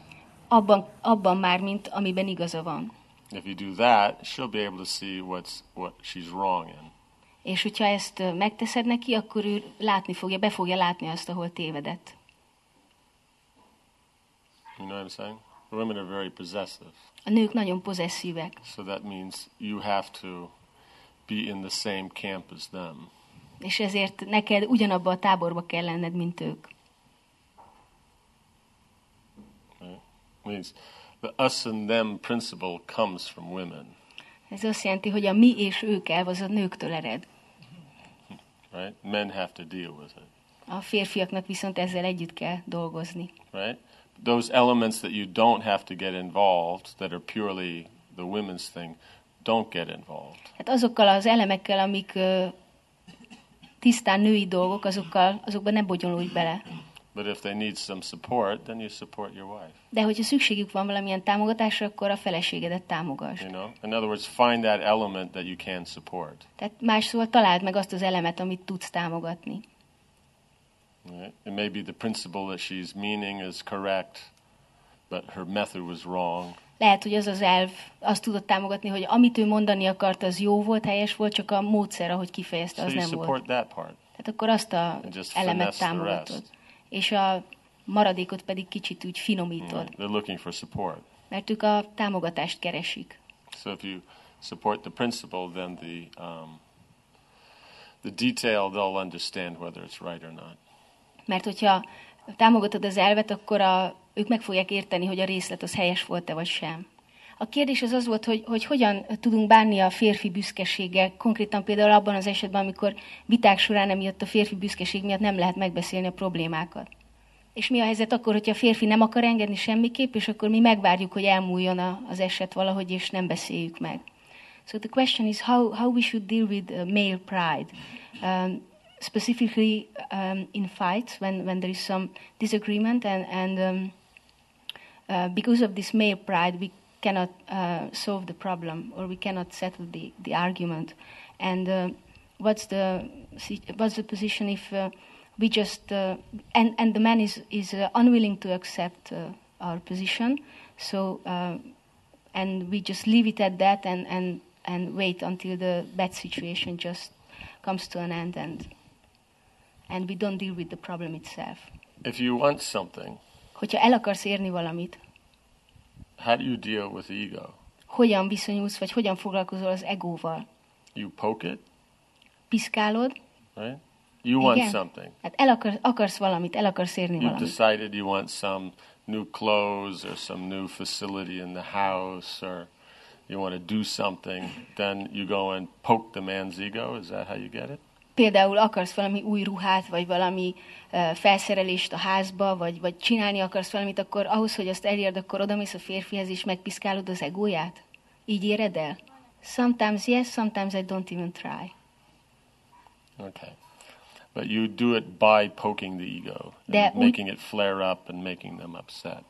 Abban, abban már, mint amiben igaza van. If you do that, she'll be able to see what's what she's wrong in. És hogyha ezt megteszed neki, akkor ő látni fogja, be fogja látni azt, ahol tévedett. You know what I'm saying? Women are very possessive. A nők nagyon pozesszívek, So that means you have to be in the same camp as them. és ezért neked ugyanabba a táborba kell lenned, mint ők. Right? Means the us and them principle comes from women, Ez azt jelenti, hogy a mi és ők elv az a nőktől ered. right? Men have to deal with it, A férfiaknak viszont ezzel együtt kell dolgozni. right? Those elements that you don't have to get involved, that are purely the women's thing, don't get involved. Hát azokkal az elemekkel, amik ö, tisztán női dolgok, azokkal, azokban ne bonyolulj bele. But if they need some support, then you support your wife. De hogyha szükségük van valamilyen támogatásra, akkor a feleségedet támogass. You know, in other words, find that element that you can support. Tehát más szóval találd meg azt az elemet, amit tudsz támogatni. Right? It may be the principle that she's meaning is correct, but her method was wrong. Lehet, hogy az az elv azt tudod támogatni, hogy amit ő mondani akart, az jó volt, helyes volt, csak a módszer, ahogy kifejezte, So az you nem volt. that part. Tehát akkor azt a elemet támogatod. És a maradékot pedig kicsit úgy finomítod, Right? They're looking for support. mert ők a támogatást keresik. So if you support the principle, then the um, the detail they'll understand whether it's right or not. Mert hogyha támogatod az elvet, akkor a, ők meg fogják érteni, hogy a részlet az helyes volt-e vagy sem. A kérdés az az volt, hogy, hogy hogyan tudunk bánni a férfi büszkeséggel, konkrétan például abban az esetben, amikor viták során emiatt a férfi büszkeség miatt nem lehet megbeszélni a problémákat. És mi a helyzet akkor, hogyha a férfi nem akar engedni semmiképp, és akkor mi megvárjuk, hogy elmúljon az eset valahogy, és nem beszéljük meg. So the question is how, how we should deal with uh, male pride. Um, specifically um, in fights when, when there is some disagreement and, and um, uh, because of this male pride we cannot uh, solve the problem or we cannot settle the, the argument and uh, what's the what's the position if uh, we just uh, and and the man is is uh, unwilling to accept uh, our position so uh, and we just leave it at that and and and wait until the bad situation just comes to an end and and we don't deal with the problem itself. If you want something, Hogyha el akarsz érni valamit, how do you deal with the ego? hogyan viszonyulsz, vagy hogyan foglalkozol az egóval? You poke it, Piszkálod? right? You want Igen. something. Hát el akarsz, akarsz valamit, el akarsz érni You've valamit. decided you want some new clothes or some new facility in the house or you want to do something, then you go and poke the man's ego. Is that how you get it? Például akarsz valami új ruhát, vagy valami felszerelést a házba, vagy, vagy csinálni akarsz valamit, akkor ahhoz, hogy azt elérd, akkor odamész a férfihez, és megpiszkálod az egóját? Így éred el? Sometimes yes, sometimes I don't even try. Okay. But you do it by poking the ego, De úgy- making it flare up and making them upset.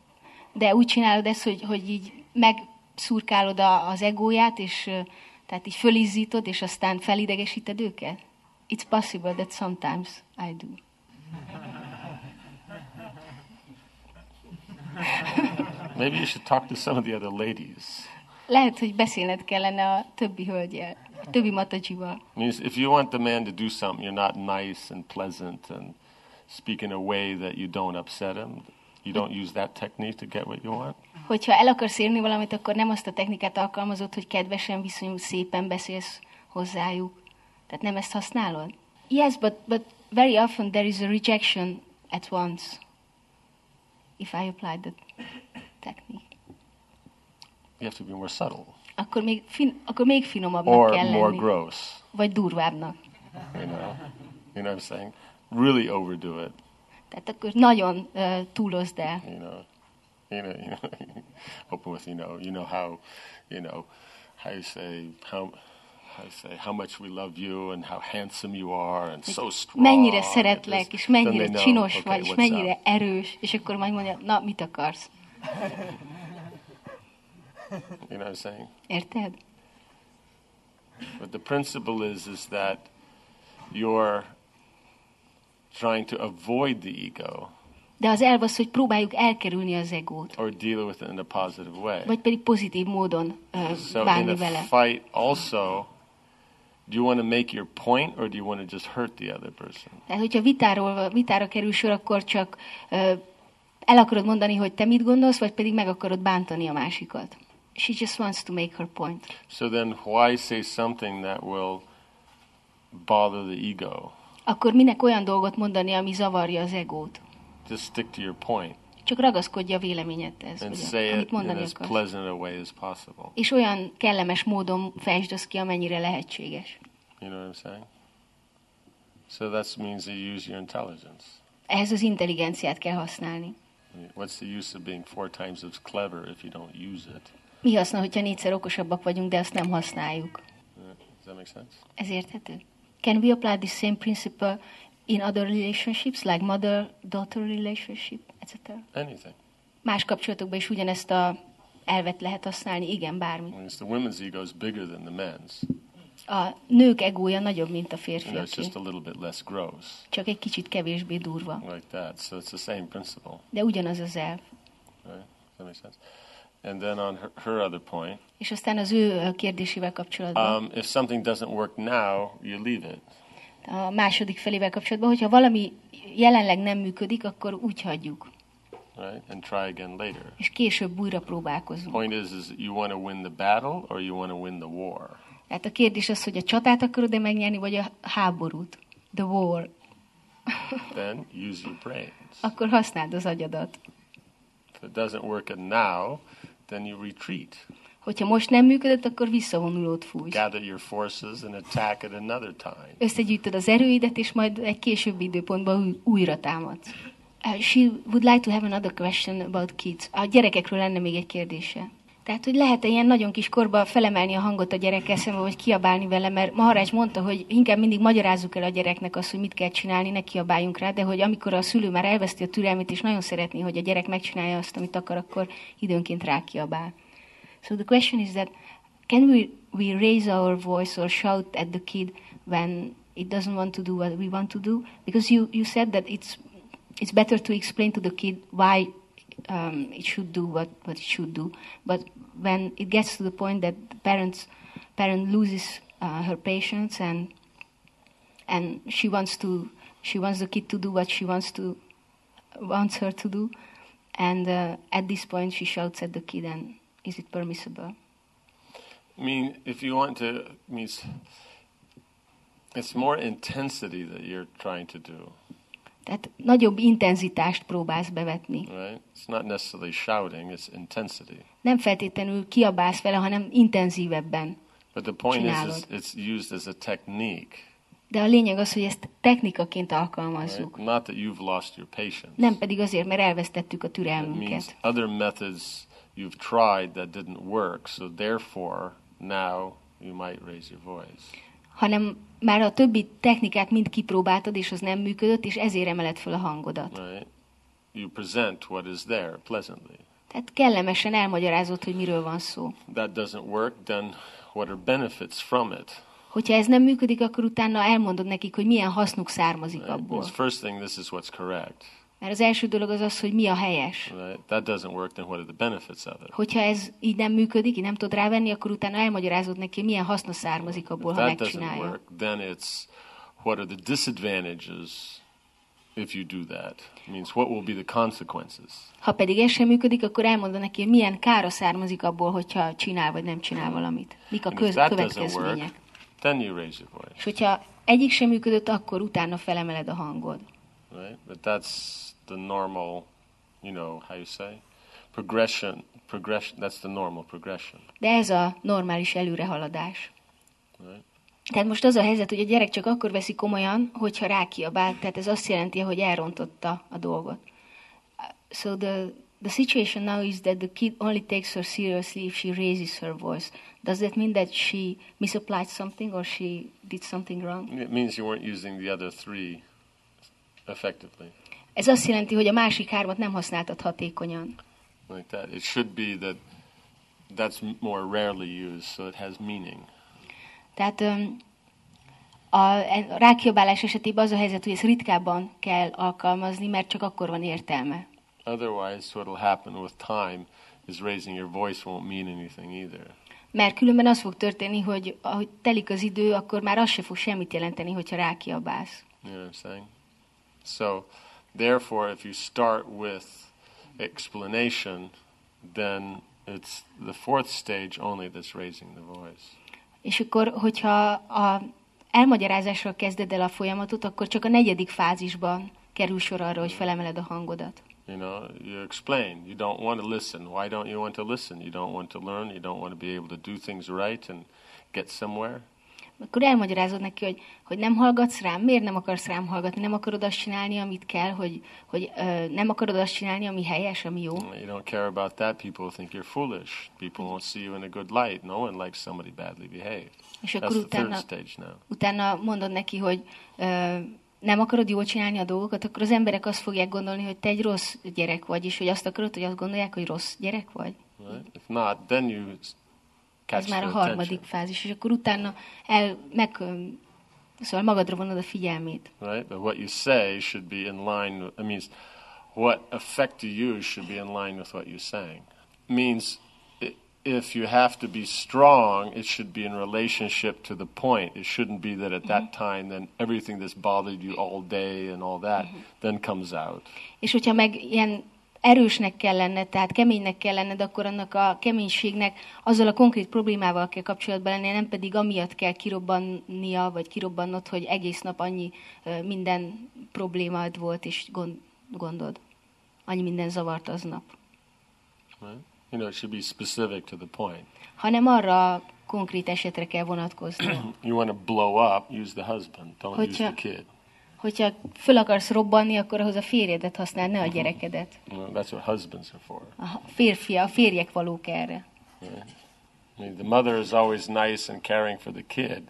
De úgy csinálod ezt, hogy, hogy így megszurkálod a, az egóját, és tehát így fölizzítod, és aztán felidegesíted őket? It's possible that sometimes I do. Maybe you should talk to some of the other ladies. Lehet, hogy beszélned kellene a többi hölgyel, a többi matacsival. Means if you want the man to do something, you're not nice and pleasant and speak in a way that you don't upset him. You don't use that technique to get what you want. Hogyha el akarsz érni valamit, akkor nem azt a technikát alkalmazod, hogy kedvesen viszonyulsz, szépen beszélsz hozzájuk. Tehát nem ezt használod? Yes, but, but very often there is a rejection at once. If I apply the technique. You have to be more subtle Akkor még, fin, akkor még finomabbnak or kell more lenni. gross. Vagy durvábbnak. You know, you know what I'm saying? Really overdo it. Tehát akkor nagyon uh, túlozd el. You know, you know, you know. open with you know, you know how, you know, how you say how. Mennyire szeretlek, és mennyire csinos okay, vagy, és mennyire up. erős, és akkor majd mondja, na, mit akarsz? You know what I'm saying? Érted? But the principle is is that you're trying to avoid the ego De az elv az, hogy próbáljuk elkerülni az egót, or deal with it in a positive way. vagy pedig pozitív módon uh, So in bánni a vele. fight also Do you want to make your point or do you want to just hurt the other person? Tehát, hogyha vitáról, vitára kerül sor, akkor csak ö, el akarod mondani, hogy te mit gondolsz, vagy pedig meg akarod bántani a másikat. She just wants to make her point. So then why say something that will bother the ego? Akkor minek olyan dolgot mondani, ami zavarja az egót? Just stick to your point Csak ragaszkodja a véleményedhez, say amit mondani akarsz. És olyan kellemes módon fejtsd azt ki, amennyire lehetséges. You know what I'm saying? So that means you use your intelligence. Ehhez az intelligenciát kell használni. What's the use of being four times as clever if you don't use it? Mi haszna, hogyha négyszer okosabbak vagyunk, de azt nem használjuk? Uh, Does that make sense? Ez érthető? Can we apply the same principle in other relationships, like mother-daughter relationship, etc.? Anything. Más kapcsolatokban is ugyanezt a elvet lehet használni, igen, bármi. The women's ego is bigger than the men's. A nők egója nagyobb, mint a You know, férfiaké, just a little bit less gross, csak egy kicsit kevésbé durva. like that. So it's the same principle. De ugyanaz az elv. Right? That make sense? And then on her, her other point, És aztán az ő kérdésével kapcsolatban, um, if something doesn't work now, you leave it. a második felével kapcsolatban, hogyha valami jelenleg nem működik, akkor úgy hagyjuk, right? And try again later. és később újra próbálkozunk. Point is, is you want to win the battle or you want to win the war. Tehát a kérdés az, hogy a csatát akarod-e megnyerni, vagy a háborút. The war. Then use your brains. Akkor használd az agyadat. If it doesn't work now, then you retreat. Hogyha most nem működött, akkor visszavonulót fújsz. Gather your forces and attack at another time. Összegyűjtöd az erőidet, és majd egy későbbi időpontban új- újra támadsz. Uh, she would like to have another question about kids. A gyerekekről lenne még egy kérdése. Tehát, hogy lehet-e ilyen nagyon kis korba felemelni a hangot a gyerekkel szemben, vagy kiabálni vele, mert Maharaj mondta, hogy inkább mindig magyarázzuk el a gyereknek azt, hogy mit kell csinálni, ne kiabáljunk rá, de hogy amikor a szülő már elveszti a türelmét, és nagyon szeretné, hogy a gyerek megcsinálja azt, amit akar, akkor időnként. So the question is that can we, we raise our voice or shout at the kid when it doesn't want to do what we want to do? Because you, you said that it's, it's better to explain to the kid why um, it should do what, what it should do. But when it gets to the point that the parents, parent loses uh, her patience and, and she wants to she wants the kid to do what she wants to wants her to do and uh, at this point she shouts at the kid and is it permissible I mean, if you want to, means it's more intensity that you're trying to do, Tehát nagyobb intenzitást próbálsz bevetni. right? It's not necessarily shouting; it's intensity. Nem feltétlenül kiabálsz vele, hanem intenzívebben. But the point is, is, it's used as a technique, De a lényeg az, hogy ezt technikaként alkalmazzuk. right? Not that you've lost your patience. Nem pedig azért, mert elvesztettük a türelmünket. other methods you've tried that didn't work, so therefore now you might raise your voice. Hanem már a többi technikát mind kipróbáltad, és az nem működött, és ezért emeled fel a hangodat. Right? You present what is there pleasantly. Tehát kellemesen elmagyarázod, hogy miről van szó. That doesn't work, then what are benefits from it? Hogyha ez nem működik, akkor utána elmondod nekik, hogy milyen hasznuk származik Right? abból. First thing, this is what's correct. Mert az első dolog az az, hogy mi a helyes. That doesn't work, then what are the benefits of it? Hogyha ez így nem működik, így nem tudod rávenni, akkor utána elmagyarázod neki, milyen haszna származik abból, If ha that doesn't megcsinálja. work, then it's what are the disadvantages if you do that? means what will be the consequences? Ha pedig ez sem működik, akkor elmondod neki, milyen kára származik abból, hogyha csinál vagy nem csinál valamit. Mik a köz- következmények. work, then you raise your voice. És hogyha egyik sem működött, akkor utána felemeled a hangod. Right? But that's the normal, you know, how you say, progression. Progression. That's the normal progression, De ez a normális előrehaladás. right? Tehát most az a helyzet, hogy a gyerek csak akkor veszi komolyan, hogyha rákiabál, tehát ez azt jelenti, hogy elrontotta a dolgot. So the, the situation now is that the kid only takes her seriously if she raises her voice. Does that mean that she misapplied something or she did something wrong? It means you weren't using the other three effectively, Ez azt jelenti, hogy a másik hármat nem használtad hatékonyan. like that. It should be that that's more rarely used, so it has meaning. Tehát öm, a, a rákiabálás esetében az a helyzet, hogy ezt ritkábban kell alkalmazni, mert csak akkor van értelme. Otherwise, what will happen with time is raising your voice won't mean anything either. Mert különben az fog történni, hogy ahogy telik az idő, akkor már az se fog semmit jelenteni, hogyha rákiabálsz. You know what I'm saying? So, therefore, if you start with explanation, then it's the fourth stage only that's raising the voice. És akkor, hogyha a elmagyarázásról kezded el a folyamatot, akkor csak a negyedik fázisban kerül sor arra, hogy mm. felemeled a hangodat. You know, you explain. You don't want to listen. Why don't you want to listen? You don't want to learn. You don't want to be able to do things right and get somewhere. Akkor elmagyarázod neki, hogy, hogy nem hallgatsz rám, miért nem akarsz rám hallgatni, nem akarod azt csinálni, amit kell, hogy, hogy ö, nem akarod azt csinálni, ami helyes, ami jó. You don't care about that. People think you're foolish. People won't see you in a good light. No one likes somebody badly behaved. És akkor That's the third utána, stage now. utána mondod neki, hogy ö, nem akarod jól csinálni a dolgokat, akkor az emberek azt fogják gondolni, hogy te egy rossz gyerek vagy, és hogy azt akarod, hogy azt gondolják, hogy rossz gyerek vagy. Right? If not, then you Ez már a harmadik fázis, és akkor utána el, meg, szóval magadra vonod a figyelmét. right? But what you say should be in line. With, it means what effect you use should be in line with what you sang. Means i- if you have to be strong, it should be in relationship to the point. It shouldn't be that at that time, then everything that's bothered you all day and all that then comes out. És hogyha meg ilyen erősnek kell lenned, tehát keménynek kell lenned, akkor annak a keménységnek azzal a konkrét problémával kell kapcsolatban lennie, nem pedig amiatt kell kirobbannia, vagy kirobbannod, hogy egész nap annyi minden problémád volt, és gond, gondod. Annyi minden zavart aznap. Right? You know, it should be specific to the point. Hanem arra konkrét esetre kell vonatkozni. You want to blow up, use the husband. Don't use Hogyha- the kid. Hogyha föl akarsz robbanni, akkor ahhoz a férjedet használ, ne a gyerekedet. You know, that's what husbands are for. A férfi, a férjek valók erre. Right? I mean, the mother is always nice and caring for the kid,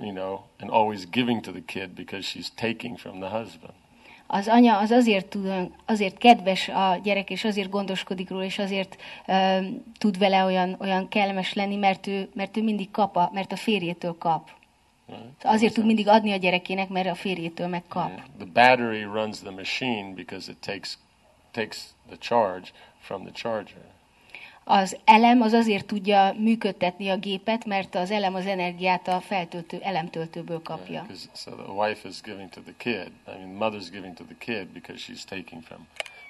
you know, and always giving to the kid because she's taking from the husband. Az anya az azért, tud, azért kedves a gyerek, és azért gondoskodik róla, és azért uh, tud vele olyan, olyan kellemes lenni, mert ő, mert ő mindig kap, a, mert a férjétől kap. Azért tud mindig adni a gyerekének, mert a férjétől megkap. The battery runs the machine because it takes takes the charge from the charger. Az elem az azért tudja működtetni a gépet, mert az elem az energiát a feltöltő elemtöltőből kapja. 'Cause- so the wife is giving to the kid. I mean, the mother's giving to the kid because she's taking from,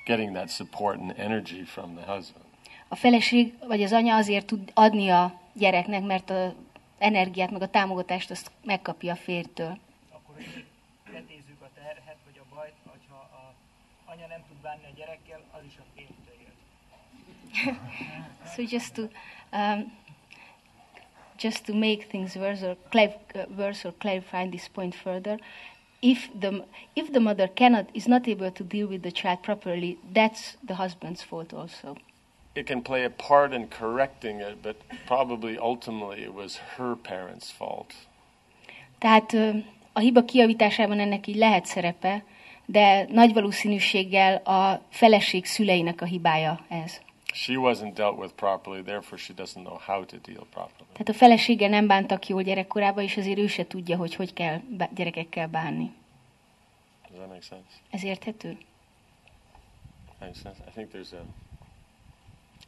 getting that support and energy from the husband. A feleség vagy az anya azért tud adni a gyereknek, mert az energiát, meg a támogatást azt megkapja a fértől. Akkor hogy letézzük a terhet vagy a bajt, hogyha a anya nem tud bánni a gyerekkel, az is a férjtől jön. So just to um, just to make things worse or, uh, worse or clarify this point further, if the if the mother cannot is not able to deal with the child properly, that's the husband's fault also. It can play a part in correcting it, but probably ultimately it was her parents' fault. Tehát a hiba kiavításában ennek így lehet szerepe, de nagy valószínűséggel a feleség szüleinek a hibája ez. She wasn't dealt with properly, therefore she doesn't know how to deal properly. Tehát a felesége nem bántak jól gyerekkorában, és azért ő se tudja, hogy hogy kell gyerekekkel bánni. Does that make sense? Ez érthető? Makes sense. I think there's a.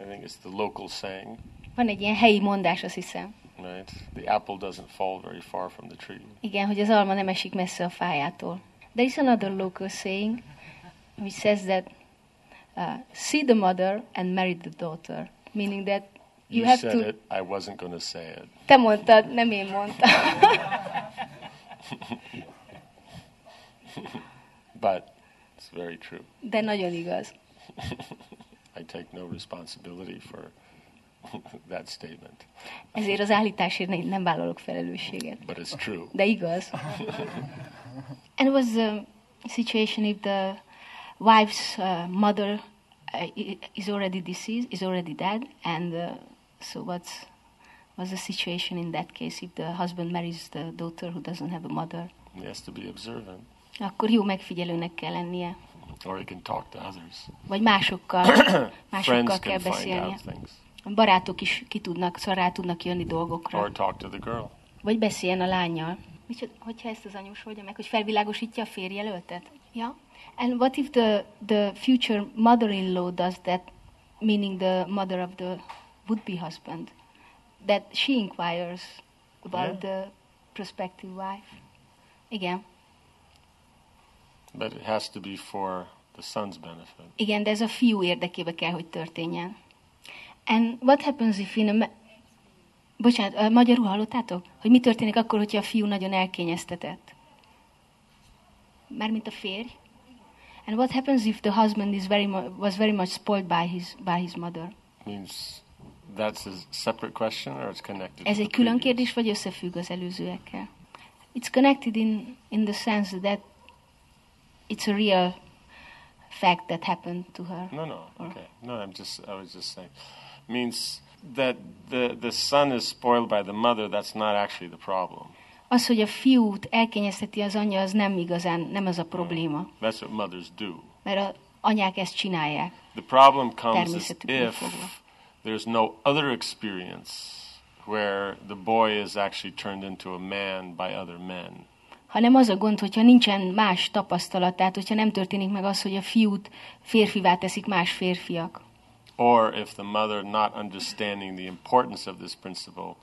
I think it's the local saying, Van egy ilyen helyi mondás, azt hiszem. right? The apple doesn't fall very far from the tree. Igen, hogy az alma nem esik messze a fájától. There is another local saying which says that uh, see the mother and marry the daughter, meaning that you, You have said to. it. I wasn't going to say it. Te mondtad, nem én mondtam. but it's very true. De nagyon igaz. I take no responsibility for that statement, Ezért az állításért ne- nem vállalok felelősséget. but it's true. De igaz. And was a situation if the wife's uh, mother uh, is already deceased, is already dead, and uh, so what's what's the situation in that case if the husband marries the daughter who doesn't have a mother? He has to be observant, Akkor jó megfigyelőnek kell lennie, or he can talk to others. vagy másokkal, másokkal kell beszélnie. A barátok is ki tudnak, szóval rá tudnak jönni dolgokra. or talk to the girl. Vagy beszéljen a lányjal. Micsoda, hogyha ezt az anyós oldja meg, hogy felvilágosítja a férjelöltet? Ja. And what if the, the future mother-in-law does that, meaning the mother of the would-be husband? that she inquires about Yeah. the prospective wife. Igen. But it has to be for the son's benefit. Igen, de ez a fiú érdekébe kell, hogy történjen. And what happens if in a... Bocsánat, a magyarul hallottátok? Hogy mi történik akkor, hogyha a fiú nagyon elkényeztetett? Mármint a férj? And what happens if the husband is very was very much spoiled by his, by his mother? Means that's a separate question or it's connected Ez egy külön kérdés, vagy összefügg az előzőekkel? It's connected in, in the sense that it's a real fact that happened to her. No, no. Okay. No, I'm just. I was just saying. Means that the the son is spoiled by the mother. That's not actually the problem. Az, hogy a fiút elkényezteti az anyja, az nem igazán, nem az a probléma. Mm. That's what mothers do. Mert a anyák ezt csinálják. The problem comes is if fogva. there's no other experience where the boy is actually turned into a man by other men. Hanem az a gond, hogyha nincsen más tapasztalat, tehát hogyha nem történik meg az, hogy a fiút férfivá teszik más férfiak. Or if the mother, not understanding the importance of this principle,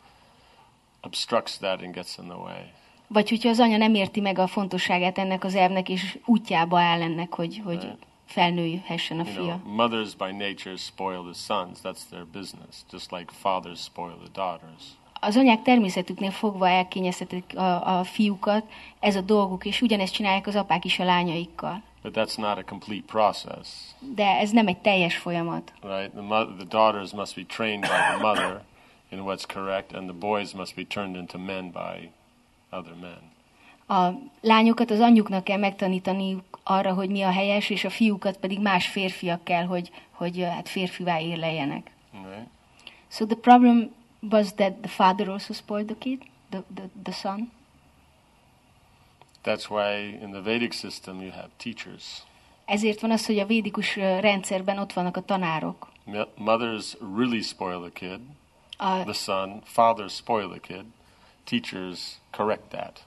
obstructs that and gets in the way. Vagy hogyha az anya nem érti meg a fontosságát ennek az elvnek, és útjába áll ennek, hogy, hogy felnőhessen a You fia. know, mothers by nature spoil the sons. That's their business. Just like fathers spoil the daughters. Az anyák természetüknél fogva elkényeztetik a, a fiúkat, ez a dolguk, és ugyanezt csinálják az apák is a lányaikkal. But that's not a complete process, De ez nem egy teljes folyamat. right? The, mother, the daughters must be trained by the mother in what's correct, and the boys must be turned into men by other men. A lányokat az anyjuknak kell megtanítani arra, hogy mi a helyes, és a fiúkat pedig más férfiak kell, hogy, hogy hát férfivá érleljenek. Right? So the problem was that the father also spoiled the kid, the, the, the son. That's why in the Vedic system you have teachers. Ezért van az, hogy a védikus rendszerben ott vannak a tanárok. Mothers really spoil the kid, A, the son. Fathers spoil the kid. Teachers correct that.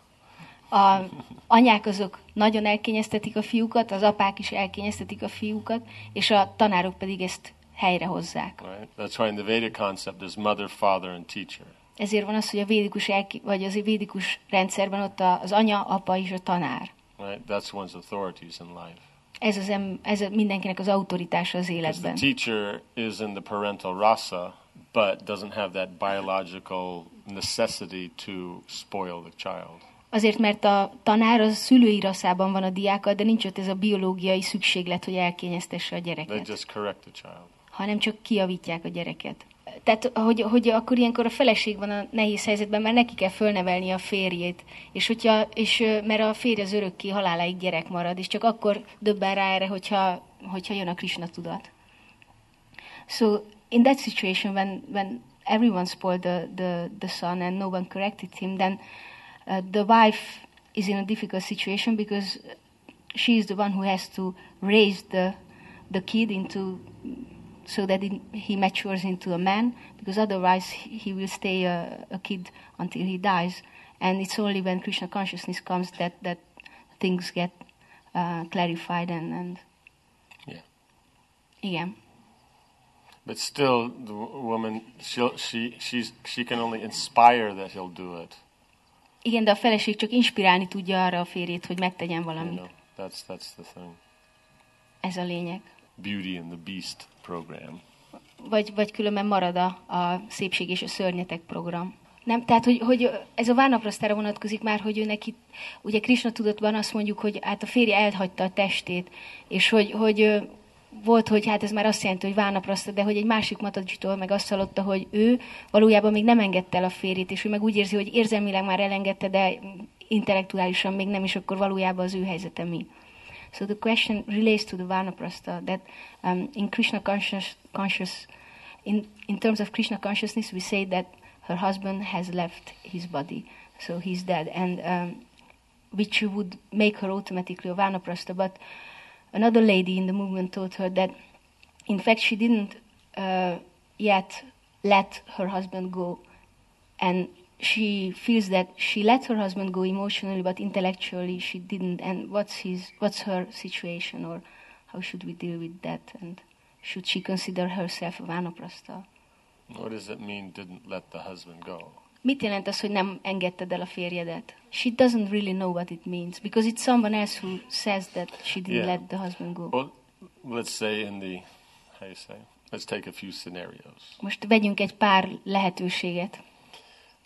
a anyák azok nagyon elkényeztetik a fiúkat, az apák is elkényeztetik a fiúkat, és a tanárok pedig ezt helyrehozzák. Right? That's why in the Vedic concept there's mother, father, and teacher. Ezért van az, hogy a védikus, elki, vagy az védikus rendszerben ott az anya, apa és a tanár. Right? That's one's authorities in life. Ez, az em, ez mindenkinek az autoritása az Because the életben. teacher is in the parental rasa, but doesn't have that biological necessity to spoil the child. Azért, mert a tanár az szülői rasszában van a diákkal, de nincs ott ez a biológiai szükséglet, hogy elkényeztesse a They gyereket, just correct the child. Hanem csak kiavítják a gyereket. Tehát, hogy, hogy akkor ilyenkor a feleség van a nehéz helyzetben, mert neki kell fölnevelni a férjét, és, hogyha, és mert a férj az örökké haláláig gyerek marad, és csak akkor döbben rá erre, hogyha, hogyha jön a Krishna tudat. So in that situation, when when everyone spoiled the the, the son and no one corrected him, then uh, the wife is in a difficult situation because she is the one who has to raise the the kid into so that it, he matures into a man because otherwise he will stay a, a kid until he dies and it's only when krishna consciousness comes that that things get uh, clarified and and Yeah. igen But still, the w- woman, she'll, she, she's, she can only inspire that he'll do it. igen de a feleség csak inspirálni tudja arra a férjét hogy megtegyen You know, that's, that's the thing. ez a lényeg Beauty and the Beast program. vagy, vagy különben marad a, a szépség és a szörnyetek program. Nem, tehát, hogy, hogy ez a Vánaprasztára vonatkozik már, hogy ő neki, ugye Krishna tudatban azt mondjuk, hogy hát a férje elhagyta a testét, és hogy, hogy volt, hogy hát ez már azt jelenti, hogy Vánapraszta, de hogy egy másik Mataджitól meg azt hallotta, hogy ő valójában még nem engedte el a férjét, és ő meg úgy érzi, hogy érzelmileg már elengedte, de intellektuálisan még nem, és akkor valójában az ő helyzete mi. So the question relates to the Vanaprastha that um, in Krishna conscious, conscious in, in terms of Krishna consciousness, we say that her husband has left his body, so he's dead, and um, which would make her automatically a Vanaprastha. But another lady in the movement told her that, in fact, she didn't uh, yet let her husband go, and she feels that she let her husband go emotionally, but intellectually she didn't. And what's his, what's her situation, or how should we deal with that? And should she consider herself a vanaprastha? What does it mean, didn't let the husband go? Mit jelent az, hogy nem engedted el a férjedet? She doesn't really know what it means because it's someone else who says that she didn't Yeah. let the husband go. Well, let's say in the, how you say, let's take a few scenarios. Most vegyünk egy pár lehetőséget.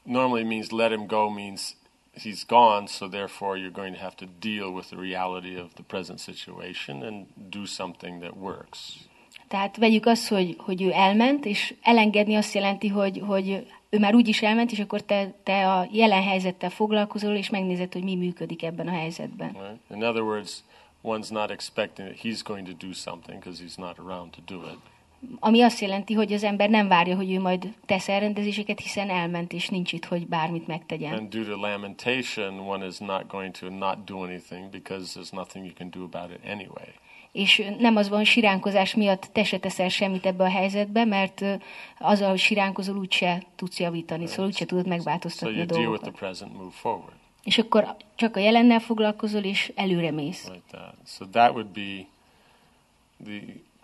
Normally means let him go means he's gone, so therefore you're going to have to deal with the reality of the present situation and do something that works. Tehát vegyük azt, hogy, hogy ő elment, és elengedni azt jelenti, hogy, hogy ő már úgy is elment, és akkor te, te a jelen helyzettel foglalkozol, és megnézed, hogy mi működik ebben a helyzetben. Right? In other words, one's not expecting that he's going to do something because he's not around to do it. Ami azt jelenti, hogy az ember nem várja, hogy ő majd tesz elrendezéseket, hiszen elment, és nincs itt, hogy bármit megtegyen. And due to lamentation, one is not going to not do anything because there's nothing you can do about it anyway. És nem az van, siránkozás miatt te se teszel semmit ebbe a helyzetbe, mert azzal, hogy siránkozol, úgyse tudsz javítani, szóval úgyse tudod So megváltoztatni you a deal with the dolgokat. present, move forward És akkor csak a jelennel foglalkozol, és előre mész. like that. So that would be the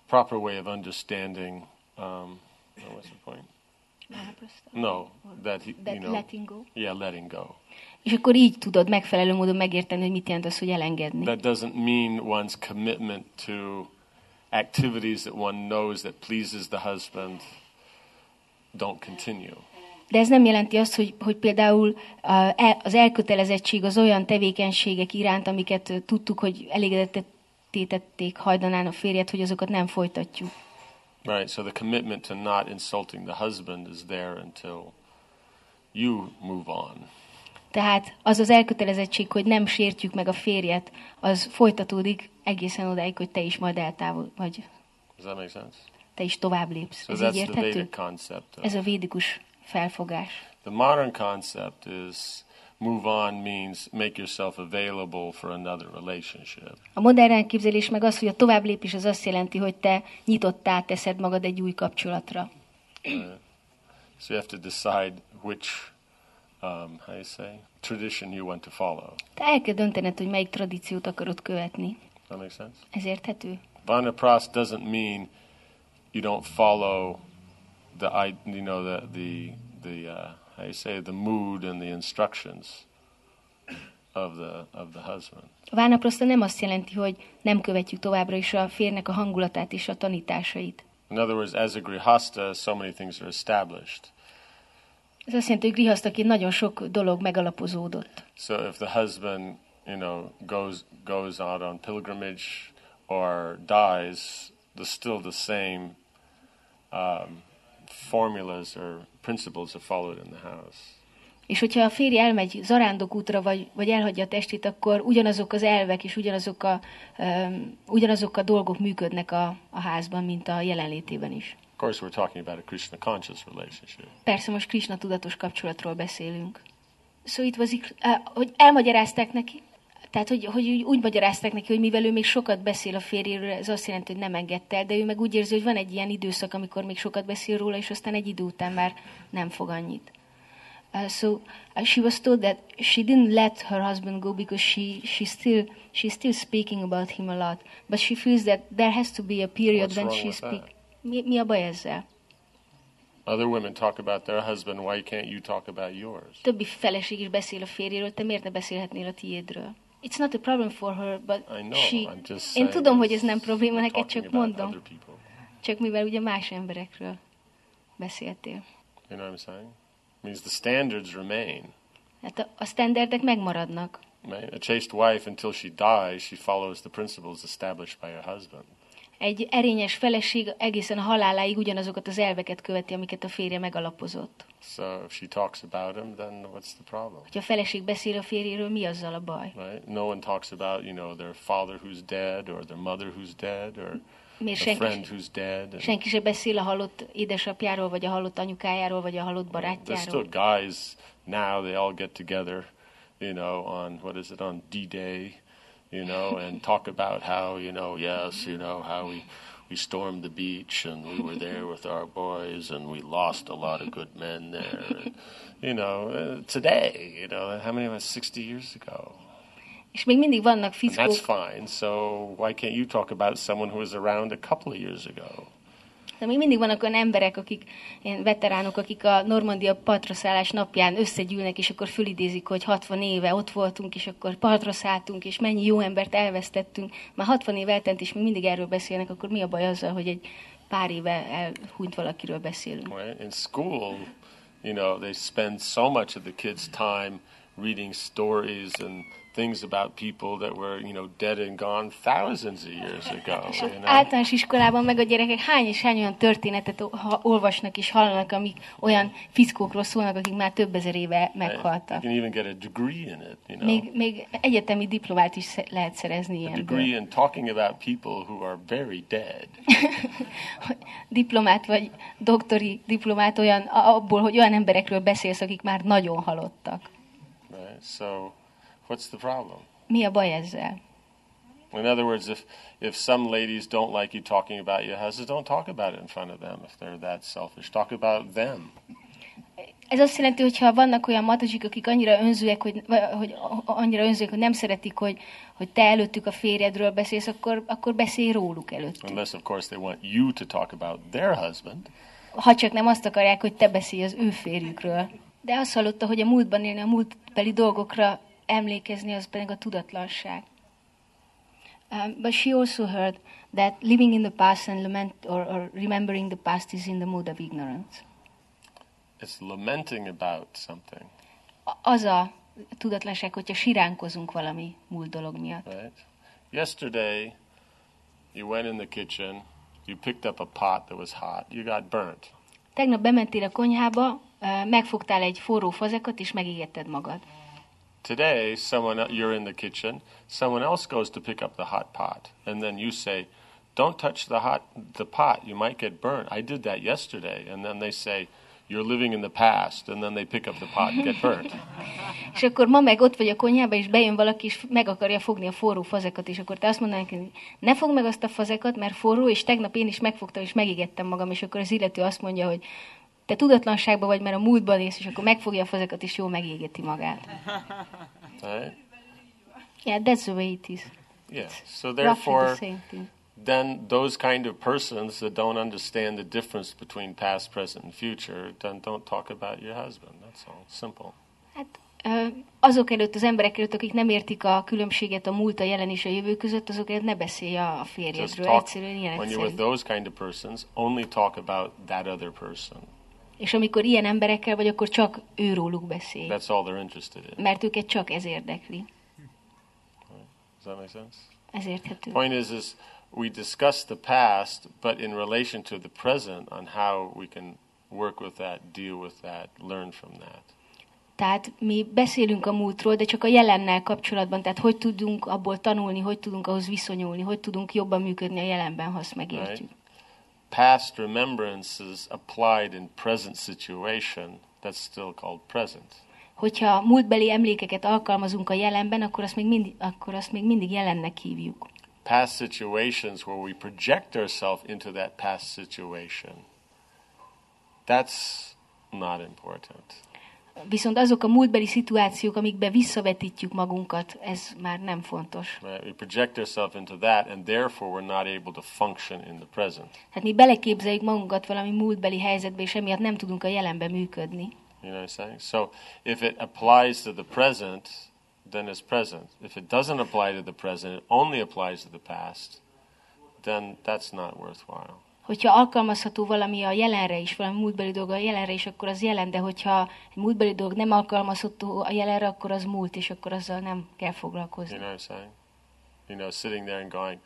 proper way of understanding. Um, oh, what's the point? No, that he, That you know, letting go. yeah, letting go. És akkor így tudod megfelelő módon megérteni, hogy mit jelent az, hogy elengedni. That doesn't mean one's commitment to activities that one knows that pleases the husband don't continue. De ez nem jelenti azt, hogy, hogy például a- el- az elkötelezettség az olyan tevékenységek iránt, amiket ö, tudtuk, hogy elégedetté tették hajdanán a férjet, hogy azokat nem folytatjuk. Right, so the commitment to not insulting the husband is there until you move on. Tehát az az elkötelezettség, hogy nem sértjük meg a férjet, az folytatódik egészen odáig, hogy te is majd eltávol, vagy Does that make sense? te is tovább lépsz. So Ez így the érthető? Ez a védikus felfogás. The modern concept is move on means make yourself available for another relationship. A modern elképzelés meg az, hogy a tovább lépés az azt jelenti, hogy te nyitottá teszed magad egy új kapcsolatra. Right? So you have to decide which, um, how you say, tradition you want to follow. Te el kell döntened, hogy melyik tradíciót akarod követni. That makes sense? Ez érthető? Vanapras doesn't mean you don't follow the, you know, the, the, the uh, you say, the mood and the instructions of the, of the husband. A vánaproszta nem azt jelenti, hogy nem követjük továbbra is a férnek a hangulatát és a tanításait. In other words, as a grihasta, so many things are established. Ez azt jelenti, hogy grihasztaként nagyon sok dolog megalapozódott. So if the husband, you know, goes goes out on pilgrimage or dies, there's still the same um, formulas or principles are followed in the house. És hogyha a férj elmegy zarándok útra, vagy, vagy elhagyja a testét, akkor ugyanazok az elvek és ugyanazok a, um, ugyanazok a dolgok működnek a, a házban, mint a jelenlétében is. Of course, we're talking about a Krishna conscious relationship. Persze most Krishna tudatos kapcsolatról beszélünk. So it was, uh, hogy elmagyarázták neki, tehát hogy, hogy úgy, úgy magyarázták neki, hogy mivel ő még sokat beszél a férjéről, ez azt jelenti, hogy nem engedte el, de ő meg úgy érzi, hogy van egy ilyen időszak, amikor még sokat beszél róla, és aztán egy idő után már nem fog annyit. Uh, so uh, she was told that she didn't let her husband go because she she still she's still speaking about him a lot, but she feels that there has to be a period What's when she with speak. that? Mi, mi a baj ezzel? Other women talk about their husband. Why can't you talk about yours? Többi feleség is beszél a férjéről, te miért ne beszélhetnél a tiédről? It's not a problem for her, but I know. she... I'm just Én tudom, hogy ez nem probléma, neked csak mondom. Csak mivel ugye más emberekről beszéltél. You know what I'm saying? means the standards remain. Hát a, a standardek megmaradnak. A chaste wife, until she dies, she follows the principles established by her husband. Egy erényes feleség egészen haláláig ugyanazokat az elveket követi, amiket a férje megalapozott. So if she talks about him, then what's the problem? Ha a feleség beszél a férjéről, mi azzal a baj? Right? No one talks about, you know, their father who's dead or their mother who's dead or Miért senki, friend who's dead. And senki se beszél a halott édesapjáról, vagy a halott anyukájáról, vagy a halott there's barátjáról? still guys now, they all get together, you know, on, what is it, on D-Day, you know, and talk about how, you know, yes, you know, how we, we stormed the beach and we were there with our boys and we lost a lot of good men there. And, you know, uh, today, you know, how many of us 60 years ago? És még mindig vannak And that's fine. So why can't you talk about someone who was around a couple of years ago? De még mindig vannak olyan emberek, akik, ilyen veteránok, akik a Normandia patraszállás napján összegyűlnek, és akkor fölidézik, hogy 60 éve ott voltunk, és akkor patraszálltunk, és mennyi jó embert elvesztettünk. Már 60 év eltent, és még mindig erről beszélnek, akkor mi a baj azzal, hogy egy pár éve elhunyt valakiről beszélünk? In school, you know, they spend so much of the kids' time reading stories and things about people that were, you know, dead and gone thousands of years ago. És You know? általános iskolában meg a gyerekek hány és hány olyan történetet olvasnak és hallanak, amik olyan fickókról szólnak, akik már több ezer éve Right? You meghaltak. can even get a degree in it, you know. Még, még egyetemi diplomát is lehet szerezni a ilyenből. degree in talking about people who are very dead. Diplomát vagy doktori diplomát olyan, a- abból, hogy olyan emberekről beszélsz, akik már nagyon halottak. So, what's the problem? Mi a baj ezzel? In other words, if if some ladies don't like you talking about your husband, don't talk about it in front of them. If they're that selfish, talk about them. Ez azt jelenti, hogy ha vannak olyan matazsik, akik annyira önzőek, hogy, hogy annyira önzőek, hogy nem szeretik, hogy, hogy te előttük a férjedről beszélsz, akkor, akkor beszélj róluk előtt. Unless, of course, they want you to talk about their husband. Ha csak nem azt akarják, hogy te beszélj az ő férjükről. De azt hallotta, hogy a múltban élni, a múltbeli dolgokra emlékezni, az pedig a tudatlanság. Um, but she also heard that living in the past and lament or, or remembering the past is in the mood of ignorance. It's lamenting about something, Az a tudatlanság, hogyha siránkozunk valami múlt dolog miatt. right? Yesterday, you went in the kitchen, you picked up a pot that was hot, you got burnt. Tegnap bementél a konyhába, megfogtál egy forró fazekat, és megégetted magad. Today, someone you're in the kitchen, someone else goes to pick up the hot pot, and then you say, "Don't touch the hot the pot. You might get burnt." I did that yesterday, and then they say, "You're living in the past," and then they pick up the pot and get burnt. És akkor ma meg ott vagy a konyhában, és bejön valaki, és meg akarja fogni a forró fazekat, és akkor te azt mondanád neki, ne fogd meg azt a fazekat, mert forró, és tegnap én is megfogtam, és megégettem magam, és akkor az illető azt mondja, hogy te tudatlanságban vagy, mert a múltban élsz, és akkor megfogja a fazekat, és jó megégeti magát. right? Yeah, that's the way it is. Yeah. So therefore, the. Then those kind of persons that don't understand the difference between past, present, and future, then don't talk about your husband. That's all. Simple. Ö, azok előtt, az emberek előtt, akik nem értik a különbséget a múlt, a jelen és a jövő között, azok előtt ne beszélj a férjedről. talk Egyszerűen ilyen when you're with those kind of persons. Only talk about that other person. És amikor ilyen emberekkel vagy, akkor csak őróluk beszélj. That's all they're interested in. Mert őket csak ez érdekli. Does that make sense? Ez érthető. Point is, is we discuss the past, but in relation to the present, on how we can work with that, deal with that, learn from that. Tehát mi beszélünk a múltról, de csak a jelennel kapcsolatban, tehát hogy tudunk abból tanulni, hogy tudunk ahhoz viszonyulni, hogy tudunk jobban működni a jelenben, ha azt megértjük. Past remembrances applied in present situation, that's still called present. Hogyha múltbeli emlékeket alkalmazunk a jelenben, akkor azt még mindig, akkor azt még mindig jelennek hívjuk. Past situations where we project ourselves into that past situation, that's not important. Viszont azok a múltbeli szituációk, amikbe visszavetítjük magunkat, ez már nem fontos. Right? We project ourselves into that, and therefore we're not able to function in the present. Hát mi beleképzeljük magunkat valami múltbeli helyzetbe, és emiatt nem tudunk a jelenben működni. You know what I'm saying? So if it applies to the present, then it's present. If it doesn't apply to the present, it only applies to the past, then that's not worthwhile. Hogyha alkalmazható valami a jelenre is, valami múltbeli dolog a jelenre is, akkor az jelen, de hogyha egy múltbeli dolog nem alkalmazható a jelenre, akkor az múlt, és akkor azzal nem kell foglalkozni. You know what I'm saying? You know, sitting there and going,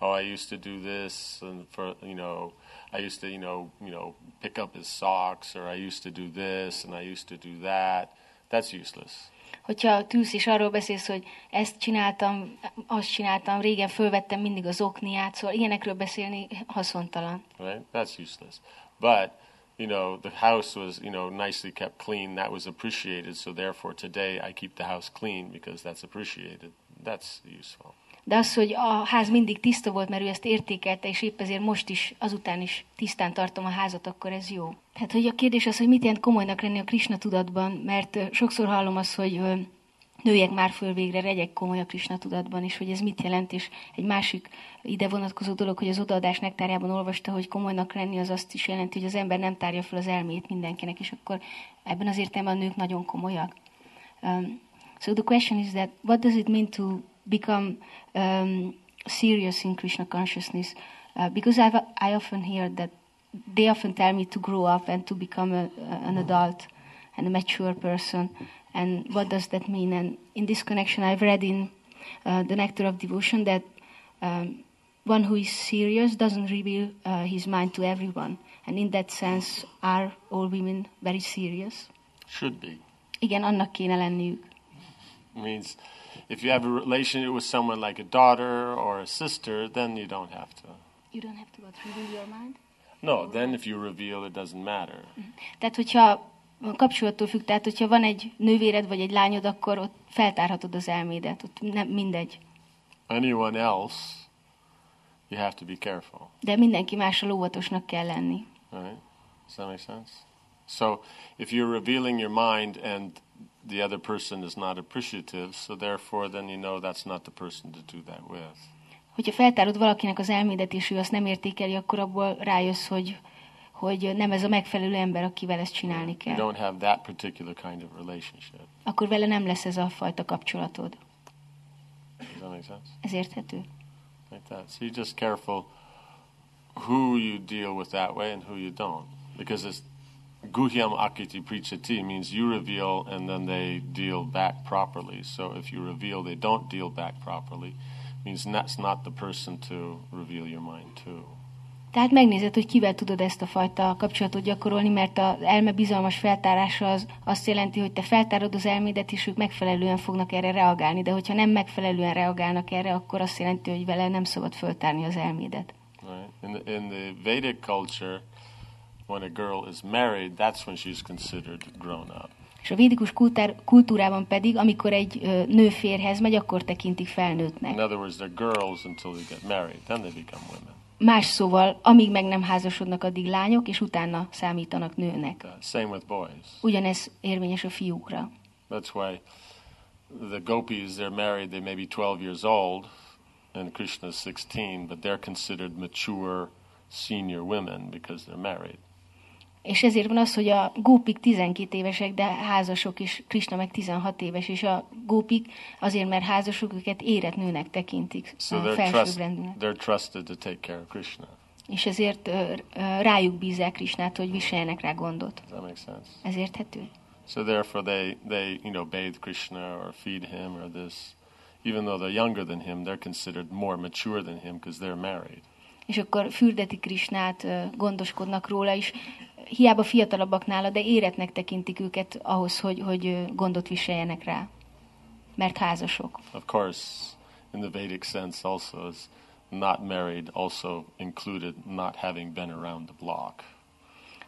"Oh, I used to do this," and for you know, I used to, you know, you know, pick up his socks, or I used to do this, and I used to do that. That's useless. Hogyha tűz és arról beszélsz, hogy ezt csináltam, azt csináltam, régen fölvettem mindig az okniát, szóval ilyenekről beszélni haszontalan. right? That's useless. But you know, the house was you know nicely kept clean. That was appreciated. So therefore, today I keep the house clean because that's appreciated. That's useful. De az, hogy a ház mindig tiszta volt, mert ő ezt értékelte, és épp ezért most is, azután is tisztán tartom a házat, akkor ez jó. Tehát, hogy a kérdés az, hogy mit jelent komolynak lenni a Krishna tudatban, mert sokszor hallom azt, hogy nőjek már föl végre, regyek komoly a Krishna tudatban, és hogy ez mit jelent, és egy másik ide vonatkozó dolog, hogy az odaadás nektárjában olvasta, hogy komolynak lenni az azt is jelenti, hogy az ember nem tárja fel az elmét mindenkinek, és akkor ebben az értelemben a nők nagyon komolyak. Um, so the question is that what does it mean to become um, serious in Krishna consciousness? Uh, because I've, I often hear that they often tell me to grow up and to become a, an adult and a mature person. And what does that mean? And in this connection, I've read in uh, The Nectar of Devotion that um, one who is serious doesn't reveal uh, his mind to everyone. And in that sense, are all women very serious? Should be. Igen, annak kéne lenniük. means if you have a relationship with someone like a daughter or a sister, then you don't have to. You don't have to what, reveal your mind? No, then if you reveal, it doesn't matter. Mm-hmm. Tehát, hogyha kapcsolattól függ, tehát hogyha van egy nővéred vagy egy lányod, akkor ott feltárhatod az elmédet, ott nem, mindegy. Anyone else, you have to be careful. De mindenki másra óvatosnak kell lenni. Right? Does that make sense? So if you're revealing your mind and the other person is not appreciative, so therefore then you know that's not the person to do that with. Hogyha feltárod valakinek az elmédet, és ő azt nem értékeli, akkor abból rájössz, hogy hogy nem ez a megfelelő ember, akivel ezt csinálni kell. You don't have that particular kind of relationship. Akkor vele nem lesz ez a fajta kapcsolatod. Does that make sense? Ez érthető? Like that. So you're just careful who you deal with that way and who you don't. Because it's guhyam akiti prichati means you reveal and then they deal back properly. So if you reveal they don't deal back properly, means that's not the person to reveal your mind to. Tehát megnézed, hogy kivel tudod ezt a fajta kapcsolatot gyakorolni, mert az elme bizalmas feltárása az azt jelenti, hogy te feltárod az elmédet, és ők megfelelően fognak erre reagálni, de hogyha nem megfelelően reagálnak erre, akkor azt jelenti, hogy vele nem szabad föltárni az elmédet. Right. In the, in the Vedic culture, when a girl is married, that's when she's considered grown up. És a védikus kultúr, kultúrában pedig, amikor egy ö, nő férhez megy, akkor tekintik felnőttnek. In other words, they're girls until they get married, then they become women. Más szóval, amíg meg nem házasodnak, addig lányok, és utána számítanak nőnek. Uh, same with boys. Ugyanez érvényes a fiúkra. That's why the gopis, they're married, they may be 12 years old, and Krishna is 16, but they're considered mature senior women because they're married. És ezért van az, hogy a gópik 12 évesek, de házasok, és Krishna meg 16 éves, és a gópik azért, mert házasok, őket érett nőnek tekintik, So a felsőbbrendűnek. they're trusted to take care of Krishna. És ezért ö, rájuk bízzák Krishnát, hogy viseljenek rá gondot. That sense? Ez érthető? So therefore they, they you know, bathe Krishna or feed him or this. Even though they're younger than him, they're considered more mature than him because they're married. És akkor fürdeti Krishnát, ö, gondoskodnak róla is. Hiába fiatalabbak nála, de éretnek tekintik őket ahhoz, hogy, hogy gondot viseljenek rá. Mert házasok. Of course, in the Vedic sense also is not married also included not having been around the block.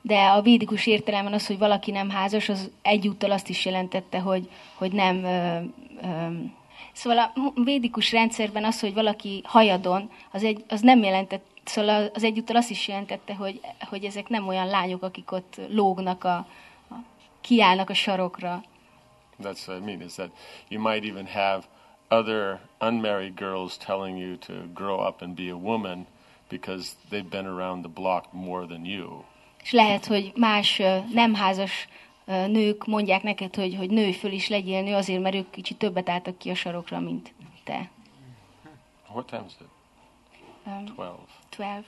De a védikus értelemben az, hogy valaki nem házas, az egyúttal azt is jelentette, hogy, hogy nem... Ö, ö, szóval a védikus rendszerben az, hogy valaki hajadon, az, egy, az nem jelentett, szóval az egyúttal azt is jelentette, hogy, hogy ezek nem olyan lányok, akik ott lógnak, a, a, kiállnak a sarokra. That's what I mean, is that you might even have other unmarried girls telling you to grow up and be a woman because they've been around the block more than you. És lehet, hogy más nem házas nők mondják neked, hogy, hogy nőj föl is legyél nő, azért, mert ők kicsit többet álltak ki a sarokra, mint te. What time is it? Um, 12. 12.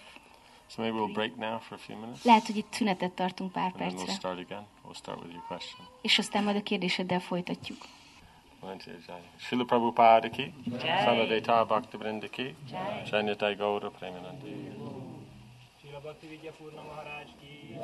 So maybe we'll break now for a few minutes? Lehet, hogy itt szünetet tartunk pár And then we'll percre, start again. We'll start with your question. és aztán majd a kérdéseddel folytatjuk. Srila Prabhupada ki, Sanadeta Bhaktivinoda ki, Janyata Gaura Premanandi. Srila Bhakti Vidya Purna Maharaj ki.